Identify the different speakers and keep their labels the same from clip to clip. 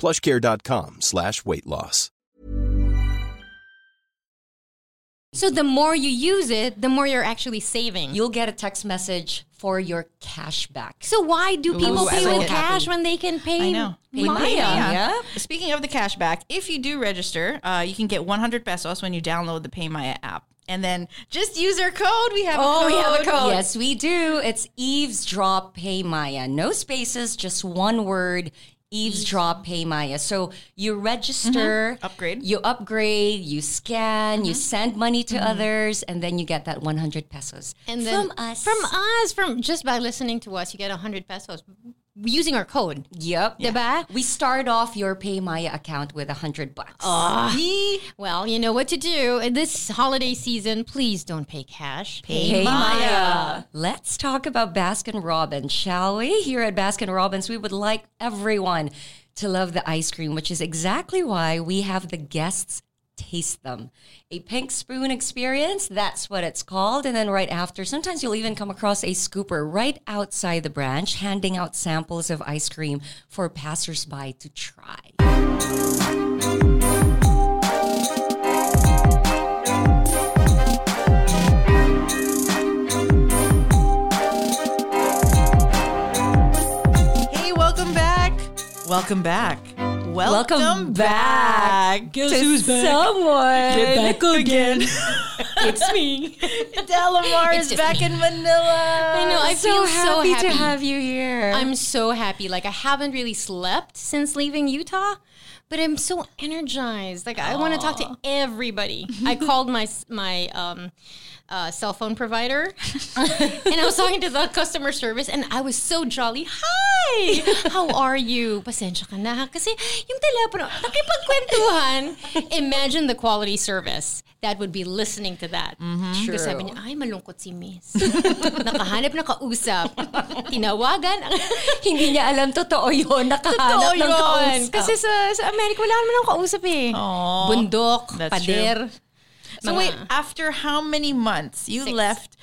Speaker 1: plushcare.com slash weight loss.
Speaker 2: So the more you use it, the more you're actually saving.
Speaker 3: You'll get a text message for your cash back.
Speaker 2: so why do people
Speaker 4: Ooh,
Speaker 2: pay with
Speaker 4: it.
Speaker 2: cash when they can pay?
Speaker 4: I know.
Speaker 2: With
Speaker 3: Maya.
Speaker 2: Maya.
Speaker 3: Yeah.
Speaker 4: Speaking of the cash back, if you do register, uh, you can get 100 pesos when you download the Pay PayMaya app. And then just use our code. We have a
Speaker 2: Oh,
Speaker 4: code.
Speaker 2: we have a code.
Speaker 3: Yes, we do. It's eavesdrop pay Maya. No spaces, just one word. Eavesdrop pay Maya. So you mm-hmm. register,
Speaker 4: Upgrade.
Speaker 3: you upgrade, you scan, you mm-hmm. send money to mm-hmm. others, and then you get that 100 pesos
Speaker 2: And then
Speaker 3: from us.
Speaker 2: From us, from just by listening to us, you get 100 pesos using our code.
Speaker 3: Yep.
Speaker 2: Diba?
Speaker 3: We start off your pay Maya account with a 100 bucks.
Speaker 2: Well, you know what to do. In this holiday season, please don't pay cash.
Speaker 3: Hey Maya. Let's talk about Baskin Robbins, shall we? Here at Baskin Robbins, we would like everyone to love the ice cream, which is exactly why we have the guests taste them. A pink spoon experience, that's what it's called. And then right after, sometimes you'll even come across a scooper right outside the branch handing out samples of ice cream for passersby to try.
Speaker 4: Hey, welcome back. welcome back. Welcome back. Welcome, back.
Speaker 3: Guess who's back? Someone.
Speaker 4: Get back again.
Speaker 3: it's me.
Speaker 4: Delamar is back in Manila.
Speaker 2: I know. I
Speaker 3: so
Speaker 2: feel
Speaker 3: happy,
Speaker 2: so happy
Speaker 3: to have you here.
Speaker 2: I'm so happy. Like I haven't really slept since leaving Utah, but I'm so energized. Like I want to talk to everybody. I called my my um, uh, cell phone provider, and I was talking to the customer service, and I was so jolly. Hi, how are you? Pasensya ka na kasi yung telepono nakipagkwentuhan. Imagine the quality service that would be listening to that. True. Sabi niya, ay malungkot si Miss. Nakahanap na kausap. Tinawagan.
Speaker 3: Hindi niya alam totoo yun. Nakahanap
Speaker 2: Totoo
Speaker 3: ng
Speaker 2: yun.
Speaker 3: kausap.
Speaker 2: Kasi sa, sa Amerika, wala naman akong kausap eh. Bundok,
Speaker 4: That's
Speaker 2: pader.
Speaker 4: So
Speaker 2: uh-huh.
Speaker 4: wait, after how many months? You
Speaker 2: Six.
Speaker 4: left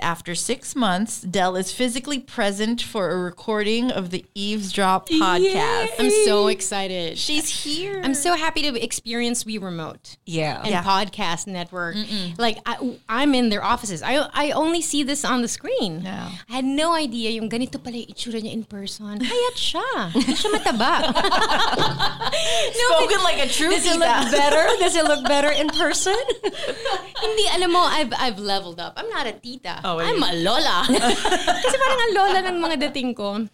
Speaker 4: after six months. Dell is physically present for a recording of the Eavesdrop podcast.
Speaker 2: I'm so excited.
Speaker 4: She's here.
Speaker 2: I'm so happy to experience We Remote
Speaker 3: Yeah.
Speaker 2: and
Speaker 4: Yeah.
Speaker 2: podcast network. Like I, I'm in their offices. I I only see this on the screen.
Speaker 4: Yeah.
Speaker 2: I had no idea yung ganito pala yung itsura niya in person. Hayat siya. Hindi siya mataba.
Speaker 4: spoken like a true
Speaker 3: Does it look better? Does it look better in person?
Speaker 2: Hindi, alam mo, I've, I've leveled up. I'm not a tita.
Speaker 4: Oh,
Speaker 2: I'm a lola. Kasi parang ang lola ng mga dating ko.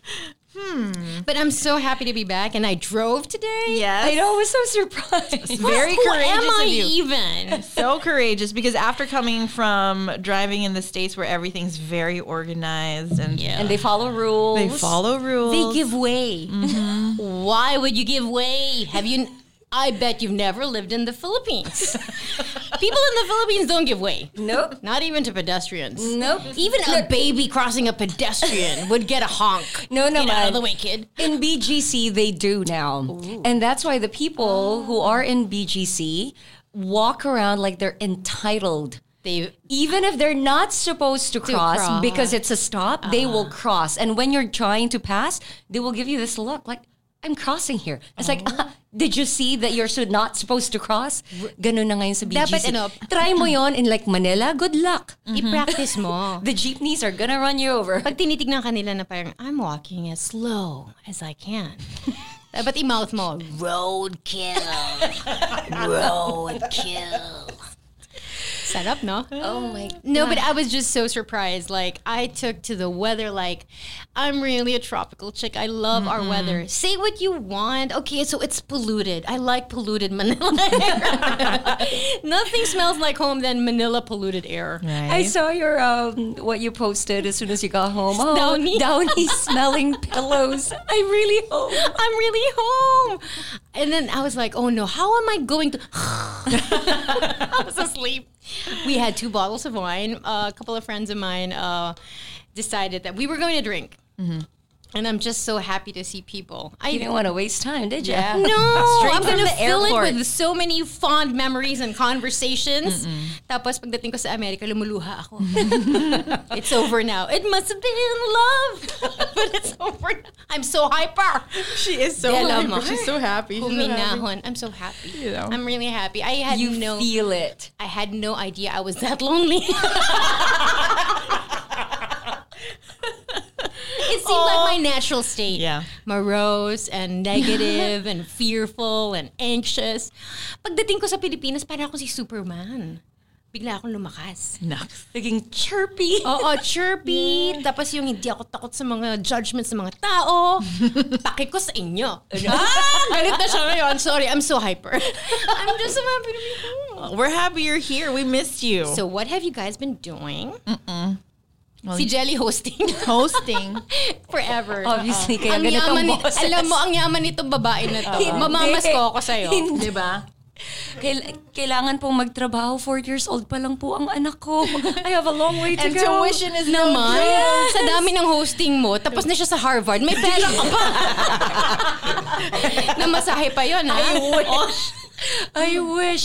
Speaker 2: Hmm. But I'm so happy to be back, and I drove today.
Speaker 4: Yes.
Speaker 3: I know, I was so surprised.
Speaker 4: Very
Speaker 2: Who
Speaker 4: courageous
Speaker 2: am I
Speaker 4: of you.
Speaker 2: even?
Speaker 4: so courageous because after coming from driving in the states where everything's very organized and
Speaker 3: And they follow rules.
Speaker 4: they follow rules.
Speaker 2: They give way. Why would you give way? Have you? I bet you've never lived in the Philippines. People in the Philippines don't give way.
Speaker 3: Nope.
Speaker 2: Not even to pedestrians.
Speaker 3: Nope.
Speaker 2: Even a baby crossing a pedestrian would get a honk.
Speaker 3: No, no,
Speaker 2: Get out of the way, kid.
Speaker 3: In BGC, they do now. And that's why the people who are in BGC walk around like they're entitled.
Speaker 2: They
Speaker 3: Even if they're not supposed to cross,
Speaker 2: cross.
Speaker 3: because it's a stop, they will uh-huh. cross. And when you're trying to pass, they will give you this look like, I'm crossing here. It's like, "Ah, did you see that you're so not supposed to cross? Ganun na ngayon sa BGC.
Speaker 2: Dapat ano-
Speaker 3: Try mo yon in like Manila, good luck.
Speaker 2: i-practice mo.
Speaker 3: The jeepneys are gonna run you over.
Speaker 2: Pag tinitignan ka nila na parang, I'm walking as slow as I can. Dapat i-mouth mo, roadkill. roadkill. Sarap, no?
Speaker 3: Oh my God.
Speaker 2: No, but I was just so surprised. Like, I took to the weather like, I'm really a tropical chick. I love our weather. Say what you want. Okay, so it's polluted. I like polluted Manila air. Nothing smells like home than Manila polluted air.
Speaker 3: I saw your um what you posted as soon as you got home. Oh,
Speaker 2: Downy.
Speaker 3: downy smelling pillows. I'm really hope.
Speaker 2: I'm really home. And then I was like, oh no, how am I going to? I was asleep. We had two bottles of wine. Uh, a couple of friends of mine uh, decided that we were going to drink. And I'm just so happy to see people. I
Speaker 3: You didn't want to waste time, did you?
Speaker 4: Yeah.
Speaker 2: no, I'm gonna fill
Speaker 4: airport.
Speaker 2: it with so many fond memories and conversations. Tapos pagdating ko sa Amerika, lumuluha ako. it's over now. It must have been love, but it's over. now. I'm so hyper.
Speaker 4: She is so
Speaker 2: Dela
Speaker 4: happy.
Speaker 2: mo.
Speaker 4: She's so happy. She's so happy.
Speaker 2: Huminahon. I'm so happy.
Speaker 4: You know.
Speaker 2: I'm really happy. I had
Speaker 3: You
Speaker 2: no
Speaker 3: feel it.
Speaker 2: I had no idea I was that lonely. It seemed like my natural state.
Speaker 4: Yeah.
Speaker 2: Morose and negative and fearful and anxious. Pagdating ko sa Pilipinas, parang ako si Superman. Bigla akong lumakas.
Speaker 4: Nuts.
Speaker 3: Naging chirpy.
Speaker 2: Oo, chirpy. Tapos yung hindi ako takot sa mga judgments ng mga tao. Paki ko sa inyo. ah, galit na siya ngayon. Sorry, I'm so hyper. I'm just so happy to be home.
Speaker 4: We're happy you're here. We missed you.
Speaker 2: So what have you guys been doing? Si Jelly hosting
Speaker 4: hosting.
Speaker 2: forever.
Speaker 3: Obviously, kaya
Speaker 2: ang
Speaker 3: ganito ang
Speaker 2: yaman ni-
Speaker 3: boses.
Speaker 2: alam mo, ang yaman nitong babae na to. Mamamas ko ako sa'yo.
Speaker 3: Hindi.
Speaker 4: Di ba?
Speaker 3: Kail- kailangan pong magtrabaho. Four years old pa lang po ang anak ko. I have a long way to
Speaker 4: And
Speaker 3: go.
Speaker 4: tuition is no
Speaker 2: Naman,
Speaker 4: joke.
Speaker 2: sa dami ng hosting mo, tapos na siya sa Harvard, may pera ka pa. Namasahe pa yun, ha?
Speaker 3: I wish. I wish.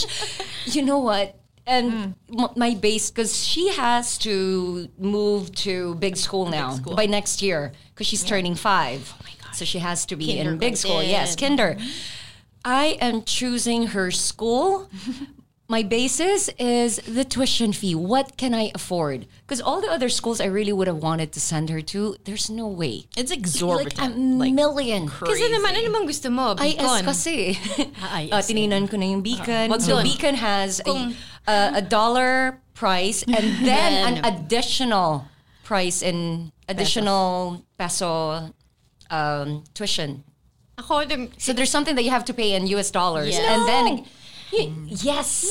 Speaker 3: You know what? And m- my base, because she has to move to big school now by next year, because she's turning five. Oh my God. So she has to be in big school. Yes, kinder. I am choosing her school. My basis is the tuition fee. What can I afford? Because all the other schools I really would have wanted to send her to, there's no way.
Speaker 4: It's exorbitant.
Speaker 3: Like
Speaker 4: exorbitant.
Speaker 3: a million.
Speaker 2: Kasi naman, ano naman gusto mo?
Speaker 3: IS
Speaker 2: Beacon.
Speaker 3: kasi.
Speaker 2: Ah, IS.
Speaker 3: uh, tininan ko na yung Beacon.
Speaker 2: Wag
Speaker 3: so. Beacon has a,
Speaker 2: Kung-
Speaker 3: a, a dollar price and then
Speaker 2: Then-
Speaker 3: an additional price in additional peso um, tuition.
Speaker 2: Ako,
Speaker 3: So there's something that you have to pay in US dollars.
Speaker 2: Yeah.
Speaker 3: And then, y- yes.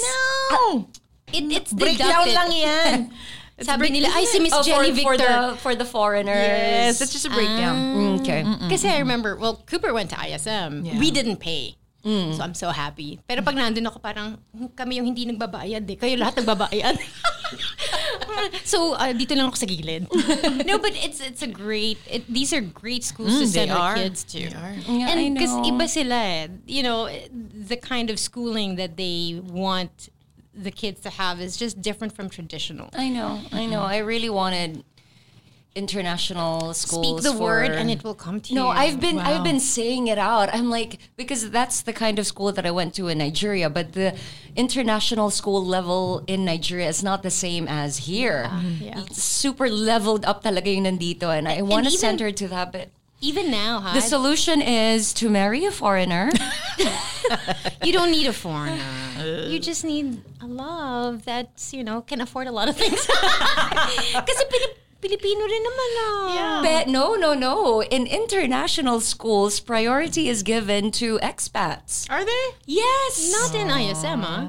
Speaker 4: no!
Speaker 2: it, it's
Speaker 4: Breakdown
Speaker 2: deducted.
Speaker 4: lang yan.
Speaker 2: Sabi nila, ay, si Miss
Speaker 3: Oh, for,
Speaker 2: Jenny
Speaker 3: for
Speaker 2: Victor.
Speaker 3: the, for the foreigners.
Speaker 4: Yes, that's just a breakdown.
Speaker 3: Mm, okay.
Speaker 2: Kasi I remember, well, Cooper went to ISM.
Speaker 4: Yeah.
Speaker 2: We didn't pay. So I'm so happy. Pero pag nandun ako parang, "Hmm, kami yung hindi nagbabayad eh. Kayo lahat nagbabayad. so uh, dito lang ako sa gilid. no, but it's it's a great, it, these are great schools to
Speaker 4: Mm, they
Speaker 2: send our kids to.
Speaker 4: They are.
Speaker 3: Yeah, I
Speaker 2: and because iba sila eh. You know, the kind of schooling that they want the kids to have is just different from traditional.
Speaker 3: I know, I know. I really wanted international schools.
Speaker 2: Speak the
Speaker 3: for-
Speaker 2: word and it will come to you.
Speaker 3: No, I've been I've been saying it out. I'm like because that's the kind of school that I went to in Nigeria, but the international school level in Nigeria is not the same as here.
Speaker 2: yeah. Mm.
Speaker 3: It's super leveled up talaga yung nandito and I want to
Speaker 2: even-
Speaker 3: send her to that but
Speaker 2: even now, huh?
Speaker 3: the solution is to marry a foreigner.
Speaker 2: You don't need a foreigner. you uh. just need a love that's, you know, can afford a lot of things. Kasi Pili- Pilipino rin naman ah.
Speaker 3: but no, no, no. In international schools, priority is given to expats.
Speaker 4: Are they?
Speaker 3: Yes.
Speaker 2: Not in ISM, ah.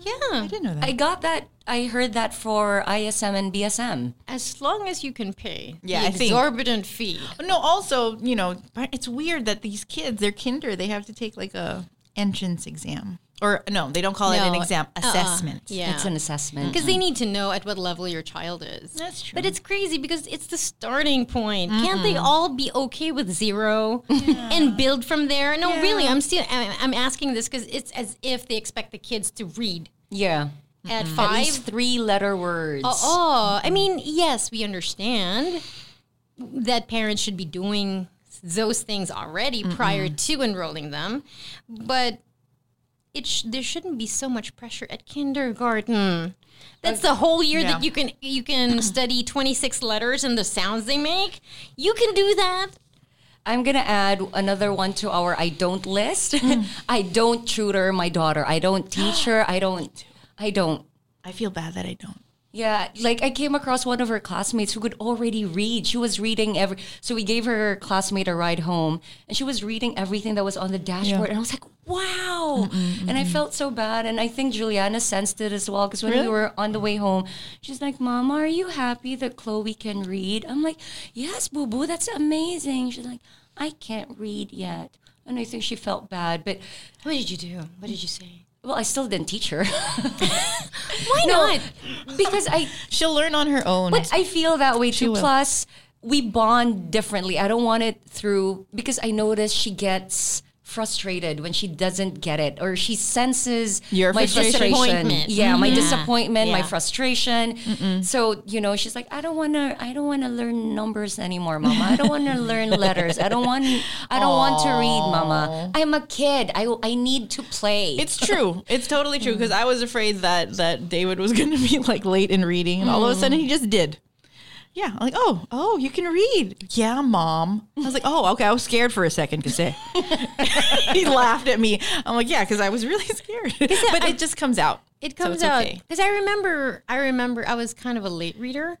Speaker 2: Yeah.
Speaker 4: I didn't know that.
Speaker 3: I got that. I heard that for ISM and BSM.
Speaker 2: As long as you can pay
Speaker 4: Yeah,
Speaker 2: the
Speaker 4: I think-
Speaker 2: exorbitant fee.
Speaker 4: no, also, you know, it's weird that these kids, they're kinder. They have to take like a entrance exam. Or no, they don't call it an
Speaker 2: No,
Speaker 4: exam,
Speaker 2: uh-uh.
Speaker 4: assessment.
Speaker 2: Yeah.
Speaker 3: It's an assessment.
Speaker 2: because they need to know at what level your child is.
Speaker 4: That's true.
Speaker 2: But it's crazy because it's the starting point. Can't they all be okay with zero and build from there? No, really. I'm still. I'm I'm asking this because it's as if they expect the kids to read
Speaker 3: yeah.
Speaker 2: at
Speaker 3: At
Speaker 2: five.
Speaker 3: least three letter words.
Speaker 2: Oh, oh, I mm. mean, yes, we understand that parents should be doing those things already prior to enrolling them, but it sh- there shouldn't be so much pressure at kindergarten. Hmm. That's the whole year
Speaker 4: Yeah.
Speaker 2: that you can you can study 26 letters and the sounds they make. You can do that.
Speaker 3: I'm gonna add another one to our I don't list. Hmm. I don't tutor my daughter. I don't teach her. I don't. I don't.
Speaker 4: I feel bad that I don't.
Speaker 3: Yeah, like I came across one of her classmates who could already read. She was reading every. So we gave her classmate a ride home, and she was reading everything that was on the dashboard. And I was like, "Wow!" And I felt so bad. And I think Juliana sensed it as well because when we were on the way home, she's like, "Mama, are you happy that Chloe can read?" I'm like, "Yes, Boo Boo, that's amazing." She's like, "I can't read yet," and I think she felt bad, but.
Speaker 2: What did you do? What did you say?
Speaker 3: Well, I still didn't teach her
Speaker 2: Why
Speaker 3: No,
Speaker 2: not?
Speaker 3: because I
Speaker 4: She'll learn on her own.
Speaker 3: But I feel that way too.
Speaker 4: will.
Speaker 3: Plus, we bond differently. I don't want it through because I notice she gets frustrated when she doesn't get it or she senses
Speaker 4: Your
Speaker 3: my
Speaker 4: frustration.
Speaker 3: frustration.
Speaker 2: Disappointment.
Speaker 3: Yeah, my
Speaker 2: mm-hmm.
Speaker 3: disappointment, my
Speaker 2: Yeah.
Speaker 3: frustration. So, you know, she's like, I don't want to I don't want to learn numbers anymore, mama. I don't want to learn letters. I don't want I don't want to read, mama. I'm a kid. I I need to play.
Speaker 4: It's true. It's totally true because mm. I was afraid that that David was going to be like late in reading, and all of a mm. sudden he just did. Yeah, I'm like, oh, oh, you can read. Yeah, mom. I was like, oh, okay. I was scared for a second because he laughed at me. I'm like, yeah, because I was really scared. but it just comes out.
Speaker 2: It comes
Speaker 4: it's
Speaker 2: out
Speaker 4: okay.
Speaker 2: because I remember. I remember I was kind of a late reader.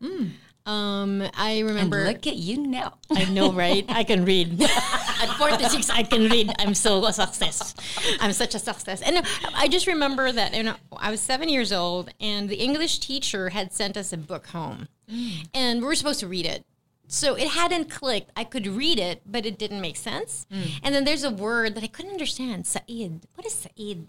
Speaker 2: Um, I
Speaker 3: and
Speaker 2: remember.
Speaker 3: look at you now.
Speaker 2: I know, right? I can read. At 46, I can read. I'm so a success. I'm such a success. And I just remember that you know, I was seven years old, and the English teacher had sent us a book home, Mm. and we were supposed to read it. So it hadn't clicked. I could read it, but it didn't make sense. Mm. And then there's a word that I couldn't understand. Said. What is Said?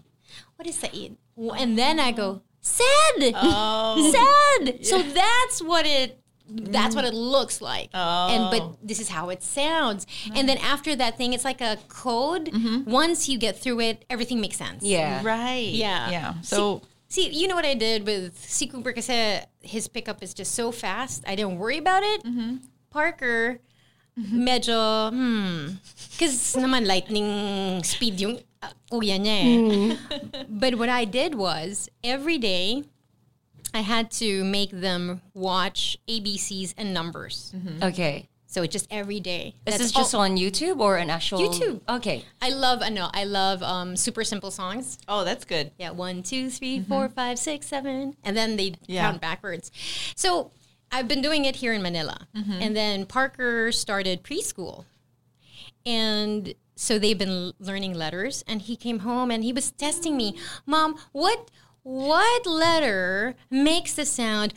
Speaker 2: What is Said? And then I go, said. Oh. Said. So that's what it that's mm. what it looks like. oh. And but oh. this is how it sounds. And then after that thing, it's like a code. Mm-hmm. Once you get through it, everything makes sense.
Speaker 3: Yeah.
Speaker 4: Right.
Speaker 2: Yeah.
Speaker 4: Yeah. So
Speaker 2: See, you know what I did with Si Cooper kasi his pickup is just so fast. I didn't worry about it. Parker, medyo, hmm. Because naman lightning speed yung uh, kuya niya eh. But what I did was, every day, I had to make them watch ABCs and numbers.
Speaker 3: Okay.
Speaker 2: So it's just every day.
Speaker 3: Is
Speaker 2: That's
Speaker 3: this just
Speaker 2: all-
Speaker 3: on YouTube or an actual
Speaker 2: YouTube.
Speaker 3: Okay.
Speaker 2: I love, I know, I love um, super simple songs.
Speaker 4: oh, that's good.
Speaker 2: Yeah, one, two, three, four, five, six, seven, and then they
Speaker 4: Yeah.
Speaker 2: count backwards. So I've been doing it here in Manila, and then Parker started preschool, and so they've been l- learning letters. And he came home and he was testing me, Mom, what what letter makes the sound?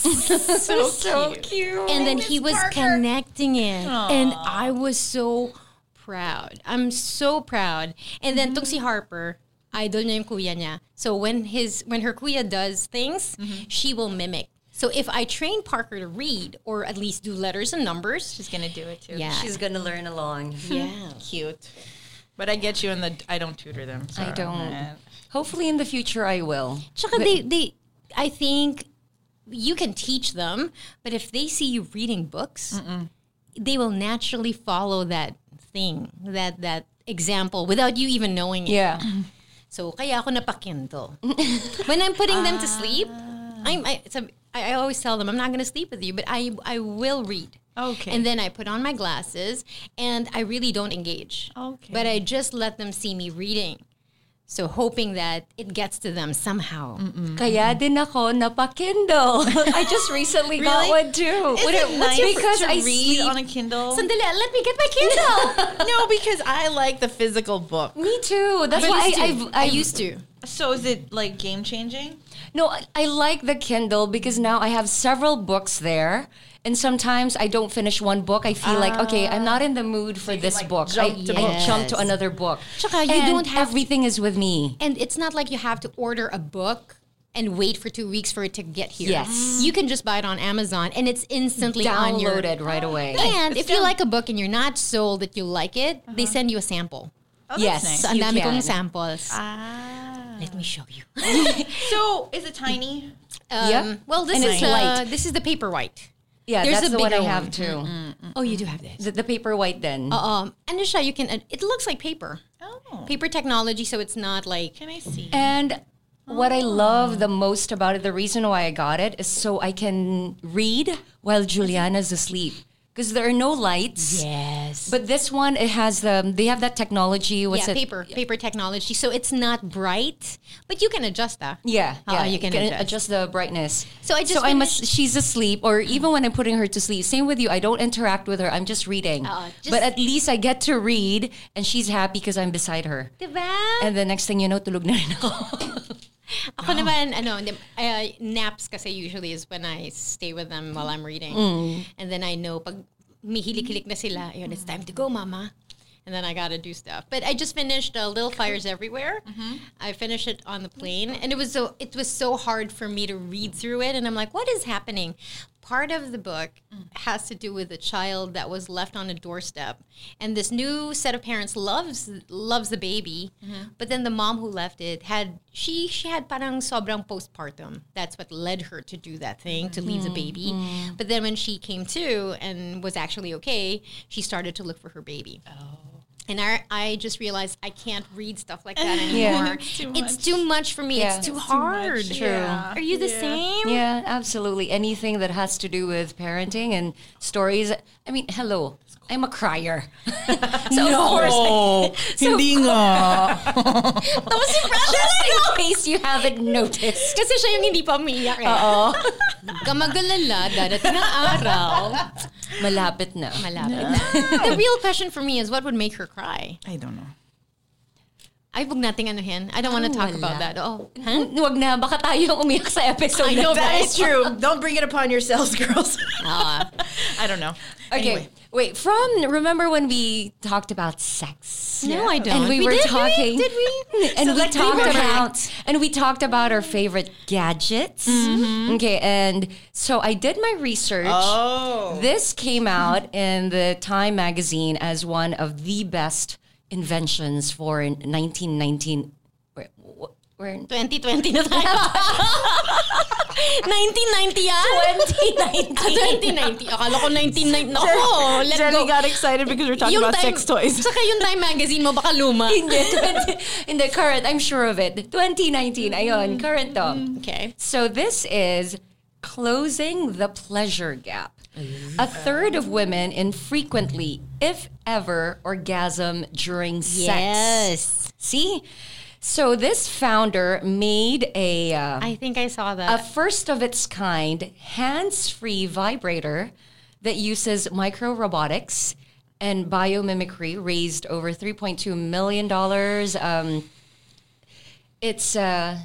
Speaker 4: So,
Speaker 3: So
Speaker 4: cute.
Speaker 3: cute.
Speaker 2: and then he was connecting it and i was so proud i'm so proud and then mm-hmm. tong si harper idol niya yung kuya niya so when his when her kuya does things mm-hmm. she will mimic so if i train parker to read or at least do letters and numbers
Speaker 4: She's gonna do it too.
Speaker 2: yeah
Speaker 3: She's gonna learn along.
Speaker 2: yeah
Speaker 4: cute. But I get you in the. I don't tutor them. so-
Speaker 3: I don't. Hopefully in the future I will.
Speaker 2: Tsaka they, they, I think you can teach them, but if they see you reading books, they will naturally follow that thing, that that example, without you even knowing it.
Speaker 3: Yeah.
Speaker 2: So kaya ako napakindle. when I'm putting them to ah. sleep, I'm, I, it's a, I I always tell them I'm not going to sleep with you, but I I will read.
Speaker 4: Okay.
Speaker 2: And then I put on my glasses and I really don't engage.
Speaker 4: Okay.
Speaker 2: But I just let them see me reading. So hoping that it gets to them somehow.
Speaker 3: Kaya din ako napa-Kindle. I just recently got one too.
Speaker 4: Is it nice
Speaker 3: because
Speaker 4: to
Speaker 3: I
Speaker 4: read
Speaker 3: sleep.
Speaker 4: on a Kindle?
Speaker 2: Sandali, let me get my Kindle.
Speaker 4: no, because I like the physical book.
Speaker 3: Me too. That's
Speaker 2: I
Speaker 3: why
Speaker 2: used
Speaker 3: I. I've,
Speaker 2: I used to.
Speaker 4: So is it like game changing?
Speaker 3: No, I, I like the Kindle because now I have several books there. And sometimes I don't finish one book. I feel like, okay, I'm not in the mood for this book. I,
Speaker 4: jump to
Speaker 3: I jump to another book.
Speaker 2: Tsaka you
Speaker 3: And
Speaker 2: don't have-
Speaker 3: everything is with me.
Speaker 2: And it's not like you have to order a book and wait for two weeks for it to get here.
Speaker 3: Yes.
Speaker 2: You can just buy it on Amazon and it's instantly on your
Speaker 3: Downloaded right away.
Speaker 2: And if you like a book and you're not sold that you like it, they send you a sample.
Speaker 4: Oh,
Speaker 3: Yes.
Speaker 4: nice.
Speaker 2: So, ang
Speaker 3: You
Speaker 2: dami
Speaker 3: can.
Speaker 2: kong samples.
Speaker 4: Ah.
Speaker 2: Let me show you.
Speaker 4: So is it tiny?
Speaker 2: Um,
Speaker 3: Yeah.
Speaker 2: Well, this
Speaker 3: And
Speaker 2: is uh,
Speaker 3: light.
Speaker 2: this is the paper white.
Speaker 3: Yeah,
Speaker 2: There's
Speaker 3: that's
Speaker 2: a
Speaker 3: the one I
Speaker 2: bigger
Speaker 3: have
Speaker 2: one.
Speaker 3: too.
Speaker 2: Oh, you do have this.
Speaker 3: The, the paper white then.
Speaker 2: Um, ano siya, you can. It looks like paper.
Speaker 4: Oh.
Speaker 2: Paper technology, so it's not like.
Speaker 4: Can I see?
Speaker 3: And what I love the most about it, the reason why I got it is so I can read while Juliana's asleep. Because there are no lights.
Speaker 2: Yes.
Speaker 3: But this one, it has the, they have that technology. What's
Speaker 2: yeah,
Speaker 3: it?
Speaker 2: paper, paper technology. So it's not bright, but you can adjust that.
Speaker 3: Yeah,
Speaker 2: Uh,
Speaker 3: yeah.
Speaker 2: you can adjust.
Speaker 3: the brightness.
Speaker 2: So I just
Speaker 3: so
Speaker 2: I
Speaker 3: must. she's asleep, or even when I'm putting her to sleep. Same with you. I don't interact with her. I'm just reading.
Speaker 2: Uh, just-
Speaker 3: but at least I get to read, and she's happy because I'm beside her.
Speaker 2: Diba?
Speaker 3: And the next thing you know, tulog na rin ako.
Speaker 2: Ako naman, ano, uh, naps kasi usually is when I stay with them while I'm reading.
Speaker 3: Mm.
Speaker 2: And then I know pag mihilik-hilik na sila, yun, it's time to go, mama. And then I gotta do stuff. But I just finished uh, Little Fires Everywhere.
Speaker 3: Mm-hmm.
Speaker 2: I finished it on the plane, and it was so it was so hard for me to read through it. And I'm like, what is happening? Part of the book mm. has to do with a child that was left on a doorstep, and this new set of parents loves loves the baby, mm-hmm. but then the mom who left it had she she had parang sobrang postpartum. That's what led her to do that thing to leave the baby. Mm-hmm. But then when she came to and was actually okay, she started to look for her baby. Oh. And I, I just realized I can't read stuff like that anymore.
Speaker 4: It's too
Speaker 2: It's
Speaker 4: much.
Speaker 2: too much for me.
Speaker 3: Yeah.
Speaker 2: It's too
Speaker 4: It's too
Speaker 2: hard.
Speaker 4: True. Yeah.
Speaker 2: Are you the same?
Speaker 3: Yeah, absolutely. Anything that has to do with parenting and stories. I mean, hello, I'm a crier. so of course, so
Speaker 4: Hindi nga.
Speaker 3: just in case you haven't noticed.
Speaker 2: Kasi siya yung hindi pa umiiyak eh. Oo. ka magalala, darating ang araw.
Speaker 3: Malapit na.
Speaker 2: Malapit na. The real question for me is what would make her cry?
Speaker 4: I don't know.
Speaker 2: Ay, wag nating anuhin. I don't want to talk about that. Oh. Huh?
Speaker 3: Wag na, baka tayo ang umiyak sa episode
Speaker 2: I know,
Speaker 3: na.
Speaker 4: That is true. Don't bring it upon yourselves, girls.
Speaker 2: Ah.
Speaker 4: I don't know.
Speaker 3: Okay,
Speaker 4: Anyway.
Speaker 3: Wait. From remember when we talked about sex?
Speaker 2: No, I don't.
Speaker 3: And we, were
Speaker 2: did,
Speaker 3: talking.
Speaker 2: Did we?
Speaker 3: And we talked
Speaker 4: throwback.
Speaker 3: about and we talked about our favorite gadgets. Mm-hmm. Okay, and so I did my research.
Speaker 4: Oh.
Speaker 3: This came out in the Time magazine as one of the best inventions for 1919. We're in
Speaker 2: 2020 na tayo. 1990 yan?
Speaker 3: 2019.
Speaker 2: 2090. Ah, Akala ko 1990. Nako, let
Speaker 4: Jenny
Speaker 2: go.
Speaker 4: got excited because we're talking about sex toys.
Speaker 2: Saka yung Time Magazine mo, baka luma.
Speaker 3: Hindi, 20 in the current, I'm sure of it. 2019, ayun, mm. current to.
Speaker 2: Mm, okay.
Speaker 3: So this is closing the pleasure gap. A third of women infrequently, if ever, orgasm during sex.
Speaker 2: Yes.
Speaker 3: See? So this founder made a uh,
Speaker 2: I think I saw that.
Speaker 3: a first of its kind hands-free vibrator that uses micro robotics and biomimicry raised over 3.2 million dollars um, it's uh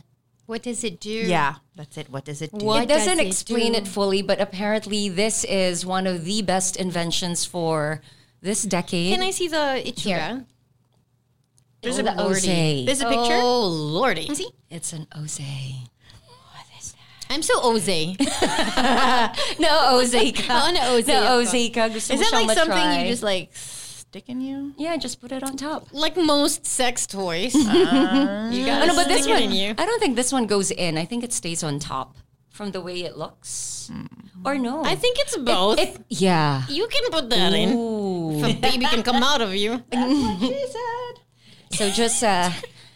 Speaker 2: what does it do?
Speaker 4: Yeah, that's it. What does it do?
Speaker 2: What
Speaker 3: it doesn't
Speaker 2: does it
Speaker 3: explain
Speaker 2: do?
Speaker 3: it fully but apparently this is one of the best inventions for this decade
Speaker 2: Can I see the itsura?
Speaker 4: There's
Speaker 3: the
Speaker 4: a
Speaker 3: Ose.
Speaker 4: There's a picture.
Speaker 2: Oh, lordy. See?
Speaker 3: it's an Ose What is that?
Speaker 2: I'm so Oze.
Speaker 3: no Ose ka
Speaker 2: Ose
Speaker 3: no. Ose ka gusto
Speaker 4: Is that like something
Speaker 3: matry.
Speaker 4: you just like stick in you?
Speaker 3: yeah just put it on top
Speaker 2: Like most sex toys. Uh, you gotta
Speaker 3: Oh, no, but this
Speaker 2: stick it
Speaker 3: one,
Speaker 2: in you.
Speaker 3: I don't think this one goes in. I think it stays on top from the way it looks. Hmm. Or no?
Speaker 2: I think it's both.
Speaker 3: It, yeah.
Speaker 2: you can put that in.
Speaker 3: Ooh.
Speaker 2: If a baby can come out of you.
Speaker 4: That's what She said.
Speaker 3: So just uh,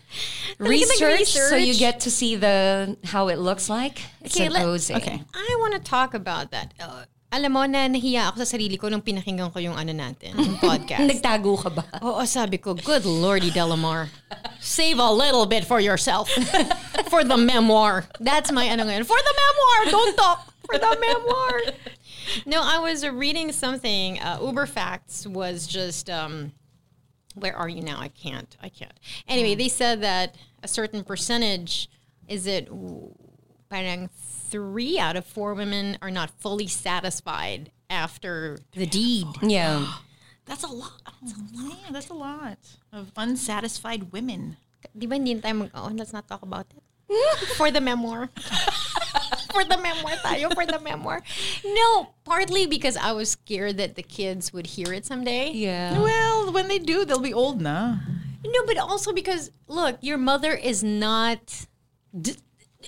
Speaker 3: research, so you get to see the how it looks like. It's
Speaker 2: Okay, let-.
Speaker 4: Okay.
Speaker 2: I want to talk about that. Uh, alam mo na nahiya ako sa sarili ko nung pinakinggan ko yung ano natin, yung podcast.
Speaker 3: Nagtago ka ba?
Speaker 2: Oo, sabi ko, good lordy, Delamar. Save a little bit for yourself. for the memoir. That's my ano ngayon. For the memoir! Don't talk! For the memoir! No, I was reading something. Uh, Uber Facts was just um, where are you now? I can't. I can't. Anyway, they said that a certain percentage is it w- parang three out of four women are not fully satisfied after the deed.
Speaker 3: Yeah.
Speaker 4: That's a lot. That's a mm-hmm. lot. That's a lot of unsatisfied women.
Speaker 2: Di ba hindi tayo mag- oh, let's not talk about it. for the memoir. for the memoir tayo, for the memoir. No, partly because I was scared that the kids would hear it someday.
Speaker 3: Yeah.
Speaker 4: Well, when they do, they'll be old now.
Speaker 2: No, but also because look, your mother is not. D-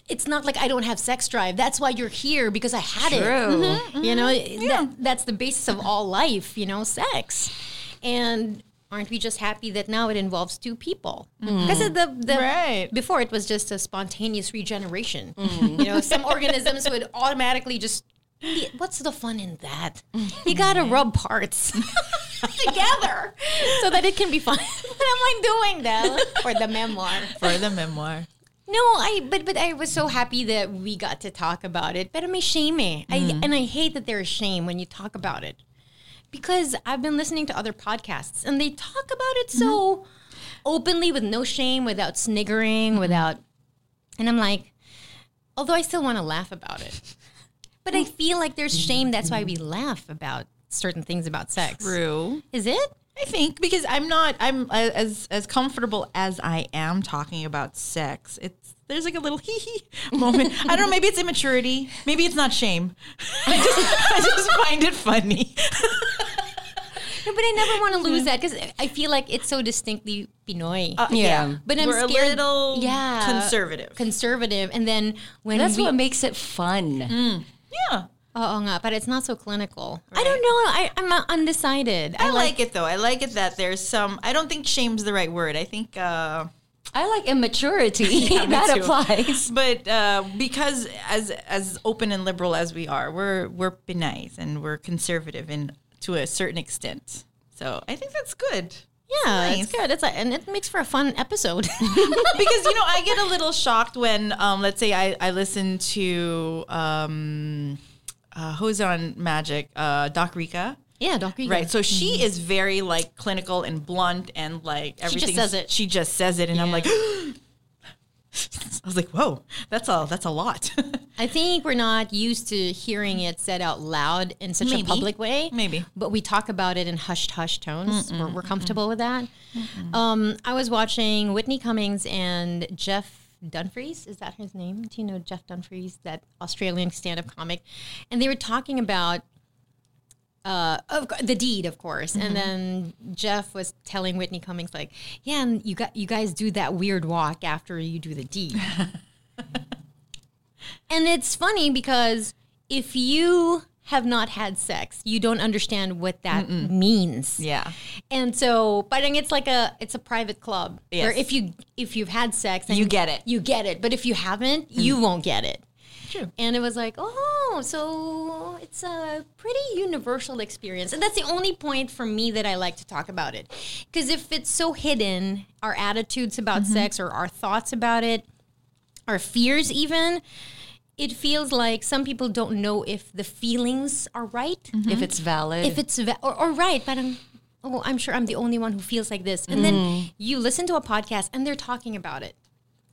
Speaker 2: it's not like I don't have sex drive. That's why you're here because I had it.
Speaker 3: True. Mm-hmm.
Speaker 2: You mm-hmm. know, that, that's the basis of all life. You know, sex, and aren't we just happy that now it involves two people? Mm. Because the the
Speaker 4: Right.
Speaker 2: before it was just a spontaneous regeneration. Mm. You know, some organisms would automatically just. What's the fun in that? You gotta mm. rub parts together so that it can be fun. what am I doing though for the memoir?
Speaker 4: For the memoir.
Speaker 2: No, I but but I was so happy that we got to talk about it. But may shame eh. I, and I hate that there's shame when you talk about it. Because I've been listening to other podcasts and they talk about it so mm-hmm. openly with no shame, without sniggering, mm-hmm. without and I'm like, although I still want to laugh about it. But I feel like there's mm-hmm. shame, that's why we laugh about certain things about sex.
Speaker 4: True.
Speaker 2: Is it?
Speaker 4: I think because I'm not I'm uh, as as comfortable as I am talking about sex. It's there's like a little hee hee moment. I don't know. Maybe it's immaturity. Maybe it's not shame. I just I just find it funny.
Speaker 2: No, but I never want to lose that because I feel like it's so distinctly Pinoy.
Speaker 3: Yeah.
Speaker 2: but I'm
Speaker 4: We're
Speaker 2: scared.
Speaker 4: a little
Speaker 2: yeah,
Speaker 4: conservative.
Speaker 2: conservative, and then when
Speaker 3: That's
Speaker 2: we,
Speaker 3: what makes it fun.
Speaker 4: yeah.
Speaker 2: Oo nga, but it's not so clinical. I don't know. I, I'm uh, undecided.
Speaker 4: I like it though. I like it that there's some. I don't think shame's the right word. I think, uh,
Speaker 3: I like immaturity.
Speaker 4: me
Speaker 3: that
Speaker 4: too.
Speaker 3: applies.
Speaker 4: but uh, because as as open and liberal as we are, we're we're Pinays and we're conservative in to a certain extent. So I think that's good.
Speaker 2: Yeah,
Speaker 4: Nice.
Speaker 2: it's good. It's like, and it makes for a fun episode.
Speaker 4: because you know I get a little shocked when um, let's say I, I listen to um, uh, who's on Magic uh, Doc Rica.
Speaker 2: Yeah, Doctor.
Speaker 4: Right, so she is very like clinical and blunt and like everything.
Speaker 2: She just says it.
Speaker 4: She just says it, and I'm like, I was like, whoa, that's a that's a lot.
Speaker 2: I think we're not used to hearing it said out loud in such
Speaker 4: Maybe.
Speaker 2: a public way.
Speaker 4: Maybe.
Speaker 2: But we talk about it in hushed, hushed tones. We're, we're comfortable with that. Um, I was watching Whitney Cummings and Jeff Dunfries. Is that his name? Do you know Jeff Dunfries, that Australian stand up comic? And they were talking about uh, of, the deed, of course. And then Jeff was telling Whitney Cummings, like, yeah, and you got you guys do that weird walk after you do the deed. and it's funny because if you have not had sex, you don't understand what that means.
Speaker 4: yeah,
Speaker 2: And so, but it's like a it's a private club where
Speaker 4: Yes.
Speaker 2: if you if you've had sex, and
Speaker 4: You get it.
Speaker 2: You get it. But if you haven't, you won't get it.
Speaker 4: True.
Speaker 2: And it was like, oh, so it's a pretty universal experience. And that's the only point for me that I like to talk about it. Because if it's so hidden, our attitudes about mm-hmm. sex or our thoughts about it, our fears even, it feels like some people don't know if the feelings are right mm-hmm.
Speaker 3: If it's valid.
Speaker 2: if it's va- or, or right, but I'm oh, I'm sure I'm the only one who feels like this. And then mm-hmm. you listen to a podcast and they're talking about it.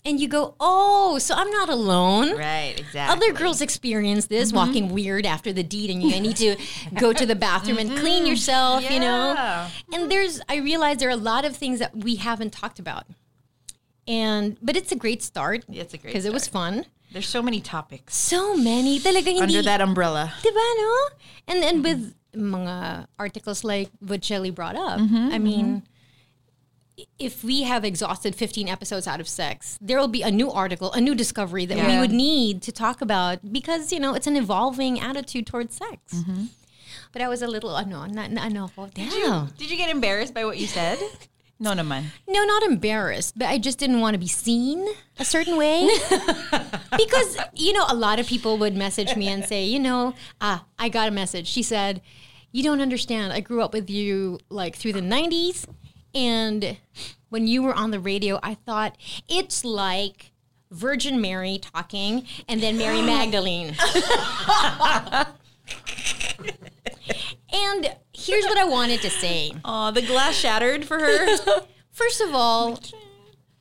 Speaker 2: And you go, "Oh, so I'm not alone."
Speaker 4: right, exactly.
Speaker 2: Other girls experience this, mm-hmm. walking weird after the deed, and you need to go to the bathroom and clean mm-hmm. yourself, you know? And there's, I realize there are a lot of things that we haven't talked about. And, but it's a great start.
Speaker 4: It's a great
Speaker 2: Because it was fun.
Speaker 4: There's so many topics
Speaker 2: So many. Talaga hindi,
Speaker 4: under that umbrella.
Speaker 2: Diba, no? And then mm-hmm. with mga articles like what Shelly brought up, I mean, if we have exhausted 15 episodes out of sex, there will be a new article, a new discovery that we would need to talk about because, you know, it's an evolving attitude towards sex. But I was a little, ano, na, na, ano ko, damn.
Speaker 4: Did you get embarrassed by what you said? no, no, man.
Speaker 2: No, not embarrassed, but I just didn't want to be seen a certain way. because, you know, a lot of people would message me and say, you know, ah, I got a message. She said, You don't understand. I grew up with you like through the 90s. And when you were on the radio, I thought it's like Virgin Mary talking and then Mary Magdalene. And here's what I wanted to say.
Speaker 4: Oh, the glass shattered for her.
Speaker 2: First of all,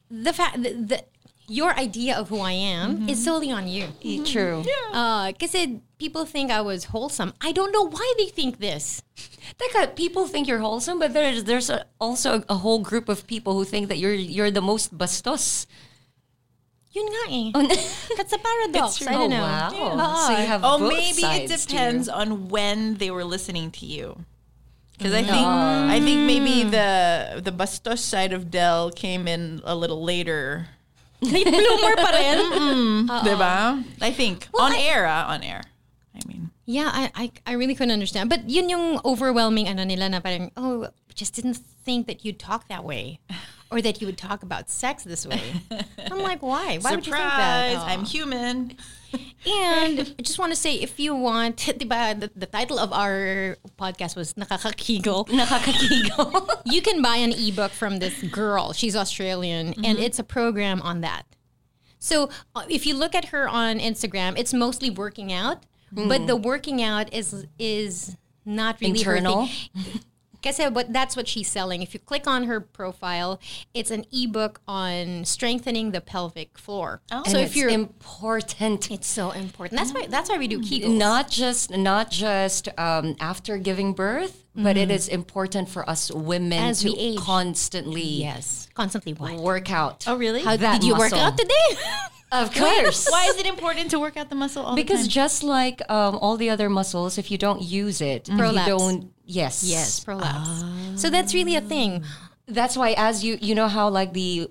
Speaker 2: the fact that the, your idea of who I am is solely on you.
Speaker 3: True.
Speaker 2: Uh, kasi people think I was wholesome. I don't know why they think this.
Speaker 3: Teka, people think you're wholesome, but there's there's a, also a whole group of people who think that you're you're the most bastos.
Speaker 2: Yun nga eh. That's a paradox. I
Speaker 3: Oh,
Speaker 2: don't know.
Speaker 3: wow. So you have
Speaker 4: oh,
Speaker 3: both
Speaker 4: maybe it
Speaker 3: sides to
Speaker 4: depends on when they were listening to you. Because I think I think maybe the the bastos side of Dell came in a little later.
Speaker 2: Late bloomer pa rin.
Speaker 4: Diba? I think on air, ah, on air. I mean,
Speaker 2: Yeah, I, I I really couldn't understand. But yun yung overwhelming ano nila na parang, oh, just didn't think that you'd talk that way. Or that you would talk about sex this way. I'm like, why? Why would you think that?
Speaker 4: surprise! I'm human.
Speaker 2: And I just want to say, if you want, diba, the, the title of our podcast was Nakakakigil.
Speaker 3: Nakakakigo.
Speaker 2: You can buy an ebook from this girl. She's Australian, and it's a program on that. So uh, if you look at her on Instagram, it's mostly working out, but the working out is is not really her
Speaker 3: Internal?
Speaker 2: Kasi but that's what she's selling. If you click on her profile, it's an ebook on strengthening the pelvic floor.
Speaker 3: so
Speaker 2: So
Speaker 3: if
Speaker 2: you're
Speaker 3: important,
Speaker 2: it's so important. That's why that's why we do Kegels.
Speaker 3: not just not just um, after giving birth, but it is important for us women
Speaker 2: As
Speaker 3: to
Speaker 2: we age.
Speaker 3: constantly
Speaker 2: yes, constantly what?
Speaker 3: work out.
Speaker 4: Oh, really?
Speaker 2: How did you work
Speaker 3: muscle.
Speaker 2: out today?
Speaker 3: Of course.
Speaker 4: Why is it important to work out the muscle all
Speaker 3: Because
Speaker 4: the time?
Speaker 3: just like um, all the other muscles, if you don't use it, if you don't. Yes.
Speaker 2: yes, prolapse. So ah. that's really a thing.
Speaker 3: That's why, as you you know how like the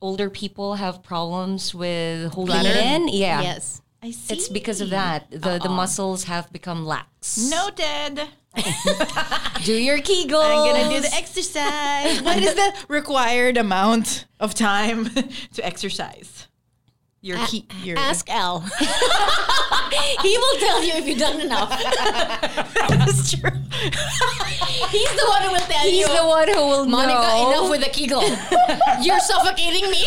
Speaker 3: older people have problems with holding it in. Yeah.
Speaker 2: Yes.
Speaker 4: I see.
Speaker 3: It's because of that. The the uh-uh. muscles have become lax.
Speaker 4: Noted.
Speaker 3: Do your Kegels.
Speaker 4: I'm gonna do the exercise. what is the required amount of time to exercise? Your key. Your
Speaker 2: Ask Al. he will tell you if you've done enough.
Speaker 4: That's true.
Speaker 2: He's the one who will tell
Speaker 3: He's
Speaker 2: you.
Speaker 3: the one who will
Speaker 2: Monica,
Speaker 3: know.
Speaker 2: enough with the Kegel. You're suffocating me.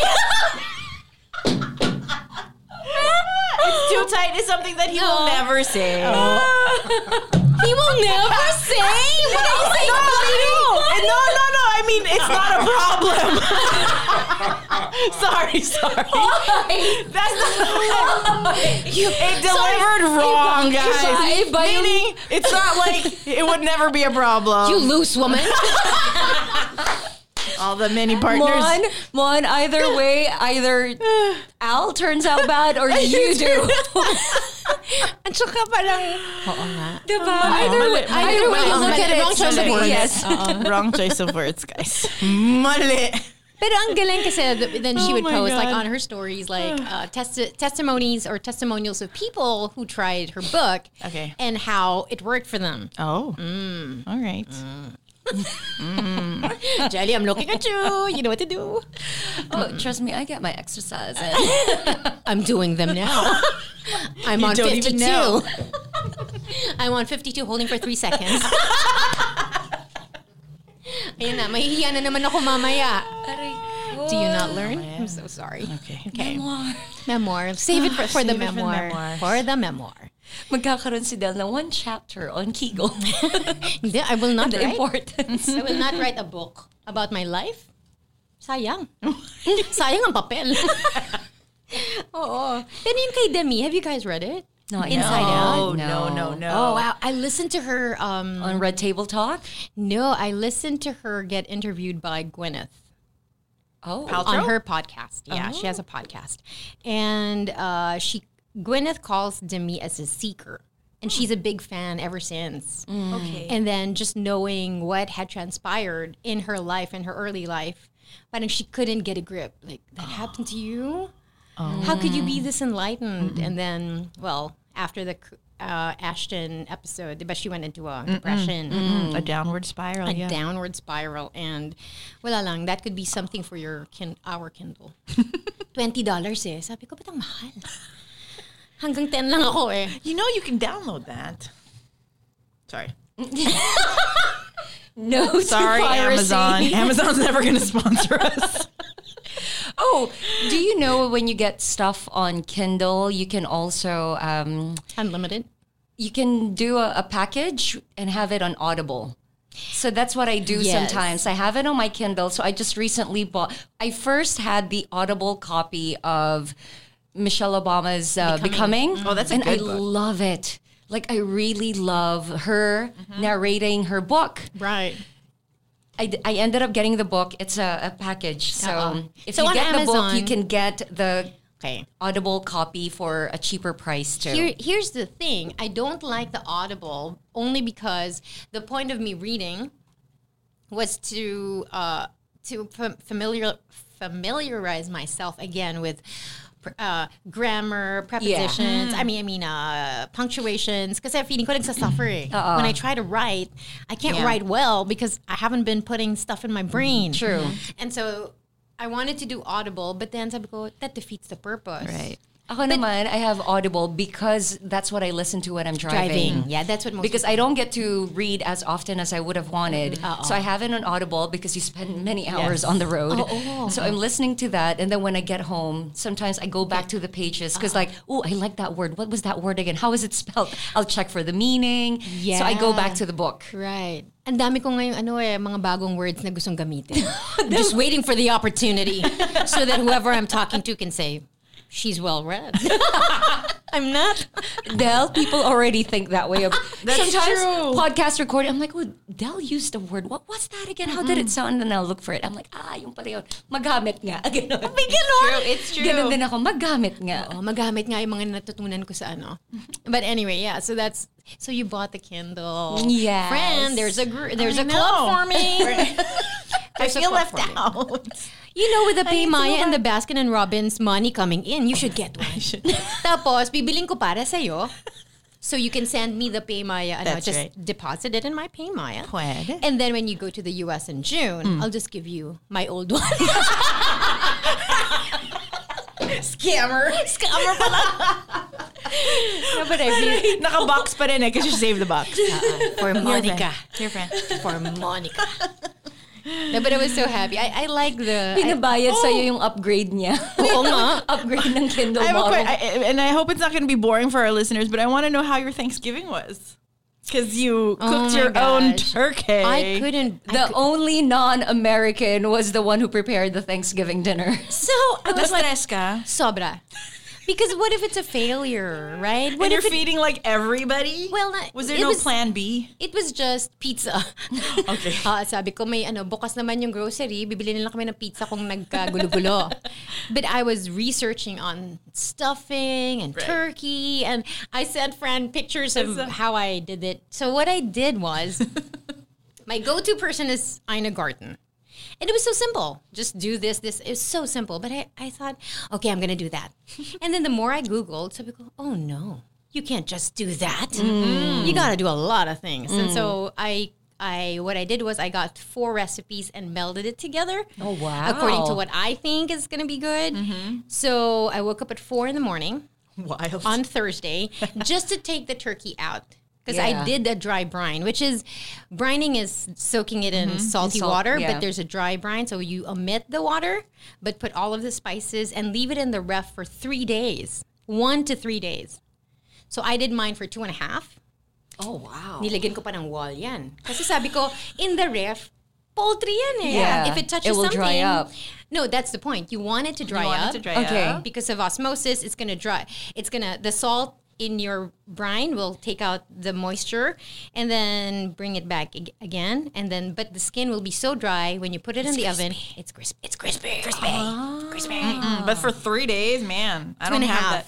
Speaker 4: It's too tight is something that he will never say.
Speaker 2: he will never say. What are you oh saying?
Speaker 4: no, no, no, no. I mean, it's not a problem. sorry, sorry. That's not. You, it delivered wrong, guys. Meaning, it's not like it would never be a problem.
Speaker 2: You loose woman.
Speaker 4: All the many partners.
Speaker 3: Mon, Mon, either way, either Al turns out bad or you do.
Speaker 2: At saka parang, oo nga.
Speaker 3: Diba? Either way, either way you
Speaker 2: mali,
Speaker 3: look
Speaker 2: mali,
Speaker 3: at it.
Speaker 2: wrong choice of
Speaker 3: somebody-
Speaker 2: words.
Speaker 3: Yes.
Speaker 4: Wrong choice of words, guys. Mali.
Speaker 2: Pero ang galing kasi th- then she
Speaker 4: Oh
Speaker 2: would
Speaker 4: my
Speaker 2: post like
Speaker 4: God.
Speaker 2: on her stories like uh, testi- testimonies or testimonials of people who tried her book
Speaker 4: Okay.
Speaker 2: and how it worked for them.
Speaker 4: Oh. All right. Mm.
Speaker 2: Jelly, I'm looking at you. You know what to do.
Speaker 3: Oh, trust me, I get my exercise in.
Speaker 2: I'm doing them now. I'm on
Speaker 4: don't
Speaker 2: 52.
Speaker 4: even know.
Speaker 2: I'm on 52 holding for three seconds. Ayun na, mahihiya na naman ako mamaya. Do you not learn? I'm so sorry.
Speaker 4: Okay.
Speaker 2: Okay. Memoir. Save it for, for the
Speaker 4: Save it for the
Speaker 2: memoir.
Speaker 4: memoir.
Speaker 2: For the memoir.
Speaker 3: Magkakaroon si Del ng one chapter on Kegel.
Speaker 2: Hindi, I will not
Speaker 3: the
Speaker 2: write.
Speaker 3: importance.
Speaker 2: I will not write a book about my life. Sayang. Sayang ang papel. Oo. Pero yung kay Demi, have you guys read it?
Speaker 3: No,
Speaker 2: Inside
Speaker 3: yet.
Speaker 2: Out?
Speaker 4: Oh, no, no, no.
Speaker 2: Oh, wow. I listened to her. Um,
Speaker 3: On Red Table Talk?
Speaker 2: no, I listened to her get interviewed by Gwyneth.
Speaker 3: Oh.
Speaker 2: on her podcast. Yeah, she has a podcast, and uh, she Gwyneth calls Demi as a seeker, and she's a big fan ever since.
Speaker 4: Okay.
Speaker 2: And then just knowing what had transpired in her life, in her early life, but she couldn't get a grip. Like that happened to you. How could you be this enlightened? And then, well, after the uh, Ashton episode, but she went into a depression
Speaker 4: a downward spiral.
Speaker 2: a
Speaker 4: yeah.
Speaker 2: downward spiral and wala lang that could be something for your kin our Kindle. $20 eh. Sabi ko, ba't mahal? Hanggang 10 lang ako eh.
Speaker 4: You know you can download that. Sorry.
Speaker 3: No,
Speaker 4: Sorry,
Speaker 3: piracy.
Speaker 4: Amazon. Amazon's never going to sponsor us.
Speaker 3: Oh, do you know when you get stuff on Kindle, you can also um,
Speaker 2: Unlimited.
Speaker 3: you can do a, a package and have it on Audible. So that's what I do
Speaker 2: Yes.
Speaker 3: sometimes. I have it on my Kindle. So I just recently bought. I first had the Audible copy of Michelle Obama's uh, Becoming.
Speaker 4: Oh, that's a
Speaker 3: and
Speaker 4: good
Speaker 3: I
Speaker 4: book.
Speaker 3: love it. Like I really love her
Speaker 4: Mm-hmm.
Speaker 3: narrating her book.
Speaker 2: Right.
Speaker 3: I, I ended up getting the book. It's a, a package. So
Speaker 2: Uh-uh.
Speaker 3: if
Speaker 2: So
Speaker 3: you get the book, you can get the
Speaker 2: Okay.
Speaker 3: Audible copy for a cheaper price too.
Speaker 2: Here, here's the thing. I don't like the Audible only because the point of me reading was to uh, to fam- familiar familiarize myself again with uh, grammar, prepositions. I mean, I mean, uh, punctuations. Because I feeling ko nagsasuffer eh. When I try to write, I can't
Speaker 4: Yeah.
Speaker 2: write well because I haven't been putting stuff in my brain.
Speaker 3: True.
Speaker 2: And so I wanted to do Audible, but then sabi ko, that defeats the purpose.
Speaker 3: Right. Ako naman, I have Audible because that's what I listen to when I'm driving.
Speaker 2: Driving. Yeah, that's what most
Speaker 3: Because I don't get to read as often as I would have wanted.
Speaker 2: Mm-hmm.
Speaker 3: So I have it on Audible because you spend many hours
Speaker 4: Yes.
Speaker 3: on the road.
Speaker 2: Oh,
Speaker 3: So I'm listening to that. And then when I get home, sometimes I go back to the pages because, like, oh, I like that word. What was that word again? How is it spelled? I'll check for the meaning. Yeah. So I go back to the book.
Speaker 2: Right. Ang dami ko ngayon, ano eh, mga bagong words na gustong gamitin. Just waiting for the opportunity so that whoever I'm talking to can say, she's well read. I'm not.
Speaker 3: Del, people already think that way. Of,
Speaker 4: That's
Speaker 3: sometimes
Speaker 4: true.
Speaker 3: podcast recording, I'm like, oh, Del used a word. What was that again? How did it sound? And then I'll look for it. I'm like, ah, yung pala yun. Magamit nga. Ganon.
Speaker 4: True, it's true.
Speaker 3: Ganon din ako. Magamit nga.
Speaker 2: Oh, magamit nga yung mga natutunan ko sa ano. But anyway, yeah, so that's, so you bought the Kindle.
Speaker 3: Yeah.
Speaker 2: Friend, there's a gr- there's
Speaker 4: I
Speaker 2: a club
Speaker 4: know.
Speaker 2: forming.
Speaker 4: I feel left
Speaker 2: forming.
Speaker 4: out.
Speaker 2: You know, with the Pay Maya and the Baskin and Robbins money coming in, you should get one. Tapos, bibiling ko para sa'yo. So you can send me the Pay Maya, ano,
Speaker 4: That's
Speaker 2: just
Speaker 4: right.
Speaker 2: deposit it in my Pay Maya.
Speaker 4: Pwede.
Speaker 2: And then when you go to the US in June, I'll just give you my old one.
Speaker 4: Scammer.
Speaker 2: Scammer pala. no, but I really,
Speaker 4: Naka-box pa rin eh because you saved the box.
Speaker 2: for Monica.
Speaker 4: Your friend.
Speaker 2: For Monica. No, but I was so happy. I, I like the... I,
Speaker 3: Pinabayad oh. sa'yo yung upgrade niya.
Speaker 2: oo nga.
Speaker 3: upgrade ng Kindle
Speaker 4: I
Speaker 3: model.
Speaker 4: que- I, and I hope it's not going to be boring for our listeners, but I want to know how your Thanksgiving was. Because you
Speaker 2: Oh
Speaker 4: cooked
Speaker 2: my
Speaker 4: your own turkey.
Speaker 2: I couldn't... I
Speaker 3: the only non-American was the one who prepared the Thanksgiving dinner.
Speaker 2: So, I was like, sobra. Because what if it's a failure, right? What
Speaker 4: And you're
Speaker 2: it,
Speaker 4: feeding like everybody?
Speaker 2: Well,
Speaker 4: was there no
Speaker 2: was-
Speaker 4: plan B?
Speaker 2: it was just pizza.
Speaker 4: Okay.
Speaker 2: Ah, sabi ko may ano, bukas naman yung grocery, bibili nila kami ng pizza kung nagkagulo-gulo. But I was researching on stuffing and turkey and I sent Fran pictures of how I did it. So what I did was my go-to person is Ina Garten. And it was so simple. Just do this, this. It was so simple. But I, I thought, okay, I'm going to do that. and then the more I Googled, so go, oh no, you can't just do that. Mm. You got to do a lot of things. And so mm. I, I, what I did was I got four recipes and melded it together.
Speaker 3: Oh, wow.
Speaker 2: According to what I think is going to be good. Mm-hmm. So I woke up at four in the morning
Speaker 4: Wild.
Speaker 2: on Thursday just to take the turkey out. Because
Speaker 3: Yeah.
Speaker 2: I did a dry brine, which is brining is soaking it in salty
Speaker 3: In salt,
Speaker 2: water,
Speaker 3: yeah.
Speaker 2: but there's a dry brine. So you omit the water, but put all of the spices and leave it in the ref for three days, one to three days. So I did mine for two and a half.
Speaker 3: Oh, wow.
Speaker 2: Nilagyan ko pa ng wall yan. Kasi sabi ko, in the ref, poultry yan eh.
Speaker 3: Yeah.
Speaker 2: If it touches
Speaker 3: It will
Speaker 2: something.
Speaker 3: dry up.
Speaker 2: No, that's the point. You want it to dry up.
Speaker 4: to dry
Speaker 3: Okay.
Speaker 4: up.
Speaker 2: Because of osmosis, it's gonna dry. It's gonna the salt in your brine will take out the moisture and then bring it back ag- again. And then, but the skin will be so dry when you put it in the oven. It's crispy. It's crispy. Crispy. Crispy.
Speaker 4: Mm, but for three days, man, I
Speaker 2: Two
Speaker 4: don't
Speaker 2: and
Speaker 4: have
Speaker 2: half.
Speaker 4: that.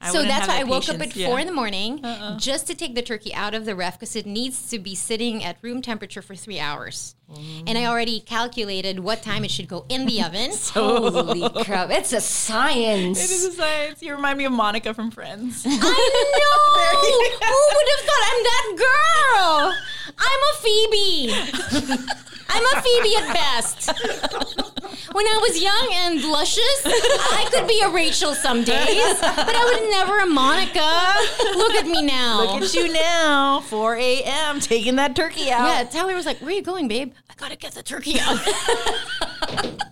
Speaker 4: I
Speaker 2: so that's
Speaker 4: have
Speaker 2: why I
Speaker 4: that
Speaker 2: woke up
Speaker 4: patience.
Speaker 2: at four in the morning just to take the turkey out of the ref because it needs to be sitting at room temperature for three hours. And I already calculated what time it should go in the oven.
Speaker 3: Holy crap. It's a science.
Speaker 4: It is a science. You remind me of Monica from Friends.
Speaker 2: I know. Who would have thought I'm that girl? I'm a Phoebe. I'm a Phoebe at best. When I was young and luscious, I could be a Rachel some days, but I was never a Monica. Look at me now.
Speaker 4: Look at you now, 4 a.m. taking that turkey out.
Speaker 2: Yeah, Tyler was like, "Where are you going, babe?" I gotta get the turkey out.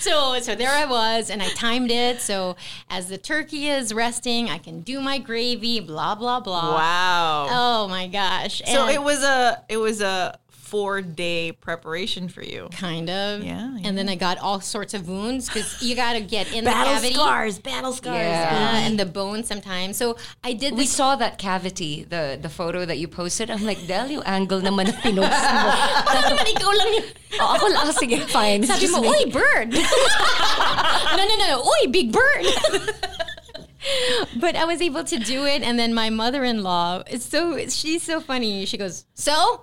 Speaker 2: so so there I was, and I timed it. So as the turkey is resting, I can do my gravy. Blah blah blah.
Speaker 4: Wow.
Speaker 2: Oh my gosh!
Speaker 4: so
Speaker 2: And-
Speaker 4: it was a it was a four day preparation for you.
Speaker 2: kind of.
Speaker 4: Yeah,
Speaker 2: And then I got all sorts of wounds because you got to get in
Speaker 4: Battle
Speaker 2: the cavity.
Speaker 4: scars, battle scars.
Speaker 3: Yeah.
Speaker 2: Uh, and the bone sometimes. So I did
Speaker 3: We saw that cavity, the the photo that you posted. I'm like, Del, yung angle naman na pinost mo.
Speaker 2: naman ikaw lang yun.
Speaker 3: oh, ako lang, sige, fine. It's
Speaker 2: Sabi mo,
Speaker 3: me.
Speaker 2: oy, bird. no, no, no, no. Oy, big bird. but I was able to do it. And then my mother-in-law, it's so, she's so funny. She goes, so,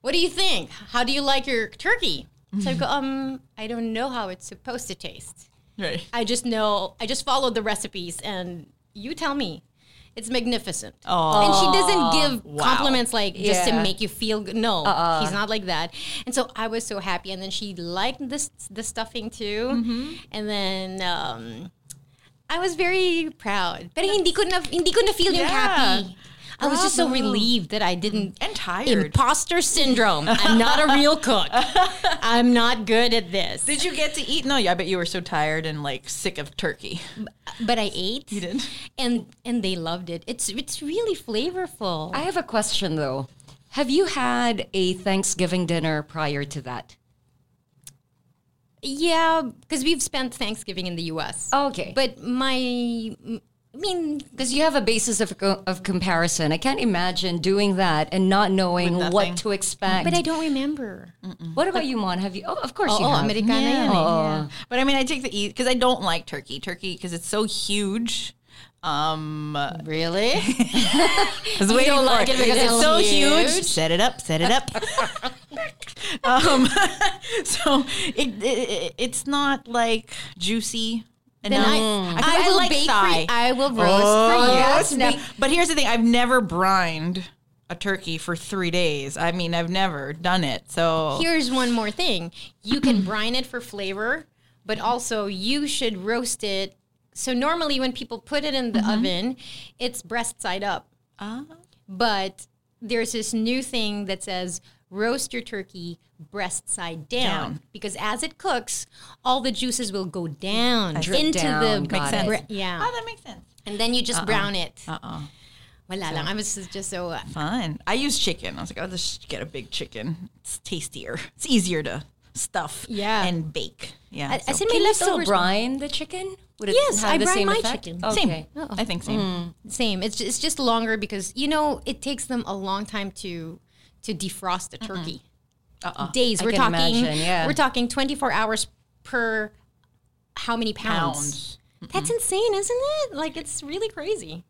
Speaker 2: what do you think? How do you like your turkey? So I go, um, I don't know how it's supposed to taste.
Speaker 4: Right.
Speaker 2: I just know, I just followed the recipes and you tell me. It's magnificent. And she doesn't give compliments like just to make you feel good. No, he's not like that. And so I was so happy. And then she liked this the stuffing too. And then um, I was very proud. Pero hindi ko na hindi ko na feel yung
Speaker 4: Yeah.
Speaker 2: happy. I was just so relieved that I didn't
Speaker 4: And tired.
Speaker 2: imposter syndrome. I'm not a real cook. I'm not good at this.
Speaker 4: Did you get to eat? No, yeah, I bet you were so tired and like sick of turkey.
Speaker 2: But I ate.
Speaker 4: You did?
Speaker 2: And and they loved it. It's it's really flavorful.
Speaker 3: I have a question though. Have you had a Thanksgiving dinner prior to that?
Speaker 2: yeah, because we've spent Thanksgiving in the U.S.
Speaker 3: Okay.
Speaker 2: But my, I mean,
Speaker 3: Because you have a basis of, of comparison. I can't imagine doing that and not knowing what to expect.
Speaker 2: but I don't remember.
Speaker 3: what about you, Mon? Have you? Oh, of course
Speaker 2: Oh,
Speaker 3: you
Speaker 2: oh
Speaker 3: have.
Speaker 2: Americana yan eh.
Speaker 3: Oh.
Speaker 4: But I mean, I take the eat because I don't like turkey. Turkey because it's so huge. Um,
Speaker 2: Really?
Speaker 4: I was waiting
Speaker 2: don't
Speaker 4: for
Speaker 2: like it because
Speaker 4: it's
Speaker 2: it's
Speaker 4: so
Speaker 2: huge?
Speaker 4: huge. Set it up. Set it up. um, so it, it it's not like juicy.
Speaker 2: Then
Speaker 4: enough.
Speaker 2: I, mm.
Speaker 4: I,
Speaker 2: I will
Speaker 4: like
Speaker 2: bake
Speaker 4: thigh.
Speaker 2: for I will oh. roast
Speaker 4: Oh,
Speaker 2: for you.
Speaker 4: yes. Now- but here's the thing: I've never brined a turkey for three days. I mean, I've never done it. So
Speaker 2: Here's one more thing: you can brine it for flavor, but also you should roast it. So normally, when people put it in the mm-hmm. oven, it's breast side up. Ah. But there's this new thing that says roast your turkey breast side down,
Speaker 4: Down.
Speaker 2: because as it cooks, all the juices will go down into
Speaker 3: down,
Speaker 2: the
Speaker 3: got it.
Speaker 2: bre- yeah,
Speaker 4: oh, that makes sense.
Speaker 2: and then you just brown it.
Speaker 4: Uh-uh.
Speaker 2: Wala lang. I was just so. Uh,
Speaker 4: Fun. I use chicken. I was like, I'll just get a big chicken. It's tastier. It's easier to stuff.
Speaker 2: Yeah.
Speaker 4: And bake. Yeah.
Speaker 2: I, I
Speaker 4: so-
Speaker 2: said my
Speaker 3: Can you still brine the chicken? Would it
Speaker 2: Yes,
Speaker 3: have
Speaker 2: I
Speaker 3: the
Speaker 2: brine
Speaker 3: same
Speaker 2: my
Speaker 3: effect?
Speaker 2: chicken.
Speaker 3: Okay.
Speaker 4: same. I think same.
Speaker 2: Same. It's just, it's just longer because you know it takes them a long time to to defrost the turkey. Days.
Speaker 3: I
Speaker 2: We're talking.
Speaker 3: imagine, yeah.
Speaker 2: We're talking twenty four hours per. How many pounds?
Speaker 4: Pounds.
Speaker 2: That's insane, isn't it? Like it's really crazy.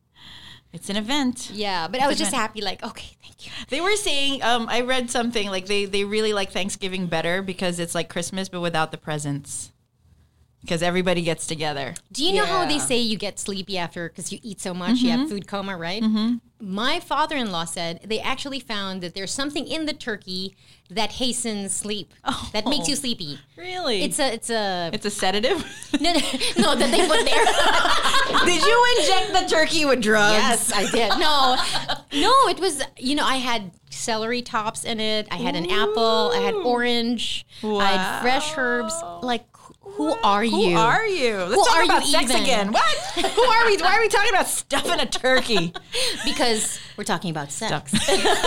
Speaker 4: It's an event.
Speaker 2: Yeah, but I was just happy. Like, okay, thank you.
Speaker 4: They were saying, um, I read something like they, they really like Thanksgiving better because it's like Christmas but without the presents. Because everybody gets together.
Speaker 2: Do you know how they say you get sleepy after because you eat so much? You have mm-hmm. food coma, right? Mm-hmm. My father in law said they actually found that there's something in the turkey that hastens sleep, that makes you oh. sleepy.
Speaker 4: Really?
Speaker 2: It's a, it's a,
Speaker 4: it's a sedative.
Speaker 2: no, no, no, that they put there.
Speaker 4: Did you inject the turkey with drugs?
Speaker 2: yes, I did. No, no, it was, you know, I had celery tops in it. I had an apple. I had orange. I had fresh herbs. Like, who are you?
Speaker 4: Who are you? Let's
Speaker 2: Who
Speaker 4: talk about sex
Speaker 2: even?
Speaker 4: again. What? Who are we? Why are we talking about stuffing a turkey?
Speaker 2: Because we're talking about sex.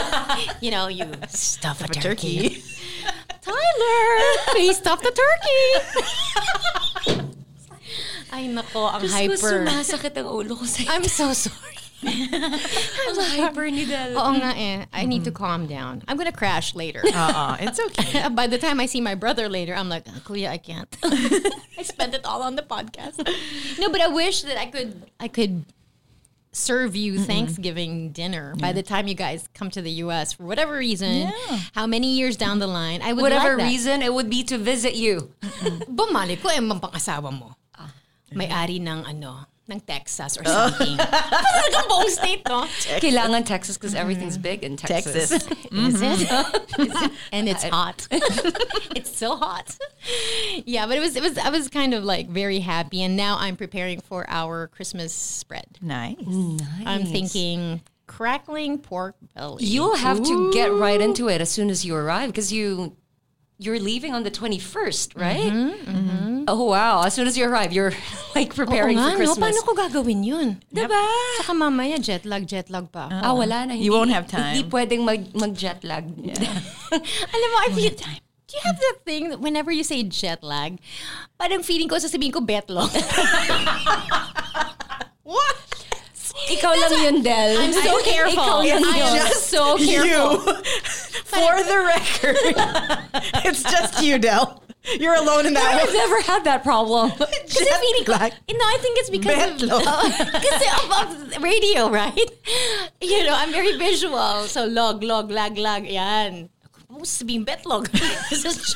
Speaker 2: you know, you stuff a,
Speaker 4: A
Speaker 2: turkey.
Speaker 4: turkey.
Speaker 2: Tyler, please stuff the turkey. Ay, nako, ang hyper.
Speaker 3: sumasakit ang ulo ko sa'yo.
Speaker 2: I'm so sorry.
Speaker 3: Ang hyper ni Del.
Speaker 2: Oo nga eh. I need to calm down. I'm gonna crash later.
Speaker 4: Uh-uh. It's okay.
Speaker 2: By the time I see my brother later, I'm like, "Ah, Kuya, I can't. I spent it all on the podcast. No, but I wish that I could I could serve you Thanksgiving dinner by the time you guys come to the US for whatever reason. How many years down the line? I would
Speaker 3: Whatever
Speaker 2: like that.
Speaker 3: reason, it would be to visit you.
Speaker 2: Bumalik ko eh, mampang-asawa mo. May-ari ng ano, ng Texas or something. Talagang buong state, no?
Speaker 3: Kailangan Texas because everything's mm-hmm. big in Texas.
Speaker 4: Texas.
Speaker 2: Is it? Is mm-hmm. it? And it's hot. it's so hot. Yeah, but it was it was I was kind of like very happy and now I'm preparing for our Christmas spread.
Speaker 4: Nice.
Speaker 2: I'm thinking crackling pork belly.
Speaker 3: You'll have to get right into it as soon as you arrive because you you're leaving on the 21st, right? Oh, wow. As soon as you arrive, you're like preparing
Speaker 2: Oo
Speaker 3: for
Speaker 2: nga, no?
Speaker 3: Christmas.
Speaker 2: Paano ko gagawin yun?
Speaker 3: Diba?
Speaker 2: Saka mamaya jet lag, jet lag pa.
Speaker 3: Ah, wala na.
Speaker 4: You
Speaker 3: Hindi-
Speaker 4: won't have time.
Speaker 3: Hindi pwedeng mag, mag-jet lag.
Speaker 2: Alam mo, I feel, do you have that thing that whenever you say jet lag, parang feeling ko sasabihin ko betlog.
Speaker 4: What?
Speaker 3: Ikaw lang yun, Del.
Speaker 2: I'm so careful.
Speaker 3: Ikaw lang
Speaker 2: I
Speaker 3: yun.
Speaker 2: am so careful.
Speaker 4: You. For the record, it's just you, Del. You're alone in that
Speaker 3: I've never had that problem.
Speaker 2: Kasi feeling ko, no, I think it's because of, uh, kasi of, of radio, right? You know, I'm very visual. So, log, log, lag, lag, yan. Mo sabihin betlog. This is-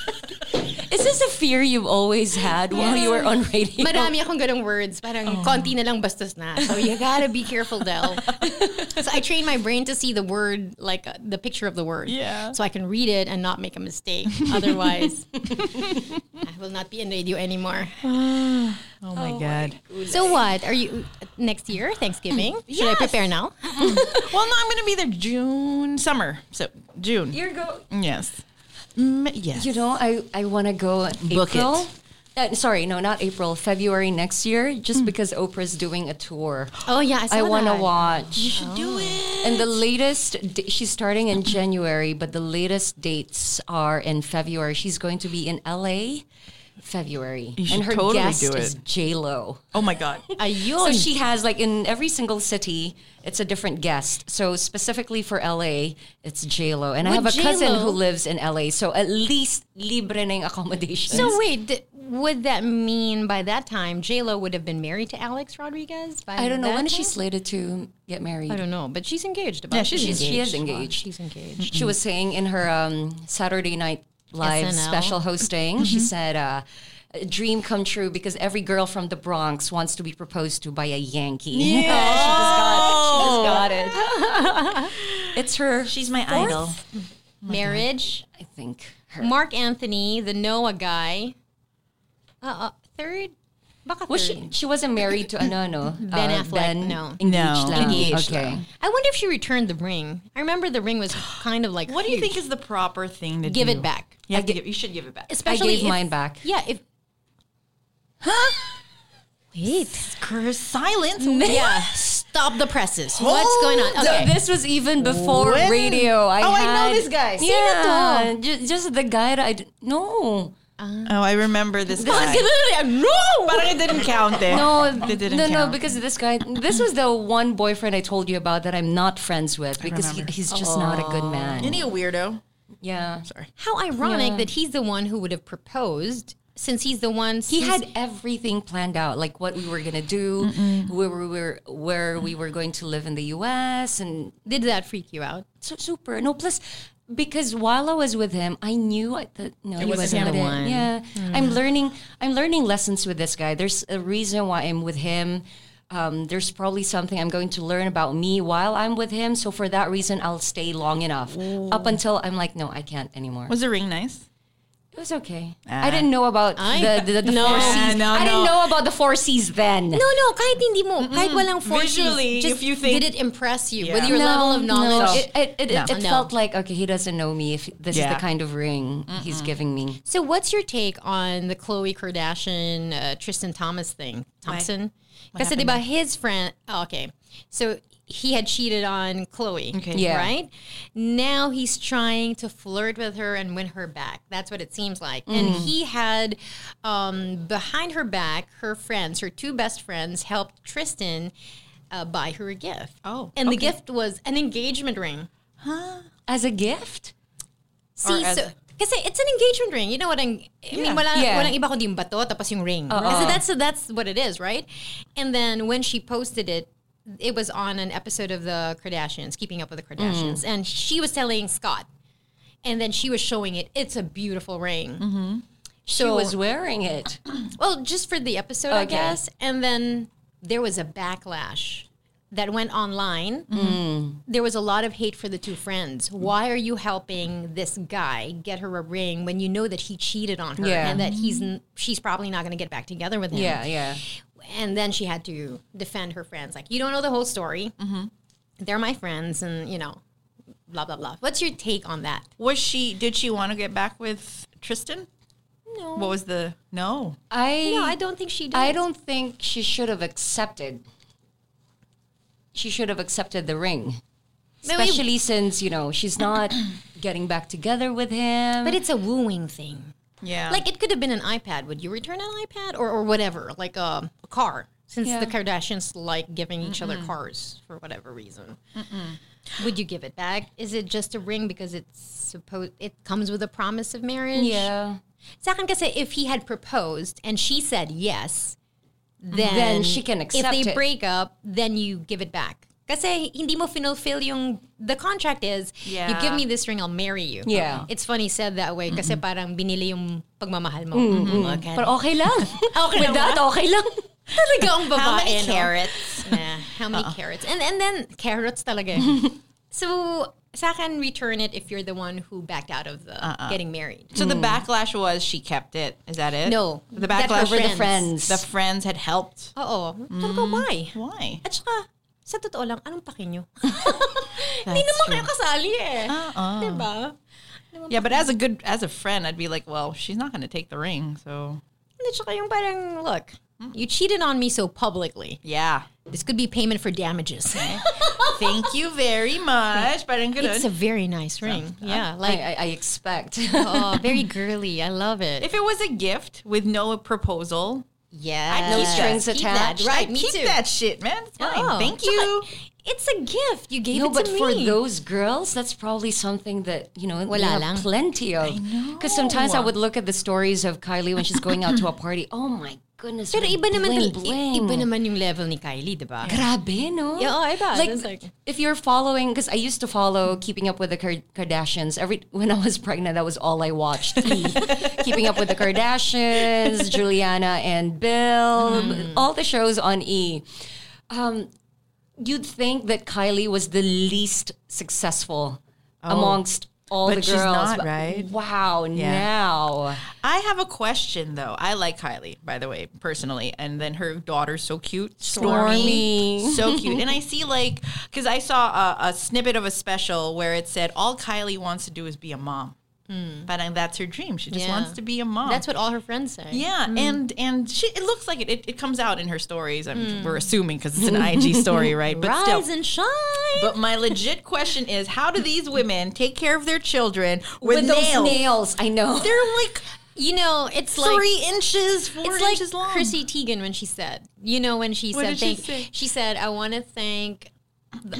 Speaker 3: Is this a fear you've always had while you were on radio?
Speaker 2: Marami akong ganong words. Parang konti na lang bastos na. So you gotta be careful, Del. so I train my brain to see the word, like uh, the picture of the word.
Speaker 4: Yeah.
Speaker 2: So I can read it and not make a mistake. Otherwise, I will not be in radio anymore.
Speaker 4: Oh my god.
Speaker 2: So what? Are you next year, Thanksgiving? Should I prepare now?
Speaker 4: Well, no, I'm going to be there June, summer. So June.
Speaker 3: You're go.
Speaker 4: yes. Mm, yes.
Speaker 3: You know, I, I want to go
Speaker 4: Book
Speaker 3: April.
Speaker 4: it.
Speaker 3: Uh, sorry, no, not April. February next year, just because Oprah's doing a tour.
Speaker 2: Oh yeah, I, saw
Speaker 3: I want to watch.
Speaker 4: You should do it.
Speaker 3: And the latest, d- she's starting in January, but the latest dates are in February. She's going to be in LA, February,
Speaker 4: You
Speaker 3: and her
Speaker 4: totally
Speaker 3: guest
Speaker 4: do
Speaker 3: is
Speaker 4: it.
Speaker 3: J Lo.
Speaker 4: Oh my god.
Speaker 3: So she has like in every single city, it's a different guest. So specifically for LA, it's J Lo, and I
Speaker 2: With
Speaker 3: have a cousin who lives in LA. So at least libre ng accommodation.
Speaker 2: So wait, th- would that mean by that time J Lo would have been married to Alex Rodriguez? By
Speaker 3: I don't know
Speaker 2: that
Speaker 3: when is she slated to get married.
Speaker 2: I don't know, but she's engaged. About
Speaker 4: Yeah, she's
Speaker 3: She's, she is
Speaker 4: engaged.
Speaker 3: engaged.
Speaker 2: She's engaged.
Speaker 3: She was saying in her um, Saturday Night Live
Speaker 2: SNL.
Speaker 3: special hosting, she said, uh, a dream come true because every girl from the Bronx wants to be proposed to by a Yankee. Yeah. she just got, she just got it. it's her,
Speaker 4: She's my
Speaker 3: fourth,
Speaker 4: idol.
Speaker 2: Marriage.
Speaker 3: I think. Her.
Speaker 2: Marc Anthony, the Noah guy. Uh, uh, third. Baka
Speaker 3: Was she, she wasn't married to ano, no?
Speaker 2: Ben
Speaker 3: Uh,
Speaker 2: Affleck,
Speaker 3: Ben
Speaker 2: no.
Speaker 3: Engaged
Speaker 4: No.
Speaker 3: lang.
Speaker 4: Engaged
Speaker 3: Okay.
Speaker 4: lang.
Speaker 2: I wonder if she returned the ring. I remember the ring was kind of like.
Speaker 4: What do you think is the proper thing to do?
Speaker 2: Give
Speaker 4: do?
Speaker 2: it back.
Speaker 4: You, have you should give it back.
Speaker 3: I
Speaker 2: Especially
Speaker 3: gave
Speaker 2: if-
Speaker 3: mine back.
Speaker 2: Yeah. If. huh Wait.
Speaker 4: Curse silence.
Speaker 2: Yeah. Stop the presses. What's going on?
Speaker 3: So
Speaker 2: Okay.
Speaker 3: this was even before
Speaker 4: When?
Speaker 3: radio. I
Speaker 4: Oh, I know this guy. Sino
Speaker 3: Yeah, ju- just the guy that I d- no.
Speaker 4: Oh, I remember this guy.
Speaker 2: no.
Speaker 4: Parang it didn't count there.
Speaker 3: No,
Speaker 4: it didn't
Speaker 3: no, no, because this guy, this was the one boyfriend I told you about that I'm not friends with because he, he's just not a good man.
Speaker 4: Isn't he a weirdo?
Speaker 3: yeah.
Speaker 4: Sorry.
Speaker 2: How ironic
Speaker 3: Yeah.
Speaker 2: that he's the one who would have proposed, since he's the one.
Speaker 3: He had everything planned out, like what we were gonna do, where we were, where we were going to live in the U.S. and
Speaker 2: Did that freak you out?
Speaker 3: so super. No, plus because while I was with him, I knew I- that no, he
Speaker 4: wasn't
Speaker 3: wasn't
Speaker 2: the one.
Speaker 3: Yeah, I'm learning. I'm learning lessons with this guy. There's a reason why I'm with him. Um, there's probably something I'm going to learn about me while I'm with him. So for that reason, I'll stay long enough up until I'm like, no, I can't anymore.
Speaker 4: Was the ring nice?
Speaker 3: It was okay.
Speaker 4: Ah.
Speaker 3: I didn't know about
Speaker 2: I-
Speaker 3: the the, the
Speaker 2: no.
Speaker 3: four C's.
Speaker 4: Ah, no,
Speaker 3: I didn't
Speaker 4: no.
Speaker 3: know about the four C's then.
Speaker 2: No, no, kahit hindi mo, kahit walang four C's,
Speaker 4: Visually,
Speaker 2: just
Speaker 4: if you think-
Speaker 2: did it impress you
Speaker 4: Yeah.
Speaker 2: with your
Speaker 3: No,
Speaker 2: level of knowledge?
Speaker 3: No. It, it, it, it
Speaker 2: No.
Speaker 3: felt like okay, he doesn't know me. If this is the kind of ring he's giving me.
Speaker 2: So, what's your take on the Khloe Kardashian uh, Tristan Thomas thing? Thompson, because
Speaker 4: happened
Speaker 2: about his friend. Oh, okay, so he had cheated on Khloe.
Speaker 4: Okay.
Speaker 3: Yeah.
Speaker 2: right. Now he's trying to flirt with her and win her back. That's what it seems like. And
Speaker 4: Mm.
Speaker 2: he had um, behind her back, her friends, her two best friends, helped Tristan. Uh, buy her a gift.
Speaker 4: Oh,
Speaker 2: and the gift was an engagement ring. Huh?
Speaker 3: As a gift?
Speaker 2: See,
Speaker 4: as-
Speaker 2: so, kasi it's an engagement ring. You know what ang, I mean, wala,
Speaker 3: Yeah.
Speaker 2: walang iba kundi yung bato, tapos yung ring. Kasi that's, that's what it is, right? And then when she posted it, it was on an episode of the Kardashians, Keeping Up with the Kardashians. And she was telling Scott, and then she was showing it. It's a beautiful ring.
Speaker 3: Mm-hmm. She was wearing it.
Speaker 2: well, just for the episode, I guess. And then there was a backlash that went online. Mm. There was a lot of hate for the two friends. Why are you helping this guy get her a ring when you know that he cheated on her
Speaker 3: Yeah.
Speaker 2: and that he's n- she's probably not going to get back together with him?
Speaker 3: Yeah, yeah.
Speaker 2: And then she had to defend her friends. Like, you don't know the whole story. Mm-hmm. They're my friends, and you know, blah blah blah. What's your take on that?
Speaker 4: Was she? Did she want to get back with Tristan?
Speaker 2: No.
Speaker 4: What was the no?
Speaker 3: I
Speaker 2: no, I don't think she did.
Speaker 3: I don't think she should have accepted. She should have accepted the ring.
Speaker 2: But we-
Speaker 3: Especially since, you know, she's not getting back together with him.
Speaker 2: But it's a wooing thing.
Speaker 4: Yeah.
Speaker 2: Like it could have been an iPad. Would you return an iPad or, or whatever, like a, a car? Since
Speaker 3: Yeah.
Speaker 2: the Kardashians like giving each other cars for whatever reason, would you give it back? Is it just a ring because it's supposed it comes with a promise of marriage?
Speaker 3: yeah.
Speaker 2: Sa akin kasi if he had proposed and she said yes, then,
Speaker 3: Then she can
Speaker 2: If
Speaker 3: accept
Speaker 2: they
Speaker 3: it.
Speaker 2: break up, then you give it back. Kasi hindi mo fulfill yung the contract is you
Speaker 4: Yeah.
Speaker 2: give me this ring I'll marry you.
Speaker 3: Yeah.
Speaker 2: It's funny said that way kasi parang binili yung pagmamahal mo. Mm, Okay.
Speaker 3: But okay lang.
Speaker 2: Okay
Speaker 3: With
Speaker 2: lang
Speaker 3: that, okay lang.
Speaker 2: talaga ang babae.
Speaker 4: How many
Speaker 2: no?
Speaker 4: carrots?
Speaker 2: Nah, how many carrots? And and then carrots talaga. so sa akin, return it if you're the one who backed out of the uh-uh. getting married.
Speaker 4: So the hmm. backlash was she kept it. Is that it?
Speaker 2: No.
Speaker 4: The backlash
Speaker 2: her
Speaker 3: Over the friends.
Speaker 4: The friends had helped.
Speaker 2: Oo. Talaga, mm-hmm. why?
Speaker 4: Why?
Speaker 2: At saka, sa totoo lang, anong paki nyo? Hindi naman kayo kasali eh. Uh-uh. Diba?
Speaker 4: Yeah, but as a good as a friend, I'd be like, well, she's not going to take the ring, so
Speaker 2: At saka yung parang, look, mm. you cheated on me so publicly.
Speaker 4: yeah.
Speaker 2: This could be payment for damages.
Speaker 4: Thank you very much. Parang ganun.
Speaker 2: it's a very nice ring. Yeah,
Speaker 3: I,
Speaker 2: like,
Speaker 3: I, I expect.
Speaker 2: oh, very girly. I love it.
Speaker 4: if it was a gift with no proposal,
Speaker 2: yeah.
Speaker 4: Keep
Speaker 3: strings
Speaker 4: that.
Speaker 3: Attached.
Speaker 2: Right,
Speaker 4: I'd
Speaker 2: me
Speaker 4: keep
Speaker 2: too.
Speaker 4: that shit, man. It's fine.
Speaker 2: Oh.
Speaker 4: Thank you.
Speaker 2: It's a gift. You gave
Speaker 3: no,
Speaker 2: it
Speaker 3: but
Speaker 2: to me.
Speaker 3: for those girls, that's probably something that, you know, we
Speaker 2: Wala
Speaker 3: have
Speaker 2: lang.
Speaker 3: plenty of. Because sometimes I would look at the stories of Kylie when she's going out to a party. Oh my goodness.
Speaker 2: Pero iba naman,
Speaker 3: bling, bling.
Speaker 2: iba naman yung level ni Kylie, diba?
Speaker 3: Grabe, no?
Speaker 2: Yeah, oh, iba.
Speaker 3: Like,
Speaker 2: like-
Speaker 3: if you're following, because I used to follow Keeping Up with the Kardashians. Every when I was pregnant, that was all I watched. Keeping Up with the Kardashians, Giuliana and Bill,
Speaker 2: Mm.
Speaker 3: all the shows on E. Um, you'd think that Kylie was the least successful amongst all
Speaker 4: But
Speaker 3: the
Speaker 4: she's
Speaker 3: girls.
Speaker 4: not,
Speaker 3: but
Speaker 4: right?
Speaker 3: Wow, now.
Speaker 4: I have a question though. I like Kylie, by the way, personally, and then her daughter's so cute,
Speaker 3: Stormi.
Speaker 4: so cute. And I see like because I saw a, a snippet of a special where it said all Kylie wants to do is be a mom, but uh, that's her dream. She just
Speaker 2: Yeah.
Speaker 4: wants to be a mom.
Speaker 2: That's what all her friends say.
Speaker 4: Yeah, and and she, it looks like it. It, it comes out in her stories. I'm, We're assuming because it's an IG story, right? But
Speaker 2: Rise
Speaker 4: still.
Speaker 2: and shine.
Speaker 4: But my legit question is, how do these women take care of their children with,
Speaker 3: With
Speaker 4: nails?
Speaker 3: those nails, I know.
Speaker 4: They're like
Speaker 2: you know, it's like
Speaker 4: three inches, four
Speaker 2: it's like
Speaker 4: inches long.
Speaker 2: Chrissy Teigen when she said, you know, when she
Speaker 4: What
Speaker 2: said,
Speaker 4: did she
Speaker 2: she said, I want to thank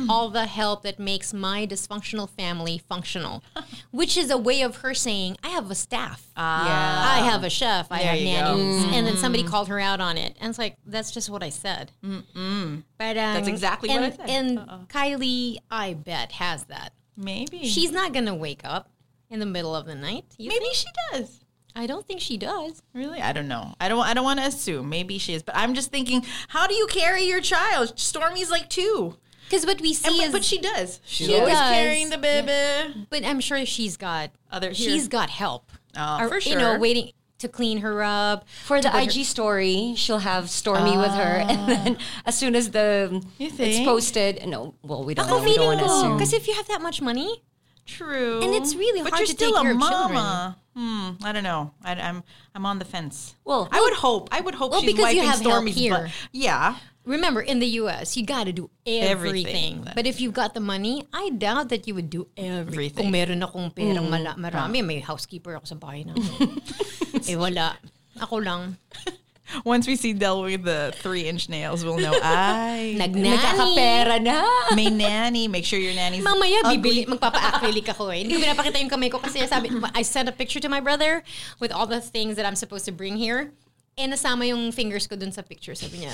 Speaker 2: all the help that makes my dysfunctional family functional, which is a way of her saying, I have a staff.
Speaker 3: yeah.
Speaker 2: I have a chef. I
Speaker 4: There
Speaker 2: have nannies. And then somebody called her out on it. And it's like, that's just what I said. Mm-mm. But, um,
Speaker 4: That's exactly what I said.
Speaker 2: And Kylie, I bet, has that.
Speaker 4: Maybe
Speaker 2: She's not going to wake up in the middle of the night. You
Speaker 4: maybe
Speaker 2: think?
Speaker 4: she does.
Speaker 2: I don't think she does.
Speaker 4: Really, I don't know. I don't. I don't want to assume. Maybe she is, but I'm just thinking, how do you carry your child? Stormi's like two,
Speaker 2: Because what we see
Speaker 4: and,
Speaker 2: is,
Speaker 4: but she does. She's
Speaker 2: She
Speaker 4: always
Speaker 2: does.
Speaker 4: carrying the baby.
Speaker 2: but I'm sure she's got
Speaker 4: Other-
Speaker 2: She's
Speaker 4: here.
Speaker 2: got help.
Speaker 4: Oh,
Speaker 2: Or,
Speaker 4: for sure.
Speaker 2: You know, waiting to clean her up.
Speaker 3: For the IG story, she'll have Stormi with her, and then as soon as the it's posted, no, well, we don't
Speaker 2: Ako
Speaker 3: know. We don't want to assume.
Speaker 2: Because if you have that much money,
Speaker 4: True,
Speaker 2: And it's really
Speaker 4: but
Speaker 2: hard
Speaker 4: you're
Speaker 2: to
Speaker 4: still
Speaker 2: take
Speaker 4: a
Speaker 2: care of
Speaker 4: mama. Hmm. I don't know. I, I'm I'm on the fence.
Speaker 3: Well,
Speaker 4: I would hope. I would hope
Speaker 2: Well,
Speaker 4: she's
Speaker 2: because you
Speaker 4: wiping
Speaker 2: have help
Speaker 4: Stormi's
Speaker 2: here.
Speaker 4: butt. Yeah.
Speaker 2: Remember in the U.S. you got to do everything.
Speaker 4: Everything.
Speaker 2: But if you've got the money, I doubt that you would do everything. Kung meron akong perang mala, marami, may housekeeper ako sa bahay namin. eh wala. Ako lang.
Speaker 4: Once we see Del with the three inch nails, we'll know. I
Speaker 2: Nagnani.
Speaker 3: Nagkakapera na.
Speaker 4: may nanny. Make sure your nanny's
Speaker 2: Mamaya, bibili, magpapa-acrylic ako eh. Hindi ko pinapakita yung kamay ko kasi sabi, I sent a picture to my brother with all the things that I'm supposed to bring here. Eh, nasama yung fingers ko dun sa picture. Sabi niya,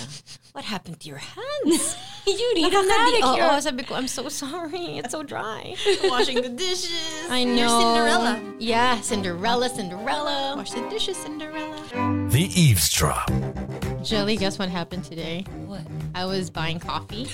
Speaker 2: what happened to your hands?
Speaker 3: you need a
Speaker 2: Nakakadi-
Speaker 3: manicure.
Speaker 2: Oo, sabi ko, I'm so sorry. It's so dry.
Speaker 4: washing the dishes.
Speaker 2: I know.
Speaker 4: You're Cinderella.
Speaker 2: Yeah, Cinderella, Cinderella.
Speaker 4: Wash the dishes, Cinderella.
Speaker 5: The Eavesdrop.
Speaker 2: Jelly, guess what happened today?
Speaker 3: What?
Speaker 2: I was buying coffee.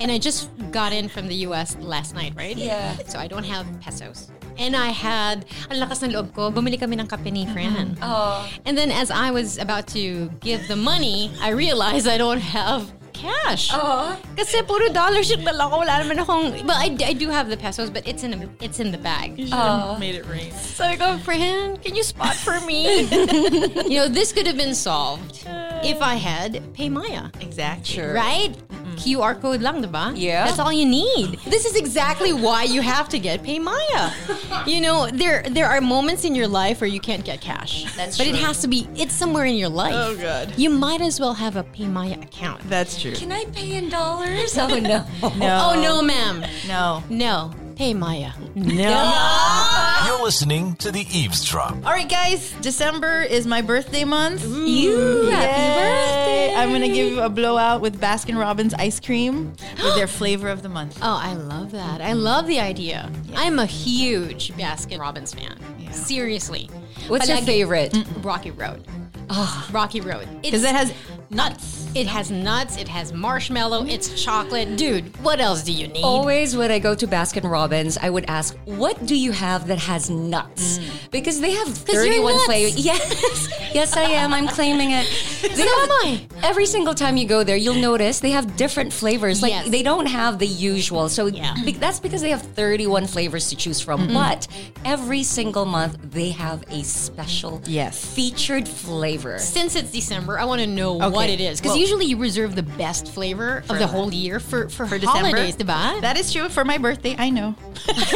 Speaker 2: and I just got in from the US last night, right?
Speaker 3: Yeah.
Speaker 2: So I don't have pesos. And I had, ang lakas ng loob ko, bumili kami ng kape ni Fran. Mm-hmm.
Speaker 3: Oh.
Speaker 2: And then as I was about to give the money, I realized I don't have cash. Oh. Kasi puro dollars yung dala ko. Wala naman akong... Well, I, I do have the pesos, but it's in a, it's in the bag. Oh.
Speaker 4: Made it rain.
Speaker 2: So I go, friend, can you spot for me? you know, this could have been solved if I had Paymaya.
Speaker 4: Exactly.
Speaker 2: Right? Mm-hmm. QR code lang, diba?
Speaker 3: Yeah.
Speaker 2: That's all you need. This is exactly why you have to get Paymaya. you know, there there are moments in your life where you can't get cash.
Speaker 3: That's
Speaker 2: but it has to be, it's somewhere in your life.
Speaker 4: Oh, God.
Speaker 2: You might as well have a Paymaya account.
Speaker 4: That's true.
Speaker 3: Can I pay in dollars? Oh no.
Speaker 4: No.
Speaker 2: Oh, no, ma'am.
Speaker 4: No.
Speaker 2: No. Paymaya.
Speaker 5: You're listening to the Eavesdrop.
Speaker 4: All right, guys. December is my birthday month.
Speaker 3: You happy birthday.
Speaker 4: I'm gonna give you a blowout with Baskin Robbins ice cream with their flavor of the month.
Speaker 2: Oh, I love that. I love the idea. I'm a huge Baskin Robbins fan. Seriously.
Speaker 3: What's your
Speaker 2: Palagi-
Speaker 3: favorite?
Speaker 2: Mm, Rocky Road. Oh, Rocky Road.
Speaker 4: Because
Speaker 2: It's,
Speaker 4: it has nuts.
Speaker 2: it has nuts, it has marshmallow, it's chocolate. Dude, what else do you need?
Speaker 3: Always when I go to Baskin Robbins, I would ask, "What do you have that has nuts?" Mm. Because they have thirty-one flavors. Yes, yes, I am. I'm claiming it. They
Speaker 2: So
Speaker 3: have-
Speaker 2: am I.
Speaker 3: Every single time you go there, you'll notice they have different flavors. Like
Speaker 2: Yes.
Speaker 3: they don't have the usual. So
Speaker 2: Yeah.
Speaker 3: that's because they have thirty-one flavors to choose from. Mm-hmm. But every single month they have a special,
Speaker 4: Yes.
Speaker 3: featured flavor.
Speaker 2: Since it's December, I want to know what it is. Because
Speaker 4: Well-
Speaker 2: usually you reserve the best flavor of the whole year for, for,
Speaker 4: For December.
Speaker 2: holidays, diba?
Speaker 4: That is true for my birthday. I know.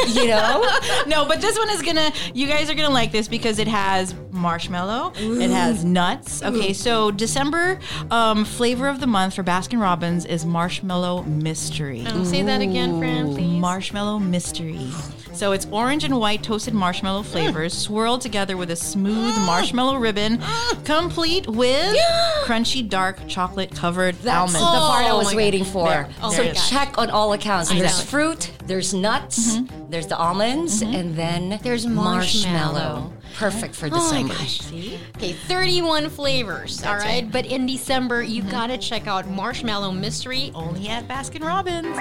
Speaker 3: You know.
Speaker 4: no, but this one is gonna. You guys are gonna like this because it has marshmallow. It has nuts. Okay, so December um, flavor of the month for Baskin Robbins is marshmallow mystery.
Speaker 2: Oh, say that again, Fran, please.
Speaker 4: Marshmallow mystery. So it's orange and white toasted marshmallow flavors swirled together with a smooth marshmallow ribbon, complete with crunchy dark chocolate covered
Speaker 3: That's
Speaker 4: almond.
Speaker 3: the part I
Speaker 2: Oh
Speaker 3: was
Speaker 2: my God.
Speaker 3: waiting for.
Speaker 4: There. Oh
Speaker 3: so
Speaker 4: there it is.
Speaker 3: check on all accounts. There's
Speaker 2: Exactly.
Speaker 3: fruit, there's nuts, mm-hmm. there's the almonds, mm-hmm. and then
Speaker 2: There's marshmallow.
Speaker 3: Perfect for
Speaker 2: Oh my
Speaker 3: December.
Speaker 2: gosh. Okay, 31 flavors. all right. But in December, you
Speaker 4: Mm-hmm.
Speaker 2: gotta check out Marshmallow Mystery.
Speaker 4: Only at Baskin Robbins.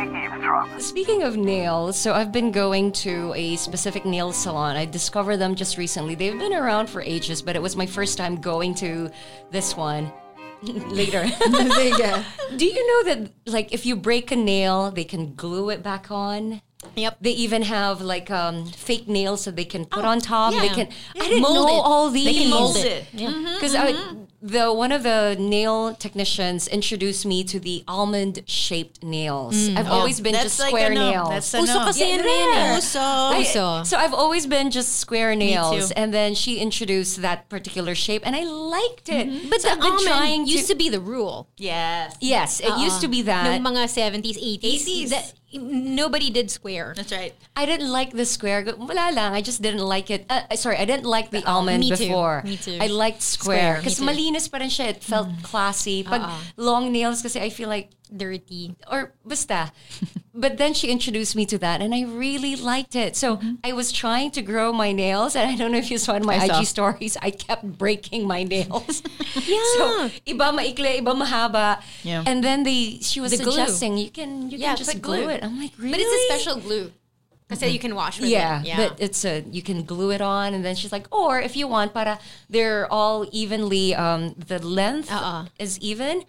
Speaker 3: Speaking of nails, so I've been going to a specific nail salon. I discovered them just recently. They've been around for ages, but it was my first time going to this one. Later. Do you know that like if you break a nail, they can glue it back on?
Speaker 2: Yep.
Speaker 3: They even have like um, fake nails that they can put oh, on top. They can.
Speaker 2: Yeah.
Speaker 3: I didn't
Speaker 2: Mold
Speaker 3: know
Speaker 2: it.
Speaker 3: all these.
Speaker 2: They can mold
Speaker 4: Mold
Speaker 2: it.
Speaker 4: it.
Speaker 2: Yeah.
Speaker 3: Mm-hmm, because mm-hmm. the one of the nail technicians introduced me to the almond shaped nails. Mm. I've always been
Speaker 4: That's
Speaker 3: just
Speaker 4: like
Speaker 3: square
Speaker 4: no.
Speaker 3: nails.
Speaker 4: That's a
Speaker 2: Uso
Speaker 4: no.
Speaker 2: kasi
Speaker 3: Yeah,
Speaker 2: yan
Speaker 3: yeah.
Speaker 2: ngayon.
Speaker 4: Uso.
Speaker 3: I-
Speaker 2: Uso.
Speaker 3: so I've always been just square nails, and then she introduced that particular shape, and I liked it. Mm-hmm.
Speaker 2: But
Speaker 3: So
Speaker 2: the
Speaker 3: I've been
Speaker 2: almond
Speaker 3: trying
Speaker 2: used to be the rule.
Speaker 4: Yes.
Speaker 3: Yes, it used uh-uh. to be that.
Speaker 2: No mga 70s, 80s.
Speaker 4: 80s.
Speaker 2: That, nobody did square.
Speaker 4: That's right.
Speaker 3: I didn't like the square. Wala lang. I just didn't like it. Uh, uh sorry, I didn't like the uh, uh, almond
Speaker 2: me too. Me too.
Speaker 3: I liked
Speaker 2: Square.
Speaker 3: Because malinis pa rin siya. It felt mm. classy. Pag uh-uh. long nails kasi I feel like,
Speaker 2: Dirty.
Speaker 3: or basta. but then she introduced me to that and I really liked it. So I was trying to grow my nails and I don't know if you saw in my
Speaker 4: I saw.
Speaker 3: IG stories, I kept breaking my nails.
Speaker 2: Yeah.
Speaker 3: So iba maikli, iba mahaba.
Speaker 4: Yeah.
Speaker 3: And then they she was
Speaker 2: The glue.
Speaker 3: you can you
Speaker 2: Yeah,
Speaker 3: can just glue
Speaker 2: glue.
Speaker 3: it. I'm like, really?
Speaker 2: But it's a special glue. I said you can wash with
Speaker 3: yeah,
Speaker 2: it.
Speaker 3: but it's a you can glue it on, and then she's like, or if you want, para they're all evenly, um, the length
Speaker 2: Uh-uh.
Speaker 3: is even.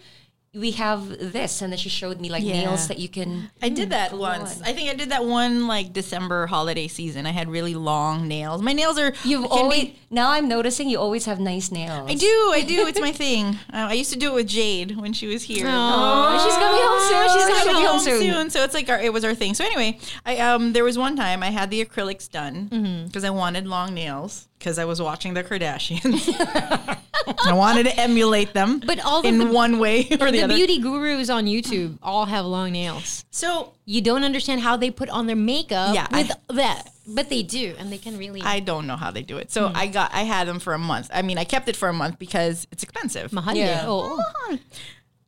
Speaker 3: We have this, and then she showed me like
Speaker 4: Yeah.
Speaker 3: nails that you can.
Speaker 4: I did that once. I think I did that one like December holiday season. I had really long nails. My nails are.
Speaker 3: You've always
Speaker 4: be-
Speaker 3: now I'm noticing you always have nice nails.
Speaker 4: I do. I do. It's my thing. Uh, I used to do it with Jade when she was here.
Speaker 3: Oh, she's coming home soon. She's
Speaker 4: She's
Speaker 3: coming
Speaker 4: coming
Speaker 3: home soon.
Speaker 4: So it's like our, it was our thing. So anyway, I um there was one time I had the acrylics done
Speaker 3: Mm-hmm.
Speaker 4: because I wanted long nails because I was watching the Kardashians. I wanted to emulate them,
Speaker 2: But all the-
Speaker 4: in one way or the,
Speaker 2: the
Speaker 4: other.
Speaker 2: beauty gurus on YouTube all have long nails.
Speaker 4: so
Speaker 2: You don't understand how they put on their makeup
Speaker 4: Yeah, I-
Speaker 2: with that. But they do, and they can really
Speaker 4: I don't know how they do it. So
Speaker 3: Hmm.
Speaker 4: I got I had them for a month. I mean, I kept it for a month because it's expensive.
Speaker 2: mahal
Speaker 3: Yeah.
Speaker 2: eh. Oh.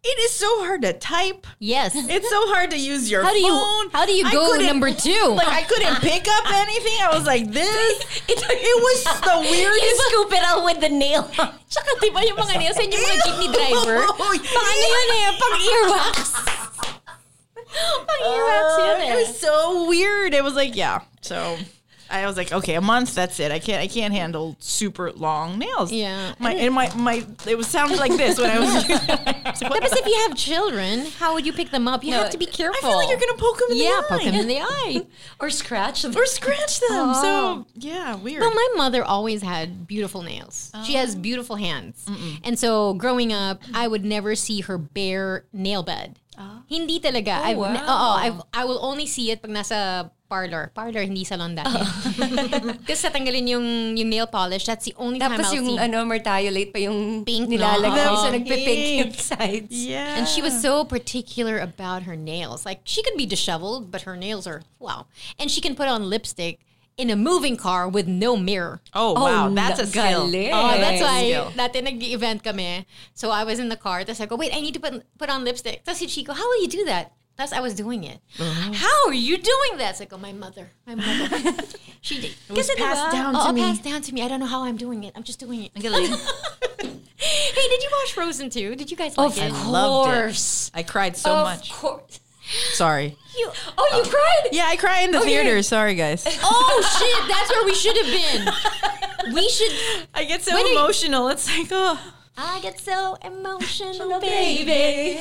Speaker 4: It is so hard to type.
Speaker 2: Yes.
Speaker 4: It's so hard to use your
Speaker 2: How do you
Speaker 4: phone.
Speaker 2: how do you go number two?
Speaker 4: Like I couldn't pick up anything. I was like this. It, it was the weirdest.
Speaker 3: scoop it out with the nail.
Speaker 2: Tsaka di ba yung mga nails yung mga jeepney driver?
Speaker 4: Oh,
Speaker 2: Pang ano yun eh? Pang earwax. Pang earwax yun eh.
Speaker 4: it was so weird. It was like yeah. So I was like, okay, a month. That's it. I can't. I can't handle super long nails.
Speaker 2: Yeah.
Speaker 4: My and my my. It was sounded like this when I was. It's like,
Speaker 2: But if you have children, how would you pick them up? You have to be careful.
Speaker 4: I feel like you're gonna poke them in
Speaker 2: yeah,
Speaker 4: the eye.
Speaker 2: poke them in the eye.
Speaker 3: or scratch them.
Speaker 4: or scratch them. So oh. yeah, weird.
Speaker 2: Well, my mother always had beautiful nails. She has oh. beautiful hands. And so growing up, I would never see her bare nail bed. Oh. Hindi talaga. I've,
Speaker 3: wow.
Speaker 2: oo, I've, I will only see it pag nasa parlor. Parlor, hindi salon dati. Oh. Kasi tatanggalin yung, yung nail polish. That's the only time
Speaker 3: Tapos
Speaker 2: I'll
Speaker 3: yung
Speaker 2: see.
Speaker 3: ano, merthiolate pa yung
Speaker 2: Pink,
Speaker 3: nilalagay
Speaker 2: no?
Speaker 3: sa oh, nagpipink yung
Speaker 4: Pink.
Speaker 3: sides.
Speaker 4: yeah.
Speaker 2: And she was so particular about her nails. Like she could be disheveled, but her nails are wow. And she can put on lipstick in a moving car with no mirror.
Speaker 4: Oh, oh wow, that's a skill.
Speaker 3: galing.
Speaker 2: Oh, that's why
Speaker 4: Skill.
Speaker 2: dati nag-event kami. So I was in the car. Tapos I go, wait, I need to put, put on lipstick. Tapos si Chico, how will you do that? That's I was doing it. Oh. How are you doing that? So I go, my mother. My mother. she did.
Speaker 4: It was passed
Speaker 2: uh,
Speaker 4: down
Speaker 2: Oo,
Speaker 4: to me.
Speaker 2: passed down to me. I don't know how I'm doing it. I'm just doing it. Hey, did you watch Frozen 2? Did you guys like
Speaker 3: Of
Speaker 2: it?
Speaker 4: loved it.
Speaker 3: course.
Speaker 4: I cried so
Speaker 3: of
Speaker 4: much.
Speaker 3: course.
Speaker 4: Sorry.
Speaker 2: You,
Speaker 3: Oh, you uh, cried?
Speaker 4: Yeah, I cry in the theater. Sorry, guys.
Speaker 2: oh shit, that's where we should have been. We should
Speaker 4: I get so
Speaker 2: you-
Speaker 4: emotional. It's like, oh.
Speaker 2: I get so emotional,
Speaker 3: baby.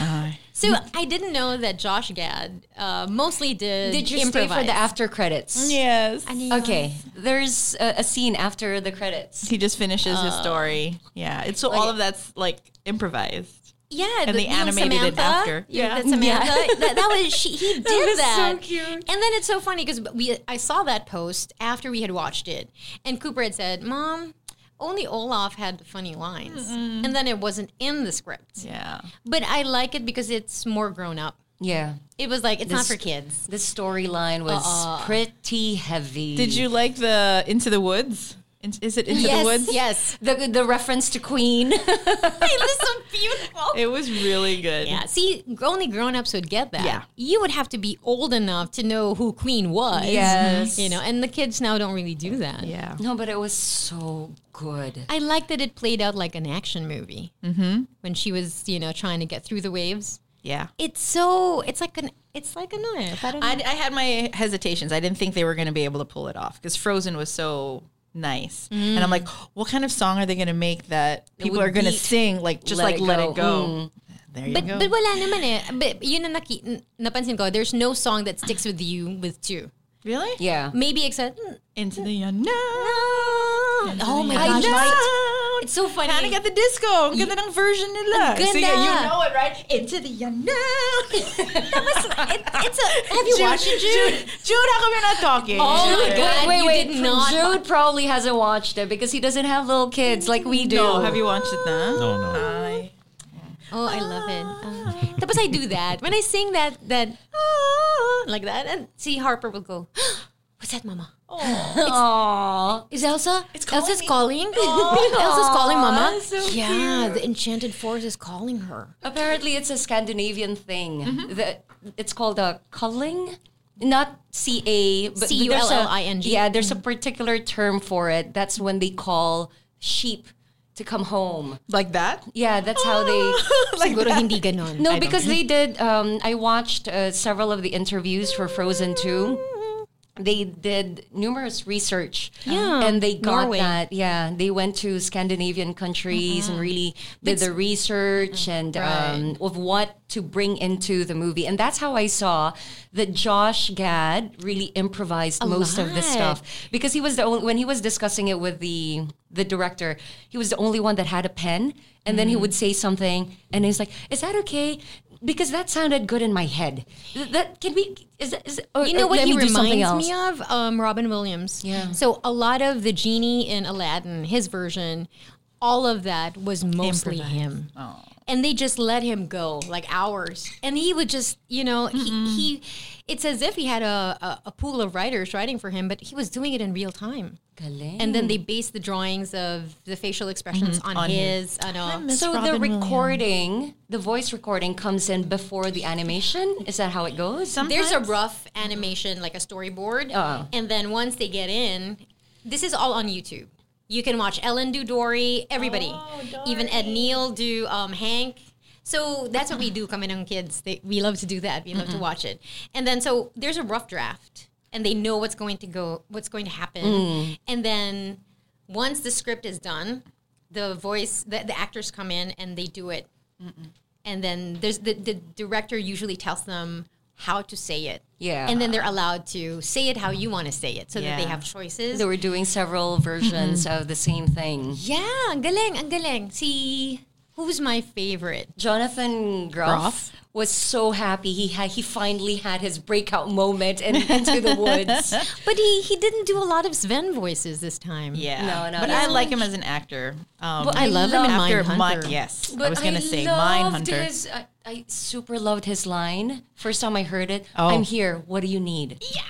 Speaker 2: Uh, So I didn't know that Josh Gad uh, mostly did.
Speaker 3: Did you
Speaker 2: improvise.
Speaker 3: stay for the after credits?
Speaker 4: Yes.
Speaker 3: Okay, there's a, a scene after the credits.
Speaker 4: He just finishes his story. Yeah. It's so all of that's like improvised.
Speaker 2: Yeah,
Speaker 4: And they
Speaker 2: yung
Speaker 4: animated it
Speaker 2: Samantha,
Speaker 4: after.
Speaker 2: Yeah,
Speaker 4: Yeah.
Speaker 2: that Samantha. that, that was she. He did
Speaker 3: was
Speaker 2: that.
Speaker 3: so cute.
Speaker 2: And then it's so funny because we I saw that post after we had watched it, and Cooper had said, "Mom." Only Olaf had the funny lines, and then it wasn't in the script.
Speaker 4: Yeah.
Speaker 2: But I like it because it's more grown up.
Speaker 3: Yeah,
Speaker 2: It was like it's not for kids.
Speaker 3: the storyline was uh-uh. pretty heavy.
Speaker 4: Did you like the Into the Woods? In- Is it Into
Speaker 2: yes,
Speaker 4: the Woods?
Speaker 2: yes.
Speaker 3: the the reference to Queen?
Speaker 2: it was so beautiful.
Speaker 4: It was really good.
Speaker 2: Yeah, see, only grown-ups would get that.
Speaker 4: Yeah.
Speaker 2: You would have to be old enough to know who Queen was.
Speaker 3: Yes.
Speaker 2: You know, and the kids now don't really do that.
Speaker 4: Yeah.
Speaker 3: no, but it was so good.
Speaker 2: I like that it played out like an action movie. Mm-hmm. When she was, you know, trying to get through the waves.
Speaker 4: Yeah.
Speaker 2: It's so, it's like an, it's like a knife. I don't know.
Speaker 4: I, I had my hesitations. I didn't think they were going to be able to pull it off because Frozen was so nice. And I'm like, what kind of song are they going to make that people are going to sing? Like, just
Speaker 3: Let
Speaker 4: like
Speaker 3: It
Speaker 4: Let
Speaker 3: Go.
Speaker 4: It Go. There you
Speaker 2: but,
Speaker 4: go.
Speaker 2: but wala naman eh. But yun ang naki, napansin ko, there's no song that sticks with you with two.
Speaker 4: Really?
Speaker 3: Yeah.
Speaker 2: Maybe except,
Speaker 4: Into the unknown.
Speaker 2: oh my
Speaker 4: I
Speaker 2: gosh.
Speaker 4: know.
Speaker 2: It's so funny.
Speaker 4: Panic at the Disco. Ang ganda ng version nila.
Speaker 2: Ang
Speaker 4: So yeah, you know it, right? Into the unknown.
Speaker 2: It- it's a, have you watched it, Jude?
Speaker 4: Jude, Jude, how come you're not talking?
Speaker 2: Oh my
Speaker 4: Jude.
Speaker 2: God.
Speaker 3: wait,
Speaker 2: you
Speaker 3: wait.
Speaker 2: did not
Speaker 3: Jude probably hasn't watched it because he doesn't have little kids like we do.
Speaker 4: No, have you watched it na?
Speaker 5: No, no.
Speaker 4: Ay.
Speaker 2: Oh, I love it. Uh, tapos I do that. When I sing that, that, ah, like that, and see Harper will go, what's that, mama?
Speaker 3: Aww.
Speaker 2: Is Elsa?
Speaker 4: It's calling
Speaker 2: Elsa's
Speaker 4: me.
Speaker 2: calling? Elsa's calling mama?
Speaker 3: so
Speaker 2: yeah, the enchanted forest is calling her.
Speaker 3: Apparently, it's a Scandinavian thing.
Speaker 2: Mm-hmm.
Speaker 3: The, it's called a culling, not C A, but but there's a-
Speaker 2: C-U-L-L-I-N-G.
Speaker 3: Yeah, there's a particular term for it. That's when they call sheep to come home.
Speaker 4: Like that?
Speaker 3: Yeah, that's how they.
Speaker 4: like
Speaker 2: Siguro
Speaker 4: that?
Speaker 2: hindi ganon.
Speaker 3: No,
Speaker 2: I don't
Speaker 3: because they did. Um, I watched uh, several of the interviews for Frozen 2. They did numerous research.
Speaker 2: Um, yeah,
Speaker 3: And they got
Speaker 2: Norway.
Speaker 3: that. Yeah. They went to Scandinavian countries and really did the research and um, of what to bring into the movie. And that's how I saw that Josh Gad really improvised most of the stuff because he was the only, when he was discussing it with the the director, he was the only one that had a pen, and then he would say something, and he's like, "Is that okay?" Because that sounded good in my head. That can we? Is, is or,
Speaker 2: You know what he reminds me of? Um, Robin Williams.
Speaker 3: Yeah.
Speaker 2: So a lot of the genie in Aladdin, his version, all of that was mostly him. Oh. And they just let him go like hours, and he would just, you know, he, he. It's as if he had a, a, a pool of writers writing for him, but he was doing it in real time.
Speaker 3: Galing.
Speaker 2: And then they based the drawings of the facial expressions on,
Speaker 4: On
Speaker 2: his. ano.
Speaker 4: Miss
Speaker 3: so the
Speaker 4: Robin Williams.
Speaker 3: recording, the voice recording, comes in before the animation. Is that how it goes?
Speaker 2: There's a rough animation, like a storyboard,
Speaker 3: Uh-uh.
Speaker 2: and then once they get in, this is all on YouTube. You can watch Ellen do Dory, everybody, even Ed O'Neill do um, Hank. So that's what we do. Coming on kids, they, we love to do that. We love to watch it, and then so there's a rough draft and they know what's going to go, what's going to happen,
Speaker 3: Mm.
Speaker 2: and then once the script is done, the voice, the, the actors come in and they do it, and then there's the the director usually tells them how to say it,
Speaker 3: Yeah.
Speaker 2: and then they're allowed to say it how you want to say it, so that they have choices.
Speaker 3: They were doing several versions of the same thing.
Speaker 2: yeah, ang galing, ang galing. See, who's my favorite?
Speaker 3: Jonathan Groff,
Speaker 4: Groff?
Speaker 3: was so happy he had he finally had his breakout moment in Into the Woods.
Speaker 2: But he he didn't do a lot of Sven voices this time.
Speaker 4: Yeah.
Speaker 3: No, no,
Speaker 4: But
Speaker 3: no.
Speaker 4: I like him as an actor. Um,
Speaker 3: But
Speaker 2: I love him in
Speaker 4: after
Speaker 2: Mindhunter.
Speaker 4: Mi- yes. I was gonna say
Speaker 3: loved
Speaker 4: Mindhunter.
Speaker 3: His, I, I super loved his line. First time I heard it,
Speaker 4: Oh.
Speaker 3: I'm here. What do you need? Yeah.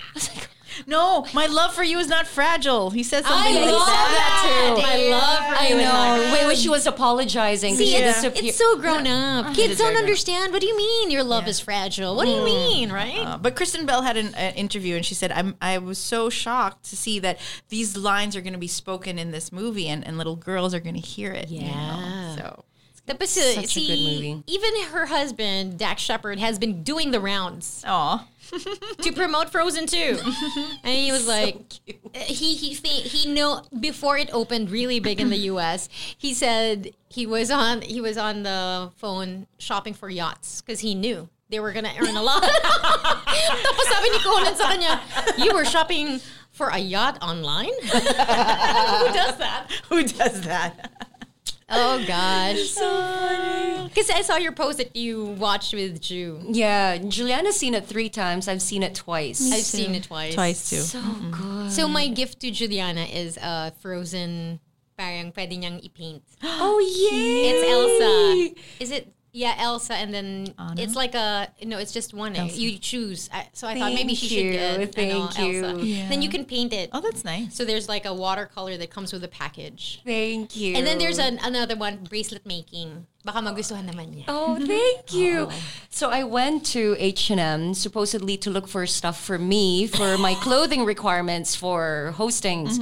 Speaker 4: No, my love for you is not fragile. He says something
Speaker 3: I
Speaker 4: like
Speaker 3: love
Speaker 4: that.
Speaker 3: that too.
Speaker 2: My love for
Speaker 3: I
Speaker 2: you is not
Speaker 3: know. Wait, when she was apologizing,
Speaker 2: See,
Speaker 3: she
Speaker 2: it's,
Speaker 3: disappeared.
Speaker 2: it's so grown up. Kids don't
Speaker 4: very grown
Speaker 2: understand. What do you mean your love is fragile? What do you mean, right?
Speaker 4: Uh, but Kristen Bell had an, an interview, and she said, "I'm I was so shocked to see that these lines are going to be spoken in this movie, and, and little girls are going to hear it." you know?
Speaker 2: Yeah.
Speaker 4: So
Speaker 2: Tapos,
Speaker 3: Such a
Speaker 2: see,
Speaker 3: good movie.
Speaker 2: Even her husband, Dax Shepard, has been doing the rounds
Speaker 4: Aw.
Speaker 2: To promote Frozen 2. and he was like, uh, he he thi- he know before it opened really big in the U.S. He said he was on he was on the phone shopping for yachts because he knew they were gonna earn a lot. Tapos sabi ni Conan sa kanya, you were shopping for a yacht online? Who does that?
Speaker 4: Who does that?
Speaker 2: Oh gosh, so funny. Ah. Because I saw your post that you watched with Jew.
Speaker 3: yeah, Giuliana's seen it three times. I've seen it twice.
Speaker 2: I've seen it twice.
Speaker 4: Twice too.
Speaker 3: So mm-hmm. good.
Speaker 2: So my gift to Giuliana is a frozen parang pwede niyang i-paint.
Speaker 3: Oh yeah.
Speaker 2: It's Elsa. Is it? Yeah, Elsa, and then it's like a no. It's just one. eh. You choose. I- So I thought maybe she
Speaker 3: Thank
Speaker 2: should get
Speaker 3: thank you.
Speaker 2: Elsa. Then you can paint it.
Speaker 4: Oh, that's nice.
Speaker 2: So there's like a watercolor that comes with a package.
Speaker 3: Thank you.
Speaker 2: And then there's an, another one, bracelet making. Baka magustuhan naman niya.
Speaker 3: Oh, thank you. So I went to H&M supposedly to look for stuff for me for my clothing requirements for hostings.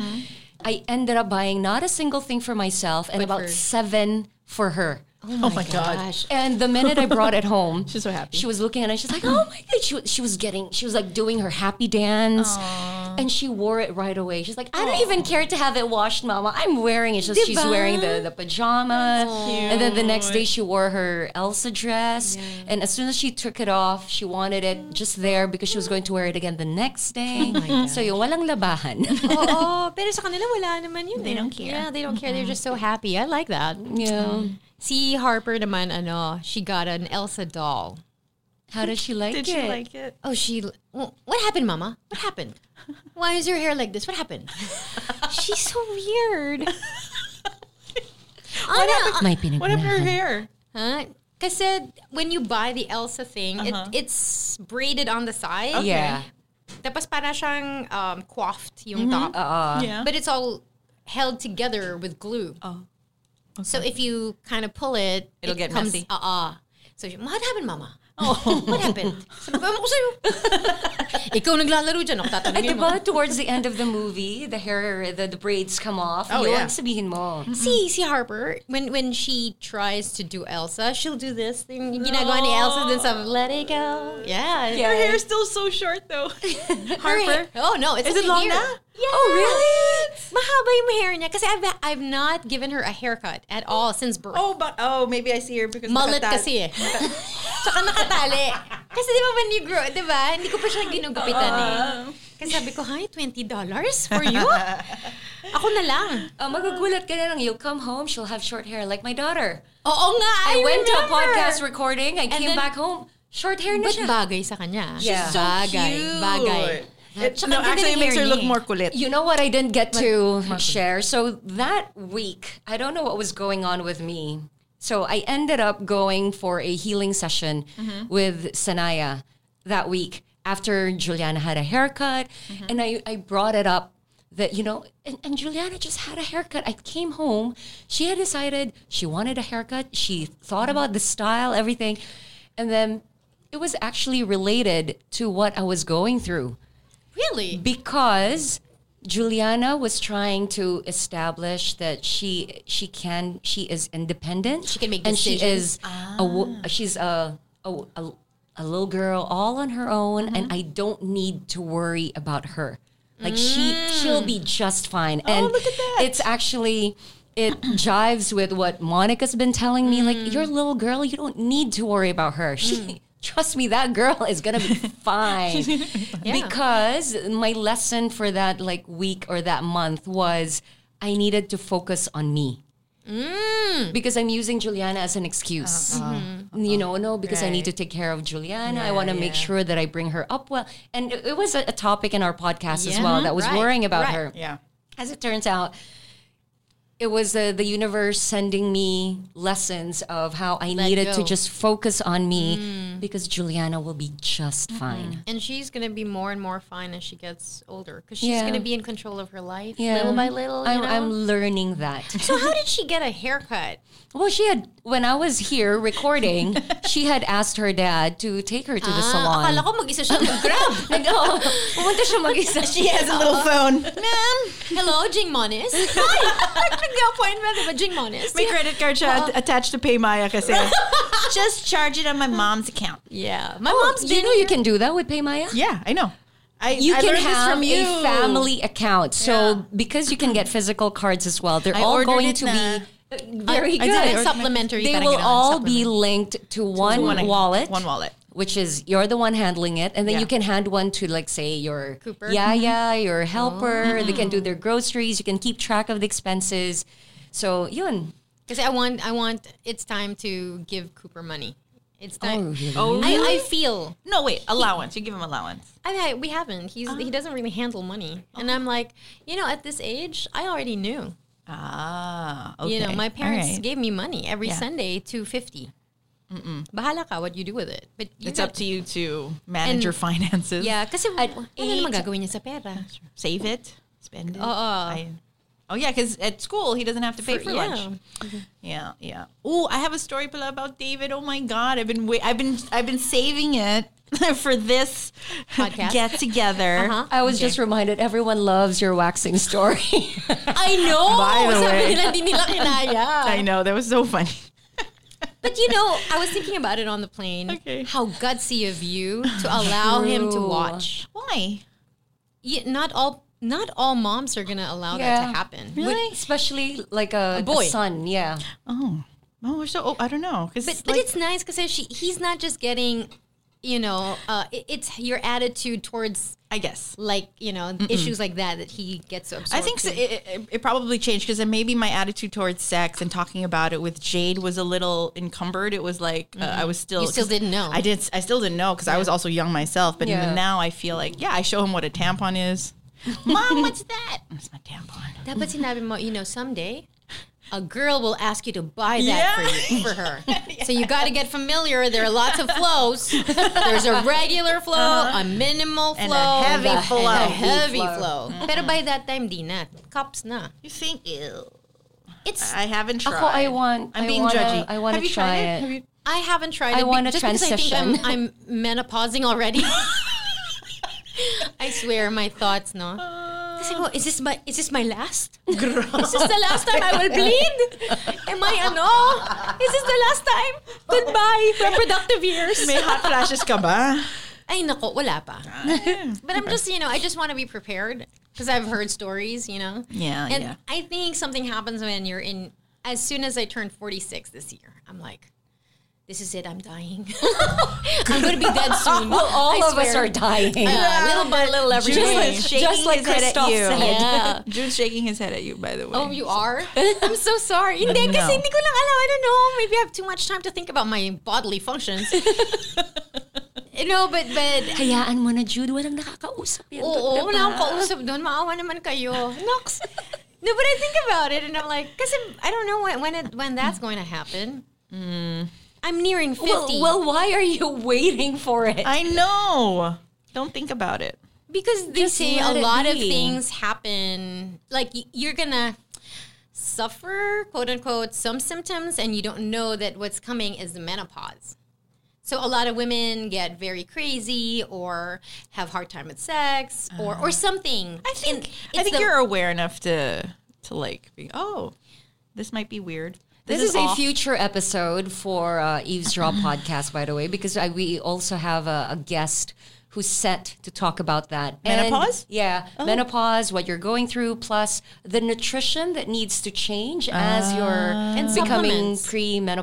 Speaker 3: I ended up buying not a single thing for myself and
Speaker 2: But
Speaker 3: about seven for her.
Speaker 4: Oh my god.
Speaker 2: Gosh.
Speaker 3: And the minute I brought it home,
Speaker 4: She's so happy.
Speaker 3: She was looking at it. She's like, "Oh my god!" She was, she was getting, she was like doing her happy dance, and she wore it right away. She's like, "I don't even care to have it washed, Mama. I'm wearing it." Just she's wearing the the pajamas, and then the next day she wore her Elsa dress. And as soon as she took it off, she wanted it just there because she was going to wear it again the next day. Oh so yung walang labahan.
Speaker 2: Oo, pero sa kanila wala naman yun. They don't care. Yeah, they don't care. They're just so happy. I like that.
Speaker 3: yeah.
Speaker 2: Si Harper naman, ano, she got an Elsa doll.
Speaker 3: How does she like it?
Speaker 4: Did
Speaker 3: it?
Speaker 4: you like it?
Speaker 2: Oh, she. What happened, Mama? What happened? Why is your hair like this? What happened? She's so weird. Ano?
Speaker 3: May
Speaker 4: What happened to her
Speaker 3: pinagmanahan.
Speaker 4: hair?
Speaker 2: Huh? Kasi when you buy the Elsa thing,
Speaker 4: Uh-huh.
Speaker 2: it, it's braided on the side.
Speaker 3: Yeah.
Speaker 2: Tapos para siyang um, coiffed yung top.
Speaker 3: Uh,
Speaker 4: Yeah.
Speaker 2: But it's all held together with glue.
Speaker 4: Oh.
Speaker 2: So if you kind of pull it,
Speaker 4: It'll
Speaker 2: it
Speaker 4: get
Speaker 2: comes,
Speaker 4: messy.
Speaker 2: Uh-uh. So she, what happened, Mama? Oh, what happened? Sabi ko, "Ewan ko sa'yo. Ikaw naglalaro dyan. Oh, Ako
Speaker 3: At
Speaker 2: tatanungin mo.
Speaker 3: towards the end of the movie, the hair, the, the braids come off.
Speaker 4: Oh,
Speaker 3: Yun,
Speaker 4: yeah.
Speaker 3: sabihin mo.
Speaker 2: See, mm-hmm. see Harper, when when she tries to do Elsa, she'll do this thing. You Yung ginagawa ni Elsa dun sa Let It Go. Yeah.
Speaker 3: Yeah.
Speaker 4: Her hair's still so short though.
Speaker 2: Harper. hair- Oh, no. It's
Speaker 4: Is it long
Speaker 2: here.
Speaker 4: na?
Speaker 2: Yeah.
Speaker 3: Oh, really?
Speaker 2: Mahaba yung hair niya. Kasi I've, I've not given her a haircut at all since birth.
Speaker 4: oh, but oh, maybe I see her because
Speaker 2: Mullet
Speaker 4: nakatal-
Speaker 2: kasi eh. Tsaka nakatali. Kasi di ba when you grow, di ba? Hindi ko pa siya ginugupitan eh. Kasi sabi ko, hi, $20 for you? Ako na lang.
Speaker 3: Uh, magugulat ka na lang. You'll come home, she'll have short hair like my daughter.
Speaker 2: Oo nga, I,
Speaker 3: I, went to a
Speaker 2: remember.
Speaker 3: podcast recording. I came
Speaker 2: then-
Speaker 3: back home. Short hair na
Speaker 2: But
Speaker 3: siya.
Speaker 2: bagay sa kanya.
Speaker 3: Yeah.
Speaker 4: So
Speaker 2: bagay,
Speaker 4: cute.
Speaker 2: bagay.
Speaker 4: It, no, actually, it makes her look more kulit.
Speaker 3: You know what I didn't get to share? So that week, I don't know what was going on with me. So I ended up going for a healing session mm-hmm. with Sanaya that week after Giuliana had a haircut. Mm-hmm. And I, I brought it up that, you know, and, and Giuliana just had a haircut. I came home. She had decided she wanted a haircut. She thought about the style, everything. And then it was actually related to what I was going through
Speaker 2: Really?
Speaker 3: because Giuliana was trying to establish that she she can she is independent.
Speaker 2: She can make
Speaker 3: and she
Speaker 2: decisions.
Speaker 3: is a she's a, a, a a little girl all on her own, and
Speaker 4: Mm-hmm.
Speaker 3: I don't need to worry about her. Like she, she'll be just fine. And
Speaker 4: Mm. Oh, look at that.
Speaker 3: it's actually. It jives with what Monica's been telling me.
Speaker 4: Mm.
Speaker 3: Like, you're a little girl, you don't need to worry about her. She, trust me, that girl is gonna be fine. Because my lesson for that like week or that month was I needed to focus on me. Mm. Because I'm using Giuliana as an excuse. Uh-huh. Mm-hmm. Uh-huh. You know, no, because I need to take care of Giuliana. I want to make sure that I bring her up well. And it, it was a, a topic in our podcast as well that was
Speaker 2: Right,
Speaker 3: worrying about
Speaker 2: right.
Speaker 3: her.
Speaker 4: Yeah.
Speaker 3: As it turns out, it was uh, the universe sending me lessons of how I needed to just focus on me because Giuliana will be just fine.
Speaker 2: And she's gonna be more and more fine as she gets older because she's
Speaker 3: Yeah.
Speaker 2: gonna be in control of her life
Speaker 3: Yeah.
Speaker 2: little by little. You
Speaker 3: I'm,
Speaker 2: know?
Speaker 3: I'm learning that.
Speaker 2: so how did she get a haircut?
Speaker 3: Well, she had when I was here recording, she had asked her dad to take her to the
Speaker 2: Ah,
Speaker 3: salon.
Speaker 2: akala ko mag-isa siya mag-grab.
Speaker 3: Nag- pumunta siya mag-isa.
Speaker 4: She has a little phone. Ma'am,
Speaker 2: Hello, Jing Monis. Hi! Nag-appointment, diba, Jing Monis?
Speaker 4: may credit card siya at- attached to Paymaya kasi. Just charge it on my mom's account.
Speaker 2: Yeah. My
Speaker 3: Oh,
Speaker 2: mom's
Speaker 3: you
Speaker 2: been
Speaker 3: know you can do that with Paymaya?
Speaker 4: Yeah, I know. I,
Speaker 3: You
Speaker 4: I
Speaker 3: can
Speaker 4: learned this
Speaker 3: have
Speaker 4: from you.
Speaker 3: a family account. So
Speaker 4: Yeah.
Speaker 3: because you can get physical cards as well, they're
Speaker 4: I
Speaker 3: all
Speaker 4: ordered
Speaker 3: going
Speaker 4: it
Speaker 3: to
Speaker 4: na.
Speaker 3: be very
Speaker 4: I
Speaker 3: good.
Speaker 4: did.
Speaker 2: It's supplementary.
Speaker 3: they
Speaker 2: parang
Speaker 3: will
Speaker 2: ganon,
Speaker 3: all be linked to one,
Speaker 4: one-
Speaker 3: wallet.
Speaker 4: one wallet.
Speaker 3: Which is you're the one handling it, and then
Speaker 4: Yeah.
Speaker 3: you can hand one to like say your
Speaker 2: Cooper?
Speaker 3: yaya, your helper. They can do their groceries. You can keep track of the expenses. So yun.
Speaker 2: Because I want, I want. It's time to give Cooper money. It's time.
Speaker 3: really?
Speaker 4: Oh,
Speaker 2: I, I feel.
Speaker 4: No, wait, allowance. You give him allowance.
Speaker 2: I, I we haven't. He's he doesn't really handle money, and I'm like, you know, at this age, I already knew.
Speaker 4: Ah, okay.
Speaker 2: You know, my parents
Speaker 4: right.
Speaker 2: gave me money every
Speaker 4: Yeah.
Speaker 2: Sunday, two fifty. Bahala ka what you do with it, but you
Speaker 4: It's up to you to manage
Speaker 2: And-
Speaker 4: your finances.
Speaker 2: Yeah, kasi ano naman
Speaker 3: eight-
Speaker 2: gagawin niya sa pera?
Speaker 4: Save it, spend it.
Speaker 2: Oo.
Speaker 4: I- oh yeah, because at school he doesn't have to pay for,
Speaker 2: For- yeah.
Speaker 4: lunch. Yeah, yeah. Oh, I have a story pala about David. Oh my god, I've been wait, I've been I've been saving it for this
Speaker 2: Podcast?
Speaker 4: get together.
Speaker 2: Uh-huh.
Speaker 3: I was just reminded everyone loves your waxing story.
Speaker 2: I know.
Speaker 4: By the
Speaker 2: Sabi
Speaker 4: way.
Speaker 2: nila, di nila kinaya.
Speaker 4: I know that was so funny.
Speaker 2: But you know, I was thinking about it on the plane.
Speaker 4: Okay.
Speaker 2: How gutsy of you to allow him to watch.
Speaker 4: Why?
Speaker 2: Yeah, not all not all moms are gonna allow that to happen.
Speaker 3: Really? Especially like a, a
Speaker 2: boy.
Speaker 3: son, yeah.
Speaker 4: Oh, oh, we're so. Oh, I don't know. Because
Speaker 2: But but it's nice because she he's not just getting, you know, uh, it- it's your attitude towards
Speaker 4: I guess.
Speaker 2: like you know issues like that that he gets so absorbed.
Speaker 4: I think so, it, it, it probably changed because maybe my attitude towards sex and talking about it with Jade was a little encumbered. It was like uh, I was still
Speaker 2: You still didn't know.
Speaker 4: I did. I still didn't know because I was also young myself. But
Speaker 3: Yeah.
Speaker 4: even now, I feel like yeah, I show him what a tampon is. Mom, what's that? It's my tampon.
Speaker 2: Dapat sinabi mo, you know, someday a girl will ask you to buy that
Speaker 4: Yeah.
Speaker 2: for you for her. So you got to get familiar. There are lots of flows. There's a regular flow, uh-huh. a minimal flow,
Speaker 4: And
Speaker 2: flow,
Speaker 4: a heavy
Speaker 2: and
Speaker 4: flow.
Speaker 2: a heavy
Speaker 3: Heavy
Speaker 2: flow. Mm-hmm. Pero by that time, di na. Cups na.
Speaker 4: You think? Ew.
Speaker 2: It's.
Speaker 4: I haven't tried.
Speaker 3: Ako, I want.
Speaker 4: I'm
Speaker 3: I
Speaker 4: being
Speaker 3: wanna,
Speaker 4: judgy.
Speaker 3: I want
Speaker 4: Have
Speaker 3: to
Speaker 4: you tried
Speaker 3: try
Speaker 4: it?
Speaker 3: it.
Speaker 4: Have you?
Speaker 2: I haven't tried
Speaker 3: I
Speaker 2: it. be-
Speaker 3: want a
Speaker 2: just because I think I'm,
Speaker 3: transition.
Speaker 2: I'm menopausing already. I swear, my thoughts, no. Uh, Kasi ko, is this my is this my last? is this the last time I will bleed? Am I ano? Is this the last time? Goodbye, reproductive years.
Speaker 4: May hot flashes ka ba?
Speaker 2: Ay nako, wala pa.
Speaker 4: Ah.
Speaker 2: But I'm just, you know, I just want to be prepared because I've heard stories, you know.
Speaker 4: Yeah,
Speaker 2: And
Speaker 4: yeah.
Speaker 2: I think something happens when you're in. As soon as I turned 46 this year, I'm like, this is it. I'm dying. I'm gonna be dead soon.
Speaker 3: well, All
Speaker 2: I
Speaker 3: of us are dying.
Speaker 2: Uh, little by little, every
Speaker 4: Jude
Speaker 2: day.
Speaker 4: is shaking
Speaker 3: Just like
Speaker 4: his head at you.
Speaker 3: said.
Speaker 2: Yeah.
Speaker 4: Jude's shaking his head at you, by the way.
Speaker 2: Oh, you are? I'm so sorry. Hindi, kasi
Speaker 4: No.
Speaker 2: hindi ko lang alam. I don't know. Maybe I have too much time to think about my bodily functions. you know, but, but,
Speaker 3: Hayaan mo na, Jude. Walang nakakausap yan.
Speaker 2: oo,
Speaker 3: Diba?
Speaker 2: wala akong kausap doon. Maawa naman kayo. Nox. No, but I think about it and I'm like, kasi I don't know when when, it, when that's going to happen. I'm nearing 50.
Speaker 3: Well, well, why are you waiting for it?
Speaker 4: I know. Don't think about it.
Speaker 2: Because they
Speaker 3: Just
Speaker 2: say a
Speaker 3: let it
Speaker 2: lot of things happen. Like you're gonna suffer, quote unquote, some symptoms, and you don't know that what's coming is the menopause. So a lot of women get very crazy or have hard time with sex or or uh-huh. something.
Speaker 4: I think
Speaker 2: And
Speaker 4: I think
Speaker 2: the-
Speaker 4: you're aware enough to to like be oh, this might be weird.
Speaker 3: This,
Speaker 4: This
Speaker 3: is,
Speaker 4: is
Speaker 3: a future episode for uh, Eavesdrop podcast, by the way, because I, we also have a, a guest who's set to talk about that. And-
Speaker 4: Menopause?
Speaker 3: yeah, menopause, what you're going through, plus the nutrition that needs to change as you're
Speaker 2: And
Speaker 3: becoming
Speaker 2: supplements.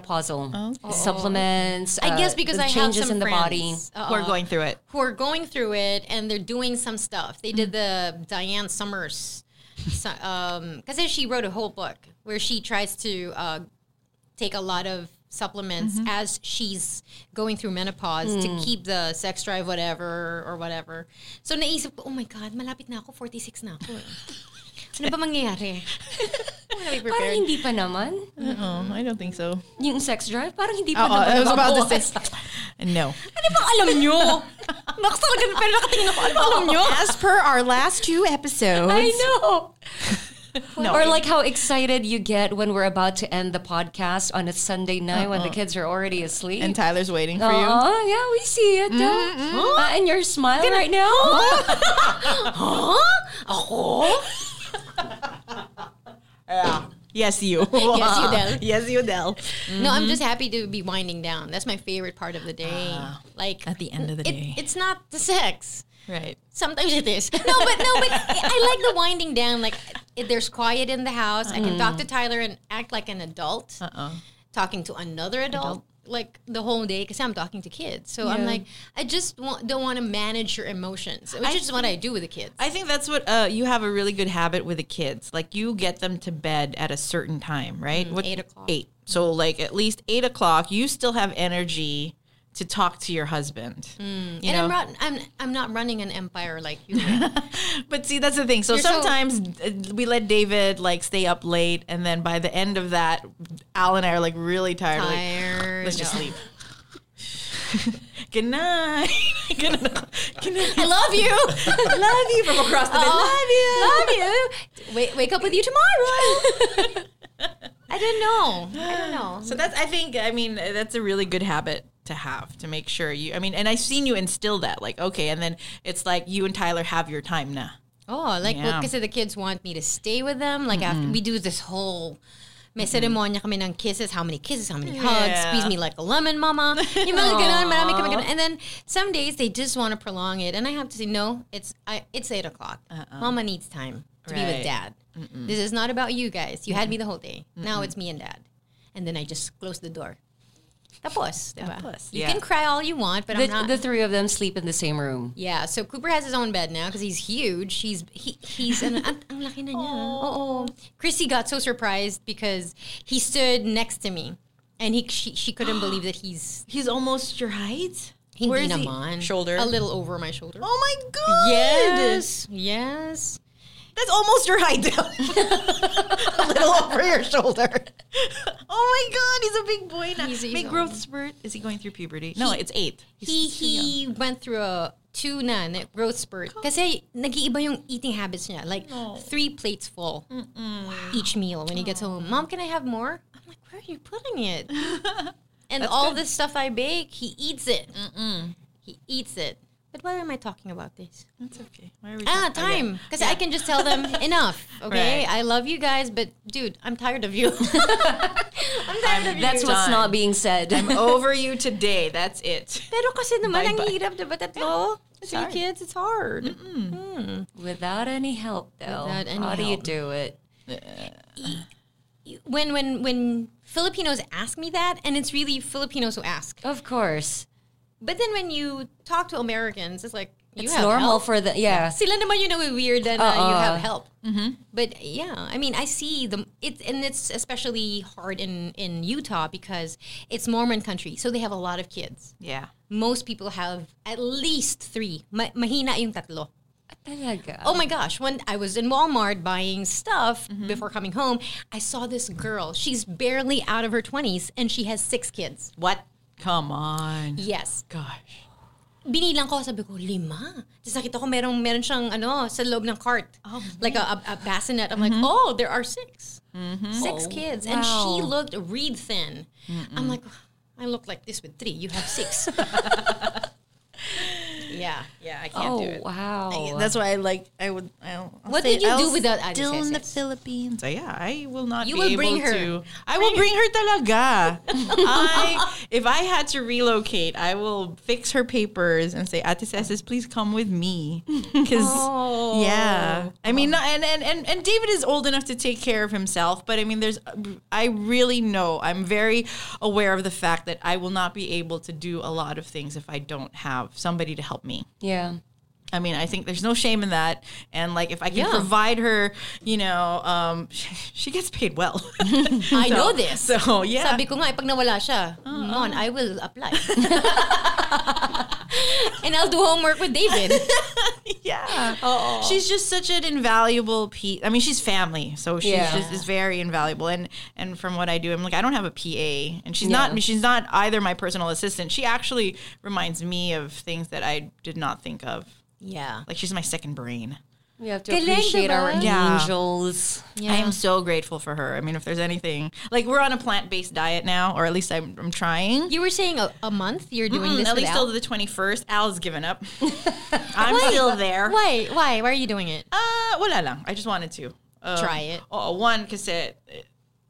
Speaker 3: premenopausal. Supplements.
Speaker 2: I
Speaker 3: uh,
Speaker 2: guess because
Speaker 3: the
Speaker 2: I have
Speaker 3: changes
Speaker 2: some
Speaker 3: in the
Speaker 2: friends,
Speaker 3: body.
Speaker 2: uh,
Speaker 4: Who are going through it?
Speaker 2: who are going through it and they're doing some stuff. They
Speaker 3: Mm.
Speaker 2: did the Suzanne Somers, so, um, because she wrote a whole book where she tries to uh, take a lot of supplements
Speaker 3: Mm-hmm.
Speaker 2: as she's going through menopause
Speaker 3: Mm.
Speaker 2: to keep the sex drive, whatever or whatever. So naisip ko, oh my God, malapit na ako, 46 na ako. eh. Ano ba mangyayari? I'm gonna be
Speaker 3: Parang hindi pa naman.
Speaker 4: Oh, I don't think so.
Speaker 3: Yung sex drive, parang hindi pa
Speaker 4: Oh,
Speaker 3: naman.
Speaker 4: I was about to say. No.
Speaker 2: Ano ba alam nyo? Nakasalagan, pero nakatingin ako, ano ba alam nyo?
Speaker 4: As per our last two episodes,
Speaker 3: I know.
Speaker 4: No.
Speaker 3: Or like how excited you get when we're about to end the podcast on a Sunday night when the uh-uh. kids are already asleep.
Speaker 4: and Tyler's waiting for you.
Speaker 3: Oh, yeah, we see it. though. Mm-hmm. Uh, and you're smiling right now.
Speaker 2: Ako?
Speaker 4: Yes, you.
Speaker 2: Yes, you Delle.
Speaker 4: yes, you, Delle.
Speaker 2: No, I'm just mm-hmm. happy to be winding down. That's my favorite part of the day. Ah. like
Speaker 4: At the end of the
Speaker 2: it-
Speaker 4: day.
Speaker 2: it's not the sex.
Speaker 4: Right.
Speaker 2: Sometimes it is. No, but no, but I like the winding down. Like there's quiet in the house. I can talk to Tyler and act like an adult,
Speaker 4: Uh-uh.
Speaker 2: talking to another adult. Like the whole day, because I'm talking to kids. So I'm like, I just want, don't want to manage your emotions, which is what I do with the kids.
Speaker 4: I think that's what uh, you have a really good habit with the kids. Like you get them to bed at a certain time, right? What-
Speaker 2: eight o'clock.
Speaker 4: Eight. So like at least eight o'clock, you still have energy to talk to your husband. You
Speaker 2: and
Speaker 4: know?
Speaker 2: I'm not, I'm, I'm not running an empire like you.
Speaker 4: But see, that's the thing. So
Speaker 2: You're
Speaker 4: sometimes uh, we let David like stay up late, and then by the end of that, Al and I are like really tired. We're like, Let's just sleep. Good night. Good night.
Speaker 2: I love you.
Speaker 4: I love you from across the bed.
Speaker 2: Oh, love you. Wait, wake up with you tomorrow. I don't know. I don't know.
Speaker 4: So that's I think I mean that's a really good habit to have to make sure you I mean and I've seen you instill that like okay and then it's like you and Tyler have your time now.
Speaker 2: Oh, like
Speaker 4: Yeah.
Speaker 2: because the kids want me to stay with them. Like after mm-hmm. we do this whole may seremonya mm-hmm. kami ng kisses, how many kisses, how many hugs,
Speaker 4: Yeah.
Speaker 2: squeeze me like a lemon, mama. Yung mga ganon, marami kami ganon. And then some days they just want to prolong it, and I have to say no. It's I, it's eight o'clock. Uh-uh. Mama needs time to be with
Speaker 4: Right.
Speaker 2: dad. This is not about you guys. You had me the whole day. Now it's me and dad, and then I just close the door. Tapos, diba?
Speaker 4: Tapos,
Speaker 2: You
Speaker 4: yeah.
Speaker 2: can cry all you want, but
Speaker 3: The,
Speaker 2: I'm not.
Speaker 3: the three of them sleep in the same room.
Speaker 2: Yeah, so Cooper has his own bed now because he's huge. He's he, he's an, ang, ang laki na niya. Oo. Chrissy got so surprised because he stood next to me, and he she, she couldn't believe that he's
Speaker 4: He's almost your height.
Speaker 2: hindi
Speaker 4: Where is he? Shoulder?
Speaker 2: a little over my shoulder.
Speaker 4: Oh my god.
Speaker 2: yes, yes.
Speaker 4: That's almost your height. a little over your shoulder. Oh my god, he's a big boy now.
Speaker 2: He's a-
Speaker 4: big growth spurt. Is he going through puberty? No, it's eight. He's
Speaker 2: He
Speaker 4: too young.
Speaker 2: he went through a two na na growth spurt kasi nag-iiba yung eating habits niya. Like three plates full each meal when he gets home. Mom, can I have more? I'm like, where are you putting it? and all this stuff I bake, he eats it. He eats it. But why am I talking about this?
Speaker 4: That's okay. Why are we
Speaker 2: Ah,
Speaker 4: talking-
Speaker 2: time. Because I can just tell them enough. Okay,
Speaker 4: Right.
Speaker 2: I love you guys, but dude, I'm tired of you. I'm tired of you.
Speaker 3: That's what's
Speaker 4: Done.
Speaker 3: not being said.
Speaker 4: I'm over you today. That's it.
Speaker 2: Pero kasi naman, ang
Speaker 4: Bye-bye.
Speaker 2: hirap, diba, tatlo? Three kids, it's hard.
Speaker 3: Without any help, though.
Speaker 2: Without any
Speaker 3: How do you do it?
Speaker 2: when when when Filipinos ask me that, and it's really Filipinos who ask.
Speaker 3: Of course.
Speaker 2: But then when you talk to Americans, it's like you
Speaker 3: It's
Speaker 2: have
Speaker 3: normal
Speaker 2: help.
Speaker 3: for the, yeah.
Speaker 2: Sila naman you know weird and uh, you
Speaker 3: Uh-uh.
Speaker 2: have help. But yeah, I mean, I see the it's and it's especially hard in in Utah because it's Mormon country, so they have a lot of kids.
Speaker 4: Yeah.
Speaker 2: Most people have at least three. Ma- mahina yung tatlo.
Speaker 3: Talaga.
Speaker 2: Oh my gosh, when I was in Walmart buying stuff
Speaker 4: Mm-hmm.
Speaker 2: before coming home, I saw this girl. She's barely out of her 20s and she has six kids.
Speaker 4: What? Come on.
Speaker 2: Yes.
Speaker 4: Gosh.
Speaker 2: Binilang ko, sabi ko, lima. Tapos nakita ko merong, meron siyang ano, sa loob ng cart. Oh, like a, a, a bassinet. I'm like, mm-hmm. oh, there are 6 mm-hmm. Six oh, kids. And she looked reed thin. I'm like, oh, I look like this with three. You have six. yeah.
Speaker 4: Yeah. I can't
Speaker 3: oh
Speaker 4: do it.
Speaker 3: wow.
Speaker 4: That's why I like. I would. I'll, I'll
Speaker 2: What
Speaker 4: say-
Speaker 2: did you
Speaker 4: I'll
Speaker 2: do without Ate
Speaker 4: Still in the Philippines. Yeah, I will not.
Speaker 2: You
Speaker 4: be
Speaker 2: will
Speaker 4: able
Speaker 2: bring her.
Speaker 4: To, I will bring her talaga. I if I had to relocate, I will fix her papers and say, Ate Ceces, please come with me. Because
Speaker 2: Oh.
Speaker 4: yeah, I mean, not- and, and and and David is old enough to take care of himself. But I mean, there's. I really know. I'm very aware of the fact that I will not be able to do a lot of things if I don't have somebody to help me.
Speaker 3: yeah.
Speaker 4: I mean, I think there's no shame in that. And like, if I can
Speaker 2: Yeah.
Speaker 4: provide her, you know, um, she gets paid well.
Speaker 2: I know this.
Speaker 4: So yeah,
Speaker 2: Sabi ko nga, eh, pag nawala siya, Mon, I will apply. and I'll do homework with David.
Speaker 4: yeah. She's just such an invaluable piece. I mean, she's family, so she's
Speaker 3: Yeah.
Speaker 4: just is very invaluable. And and from what I do, I'm like, I don't have a PA, and she's
Speaker 3: Yeah.
Speaker 4: not she's not either my personal assistant. She actually reminds me of things that I did not think of.
Speaker 2: Yeah.
Speaker 4: Like she's my second brain.
Speaker 3: We have to
Speaker 2: Galing,
Speaker 3: appreciate our
Speaker 2: diba?
Speaker 4: Yeah.
Speaker 3: angels.
Speaker 4: I am so grateful for her. I mean, if there's anything, like we're on a plant based diet now, or at least I'm, I'm trying.
Speaker 2: You were saying a, a month you're doing
Speaker 4: Mm,
Speaker 2: this
Speaker 4: at least
Speaker 2: Al?
Speaker 4: till the 21st. Al's given up. I'm still there.
Speaker 2: Why? Why? Why are you doing it?
Speaker 4: Uh, wala lang. I just wanted to. Uh,
Speaker 2: Try it.
Speaker 4: Oh, one, because it, it,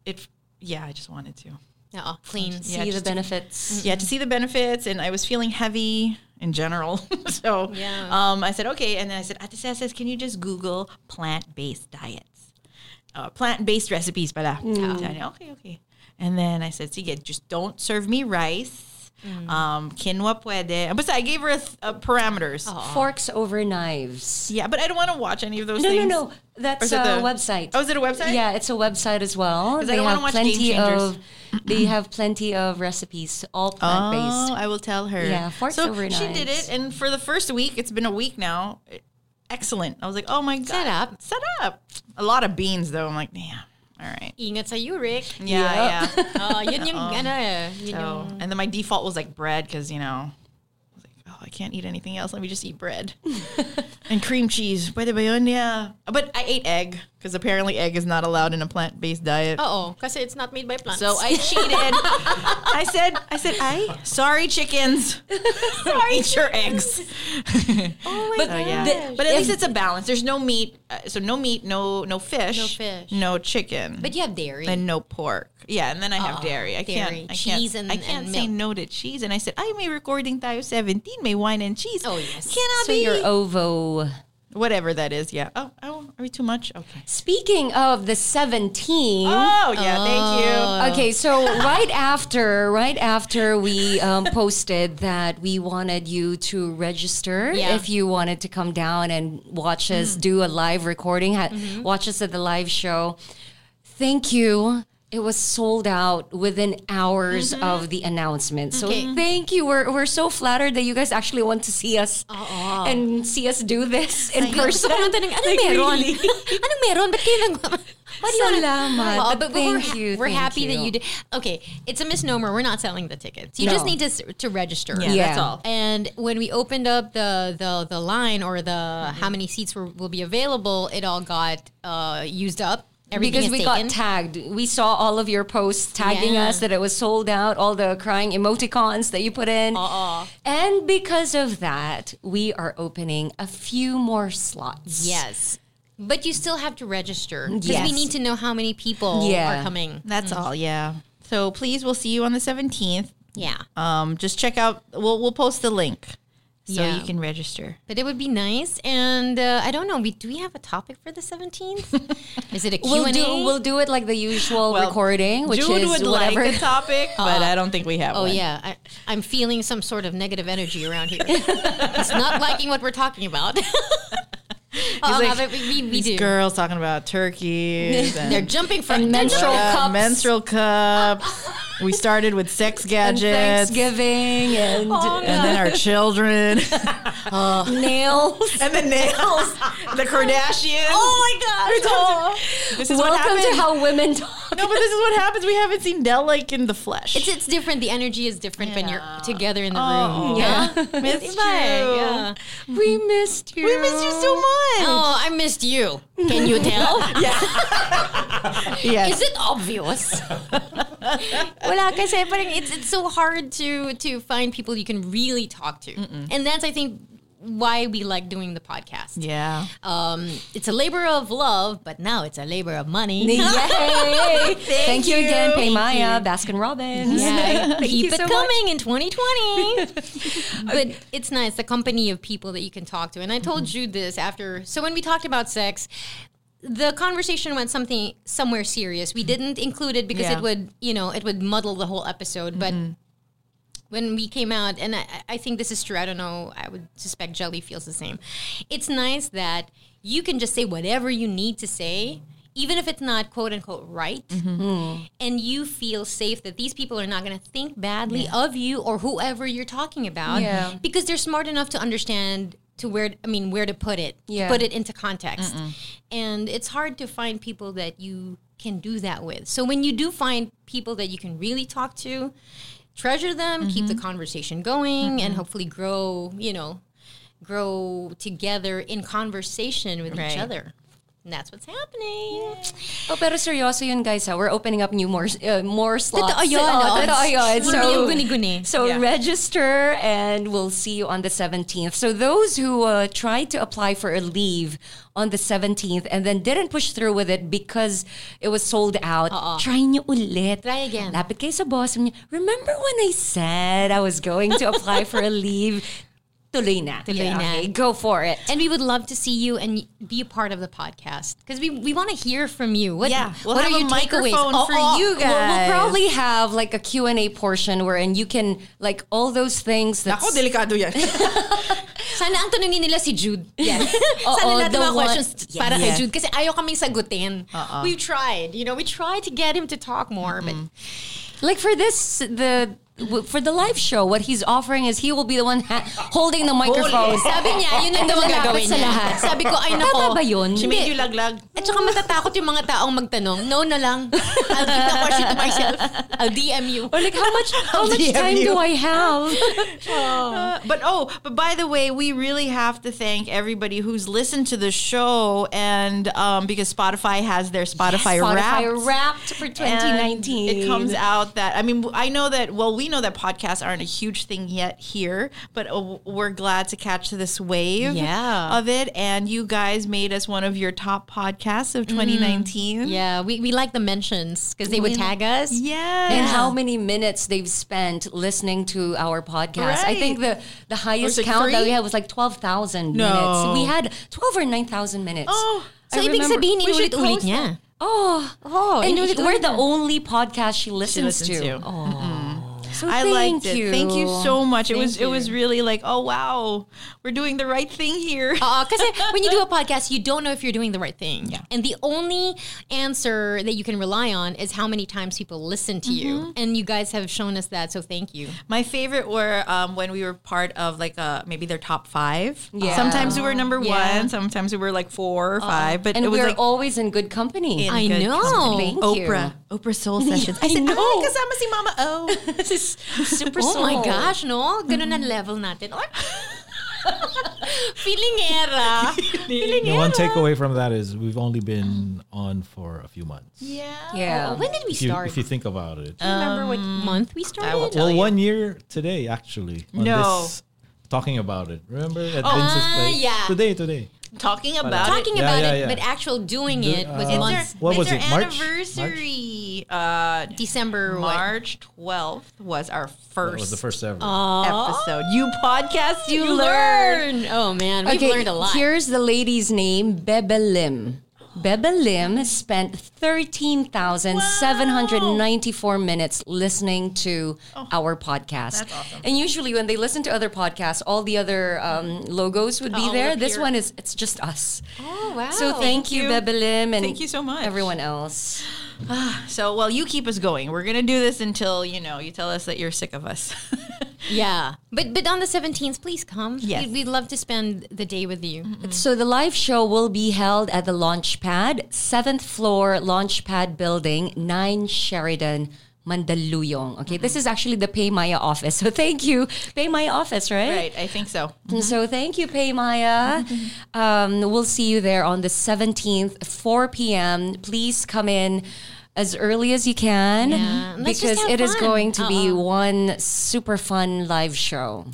Speaker 4: it, yeah, I just wanted to.
Speaker 2: Oo, clean.
Speaker 4: Yeah,
Speaker 3: See the
Speaker 4: just to-
Speaker 3: benefits.
Speaker 4: Yeah, to see the benefits, and I was feeling heavy in general. so
Speaker 2: Yeah.
Speaker 4: um, I said, okay. And then I said, Ate says, can you just Google plant based diets? Uh, plant based recipes pala.
Speaker 2: Mm.
Speaker 4: Sabi niya, okay, okay. And then I said, sige, just don't serve me rice.
Speaker 2: Mm.
Speaker 4: Um, quinoa pwede. But I gave her a th- uh, parameters.
Speaker 3: Forks over knives.
Speaker 4: Yeah, but I don't want to watch any of those
Speaker 3: No, no,
Speaker 4: things.
Speaker 3: no.
Speaker 4: Or
Speaker 3: That's a
Speaker 4: the-
Speaker 3: website.
Speaker 4: Oh, is it a website?
Speaker 3: Yeah, it's a website as well.
Speaker 4: 'Cause I
Speaker 3: They
Speaker 4: don't wanna
Speaker 3: have
Speaker 4: watch
Speaker 3: plenty
Speaker 4: Game
Speaker 3: of they have plenty of recipes, all plant
Speaker 4: Oh,
Speaker 3: based.
Speaker 4: I will tell her.
Speaker 3: Yeah, forks
Speaker 4: so
Speaker 3: over
Speaker 4: she did it, and for the first week, it's been a week now. Excellent. I was like, oh my god,
Speaker 2: Set up.
Speaker 4: set up. A lot of beans though. I'm like, damn. All right.
Speaker 2: Ingat sa you, Rick.
Speaker 4: Yeah, yeah.
Speaker 2: Oh, yun yung, ano eh. Yun
Speaker 4: So,
Speaker 2: yung,
Speaker 4: and then my default was like bread because you know, I can't eat anything else. Let me just eat bread and cream cheese. Pwede ba yun? Yeah. But I ate egg because apparently egg is not allowed in a plant based diet.
Speaker 2: oo, kasi it's not made by plants.
Speaker 4: So I cheated. I said, I said, I sorry chickens. Eat your eggs.
Speaker 2: oh my
Speaker 4: So yeah, but at least it's a balance. There's no meat, uh, so no meat, no no fish,
Speaker 2: No fish.
Speaker 4: no chicken,
Speaker 2: But you have dairy.
Speaker 4: and no pork. Yeah, and then I have
Speaker 2: Oo,
Speaker 4: dairy. I
Speaker 2: dairy,
Speaker 4: can't, I
Speaker 2: cheese
Speaker 4: can't,
Speaker 2: and-
Speaker 4: I can't
Speaker 2: and
Speaker 4: say
Speaker 2: milk.
Speaker 4: no to cheese. And I said, I may recording tayo 17, may wine and cheese.
Speaker 2: Oh, yes.
Speaker 4: cannot
Speaker 3: So
Speaker 4: be
Speaker 3: your ovo.
Speaker 4: Whatever that is. Yeah. Oh, oh, are we too much? Okay.
Speaker 3: Speaking of the 17.
Speaker 4: Oh yeah, thank you.
Speaker 3: Okay, so right after, right after we um, posted that we wanted you to register
Speaker 2: Yeah.
Speaker 3: if you wanted to come down and watch us do a live recording, ha-
Speaker 2: Mm-hmm.
Speaker 3: watch us at the live show. Thank you. It was sold out within hours of the announcement. So
Speaker 2: Mm-hmm. Okay.
Speaker 3: thank you. We're, we're so flattered that you guys actually want to see us and see us do this in person.
Speaker 2: Lang tanong, anong
Speaker 3: Like,
Speaker 2: meron? anong meron? Ba't kayo. Why do you
Speaker 3: Salamat.
Speaker 2: Oo,
Speaker 3: But
Speaker 2: but,
Speaker 3: thank
Speaker 2: we're,
Speaker 3: you,
Speaker 2: We're happy that
Speaker 3: you.
Speaker 2: you did. Okay, it's a misnomer. We're not selling the tickets. You
Speaker 3: No.
Speaker 2: just need to to register.
Speaker 4: Yeah,
Speaker 3: Yeah.
Speaker 4: that's all.
Speaker 2: And when we opened up the the the line or the how many seats were, will be available, it all got uh, used up. Everything
Speaker 3: because we
Speaker 2: taken.
Speaker 3: got tagged. We saw all of your posts tagging
Speaker 2: Yeah.
Speaker 3: us that it was sold out, all the crying emoticons that you put in.
Speaker 2: Uh-uh.
Speaker 3: And because of that, we are opening a few more slots.
Speaker 2: Yes. But you still have to register because we need to know how many people
Speaker 3: Yeah.
Speaker 2: are coming.
Speaker 4: That's all. Yeah. So please, we'll see you on the 17th.
Speaker 2: Yeah.
Speaker 4: Um, just check out. We'll we'll post the link so
Speaker 2: Yeah.
Speaker 4: you can register.
Speaker 2: But it would be nice. And uh, I don't know, we, do we have a topic for the 17th? Is it a Q&A?
Speaker 3: We'll do we'll do it like the usual
Speaker 4: Well,
Speaker 3: recording, which
Speaker 4: Jude
Speaker 3: is
Speaker 4: would
Speaker 3: whatever.
Speaker 4: like the topic, but I don't think we have.
Speaker 2: Oh
Speaker 4: one.
Speaker 2: yeah, I, I'm feeling some sort of negative energy around here. it's not liking what we're talking about. Oh,
Speaker 4: like,
Speaker 2: but we, we, we
Speaker 4: These
Speaker 2: do.
Speaker 4: girls talking about turkeys and,
Speaker 2: They're jumping from
Speaker 3: And menstrual
Speaker 4: uh,
Speaker 3: cups.
Speaker 4: menstrual cups. we started with sex
Speaker 3: and
Speaker 4: gadgets,
Speaker 3: Thanksgiving and
Speaker 4: and then our children,
Speaker 3: nails.
Speaker 4: and the nails, the Kardashians.
Speaker 3: Oh my gosh!
Speaker 4: This is what
Speaker 3: Welcome to how women talk.
Speaker 4: no, but this is what happens. We haven't seen Delle like in the flesh.
Speaker 2: It's it's different. The energy is different when you're together in the
Speaker 4: Oh,
Speaker 2: room.
Speaker 4: yeah.
Speaker 2: Yeah,
Speaker 4: Missed you.
Speaker 2: yeah.
Speaker 3: We missed you.
Speaker 4: we missed you so much.
Speaker 2: Oh, I missed you. Can you tell?
Speaker 4: yes.
Speaker 2: Is it obvious? Wala kasi parang it's it's so hard to to find people you can really talk to. And that's I think why we like doing the podcast.
Speaker 4: Yeah.
Speaker 2: Um, it's a labor of love, but now it's a labor of money.
Speaker 3: Yay! Thank, you again, Pay
Speaker 2: Thank
Speaker 3: Maya. Baskin Robbins.
Speaker 2: Yeah,
Speaker 3: Thank
Speaker 2: keep
Speaker 3: you
Speaker 2: it
Speaker 3: so much.
Speaker 2: coming in 2020. but it's nice, the company of people that you can talk to. And I told
Speaker 3: Mm-hmm.
Speaker 2: Jude this after. So when we talked about sex, the conversation went something somewhere serious. We didn't include it because
Speaker 4: Yeah.
Speaker 2: it would, you know, it would muddle the whole episode. But when we came out, and I, I think this is true. I don't know. I would suspect Jelly feels the same. It's nice that you can just say whatever you need to say, even if it's not quote unquote right, mm-hmm. and you feel safe that these people are not going to think badly of you or whoever you're talking about,
Speaker 3: Yeah.
Speaker 2: because they're smart enough to understand to where I mean where to put it,
Speaker 3: Yeah.
Speaker 2: put it into context, and it's hard to find people that you can do that with. So when you do find people that you can really talk to, treasure them, keep the mm-hmm. conversation going, and mm-hmm. hopefully grow, you know, grow together in conversation with each other. And that's what's happening.
Speaker 3: Oh, pero seryoso yun, guys. Ha? We're opening up new more uh, more slots.
Speaker 2: Totoo yun,
Speaker 3: Oh,
Speaker 2: oh.
Speaker 3: totoo yun. So,
Speaker 2: guni-guni.
Speaker 3: so
Speaker 4: Yeah.
Speaker 3: register and we'll see you on the 17th. So those who uh, tried to apply for a leave on the 17th and then didn't push through with it because it was sold out, try nyo ulit.
Speaker 2: Try again.
Speaker 3: Lapit kayo sa boss. Remember when I said I was going to apply for a leave? Tuloy na.
Speaker 2: Tuloy na.
Speaker 3: Okay, go for it.
Speaker 2: And we would love to see you and be a part of the podcast because we, we want to hear from you. What,
Speaker 4: Yeah, we'll
Speaker 2: what
Speaker 4: have
Speaker 2: are
Speaker 4: a
Speaker 2: your takeaways?
Speaker 4: microphone oh, for oh, you
Speaker 3: We'll, we'll probably have like a Q&A portion wherein you can like all those things that
Speaker 4: Ako, delikado yan.
Speaker 2: Sana ang tanungin nila si Jude. Yes.
Speaker 3: Oo,
Speaker 2: Sana lahat
Speaker 3: the
Speaker 2: ng mga
Speaker 3: one-
Speaker 2: questions para kay Jude. Kasi ayaw kaming sagutin. Uh-uh. We've tried. You know, we tried to get him to talk more. But mm-hmm.
Speaker 3: like for this the for the live show what he's offering is he will be the one ha- holding the microphone.
Speaker 2: sabi niya, yun ang daw gagawin
Speaker 3: sa lahat.
Speaker 2: Sabi ko, ay
Speaker 3: Tama ba yun?
Speaker 4: She made you laglag.
Speaker 2: At saka matatakot yung mga taong magtanong. No na lang. I'll keep the question to myself. I'll DM you.
Speaker 3: Or like how much how much
Speaker 4: DM
Speaker 3: time
Speaker 4: you.
Speaker 3: do I have?
Speaker 4: Uh, but oh, but by the way, we really have to thank everybody who's listened to the show, and um, because Spotify has their Spotify,
Speaker 3: Spotify
Speaker 4: Wrapped.
Speaker 3: wrapped for 2019.
Speaker 4: And It comes out that I mean I know that well we know that podcasts aren't a huge thing yet here, but uh, we're glad to catch this wave
Speaker 2: Yeah.
Speaker 4: of it. And you guys made us one of your top podcasts of 2019.
Speaker 2: Yeah, we, we like the mentions because they would tag us.
Speaker 4: Yeah.
Speaker 3: and how many minutes they've spent listening to our podcast. I think the the highest count that we had was like 12,000
Speaker 4: No.
Speaker 3: minutes. We had 12 or 9,000 minutes.
Speaker 4: Oh,
Speaker 2: So,
Speaker 3: I
Speaker 2: ibig
Speaker 3: remember-
Speaker 2: sabihin, inulit-ulit niya.
Speaker 3: Oh,
Speaker 2: Oh,
Speaker 3: and we're the only podcast she listens,
Speaker 4: listens
Speaker 3: to.
Speaker 4: to.
Speaker 3: Oh, so
Speaker 4: I
Speaker 3: thank
Speaker 4: liked it.
Speaker 3: you.
Speaker 4: Thank you so much. it
Speaker 3: Thank
Speaker 4: was it was really like, oh wow, we're doing the right thing here.
Speaker 2: Uh, kasi when you do a podcast, you don't know if you're doing the right thing.
Speaker 4: Yeah.
Speaker 2: And the only answer that you can rely on is how many times people listen to you. And you guys have shown us that, so thank you.
Speaker 4: My favorite were um, when we were part of like uh, maybe their top five.
Speaker 3: Yeah.
Speaker 4: Sometimes we were number
Speaker 2: Yeah.
Speaker 4: one. Sometimes we were like four or five. But
Speaker 3: and
Speaker 4: it was
Speaker 3: we're
Speaker 4: like
Speaker 3: always in good company.
Speaker 4: in
Speaker 2: I
Speaker 4: good
Speaker 2: know.
Speaker 4: company.
Speaker 3: Thank you.
Speaker 4: Oprah, Oprah Soul Sessions.
Speaker 3: I
Speaker 4: said,
Speaker 3: know.
Speaker 4: "Ay, kasama si Mama O.
Speaker 3: this is super
Speaker 2: Oh my gosh, no? Ganun ang level natin. Or, feeling era. feeling
Speaker 6: The one takeaway from that is we've only been on for a few months.
Speaker 4: Yeah.
Speaker 3: Yeah.
Speaker 2: When did we
Speaker 6: If you,
Speaker 2: start?
Speaker 6: if you think about it.
Speaker 2: Do you remember what month we started?
Speaker 4: will tell
Speaker 6: well,
Speaker 4: you.
Speaker 6: one year today, actually. On
Speaker 4: No.
Speaker 6: This, talking about it. Remember at
Speaker 2: Ah,
Speaker 6: Vince's place?
Speaker 2: yeah.
Speaker 6: Today, today.
Speaker 4: Talking about
Speaker 2: Talking
Speaker 6: Yeah,
Speaker 2: about
Speaker 6: yeah,
Speaker 2: it,
Speaker 6: yeah.
Speaker 2: but actual doing
Speaker 6: Do-
Speaker 2: it was
Speaker 6: uh,
Speaker 2: months.
Speaker 6: What was
Speaker 4: our
Speaker 6: it, March?
Speaker 4: anniversary. Uh,
Speaker 2: December?
Speaker 4: March 12th was our first,
Speaker 6: That was the first ever.
Speaker 4: episode. You podcast, you,
Speaker 2: You
Speaker 4: learn.
Speaker 2: learn. Oh man, we've learned a lot.
Speaker 3: Here's the lady's name, Bebe Lim. Bebe Lim spent 13,794 minutes listening to our podcast.
Speaker 4: Oh. awesome.
Speaker 3: And usually when they listen to other podcasts, all the other um, logos would be
Speaker 4: All
Speaker 3: there. This one is, it's just us.
Speaker 2: oh wow.
Speaker 3: So thank, you,
Speaker 4: you.
Speaker 3: Bebe Lim, and
Speaker 4: Thank you so much.
Speaker 3: everyone else.
Speaker 4: Ah, so, well, you keep us going. We're going to do this until, you know, you tell us that you're sick of us.
Speaker 2: Yeah, but but on the seventeenth, please come.
Speaker 4: Yes.
Speaker 2: We'd, we'd love to spend the day with you.
Speaker 3: So the live show will be held at the Launchpad, 7th floor Launchpad building, 9 Sheridan, Mandaluyong. Okay, this is actually the Pay Maya office. So thank you, Pay Maya office, right?
Speaker 4: right. I think so.
Speaker 3: So thank you, Pay Maya. Um, we'll see you there on the 17th, 4 p.m. Please come in as early as you can
Speaker 2: Yeah.
Speaker 3: Because it is
Speaker 2: fun.
Speaker 3: going to be
Speaker 2: Uh-uh.
Speaker 3: one super fun live show.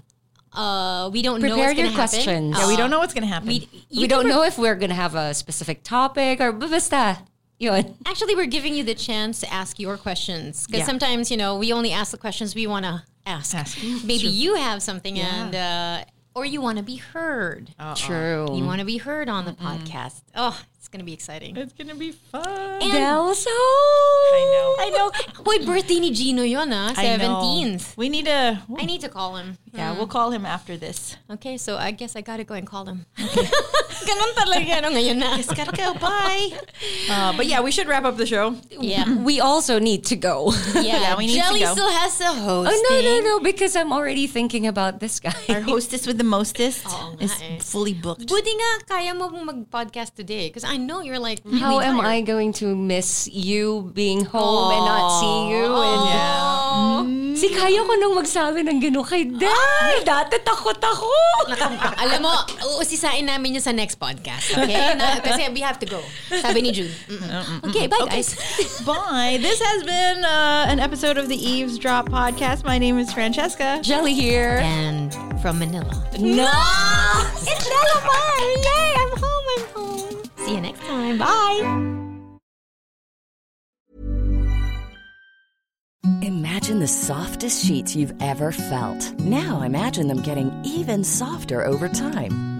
Speaker 2: Uh, we don't know
Speaker 3: Prepare
Speaker 2: what's
Speaker 3: your
Speaker 2: happen.
Speaker 3: questions.
Speaker 4: Yeah, we don't know what's gonna happen.
Speaker 2: We,
Speaker 3: we don't
Speaker 2: re-
Speaker 3: know if we're gonna have a specific topic or basta. Yun.
Speaker 2: Actually, we're giving you the chance to ask your questions because
Speaker 4: Yeah.
Speaker 2: sometimes you know we only ask the questions we want to ask.
Speaker 4: Ask.
Speaker 2: Maybe you have something and uh, or you want to be heard.
Speaker 3: True.
Speaker 2: You want to be heard on the podcast. Oh, it's gonna be exciting.
Speaker 4: it's gonna be fun.
Speaker 3: And Delso.
Speaker 4: I know.
Speaker 2: I know. Boy, birthday ni Gino yun ah,
Speaker 4: I know.
Speaker 2: 17th.
Speaker 4: We need to.
Speaker 2: I need to call him.
Speaker 4: Yeah, we'll call him after this.
Speaker 2: Okay, so I guess I gotta go and call him. Ganun talaga no ngayon na.
Speaker 4: Just gotta go. Bye. Uh, but yeah, we should wrap up the show.
Speaker 2: Yeah.
Speaker 3: We also need to go.
Speaker 2: Yeah,
Speaker 4: Yeah, we need to
Speaker 2: Jelly
Speaker 4: go.
Speaker 2: still has a host.
Speaker 3: Oh no no no! Because I'm already thinking about this guy.
Speaker 4: Our hostess with the mostest
Speaker 2: Oo nga
Speaker 4: is
Speaker 2: eh.
Speaker 4: fully booked.
Speaker 2: Buti nga kaya mo mag-podcast today because I know you're like really
Speaker 3: How am I
Speaker 2: tired.
Speaker 3: going to miss you being home and not see you? And
Speaker 2: Oh.
Speaker 3: Si kaya ko nang magsabi ng gano'n kay Dad. Dati takot ako.
Speaker 2: Alam mo, uusisain namin yun sa next podcast, okay? Na, kasi we have to go. Sabi ni Jude. Mm-mm. Okay, bye guys.
Speaker 4: Bye. This has been uh, an episode of the Eavesdrop podcast. My name is Francesca.
Speaker 3: Jelly here.
Speaker 2: And from Manila.
Speaker 3: No!
Speaker 2: It's Delamar! Yay! I'm home, I'm home. See you next time. Bye!
Speaker 7: Imagine the softest sheets you've ever felt. Now imagine them getting even softer over time.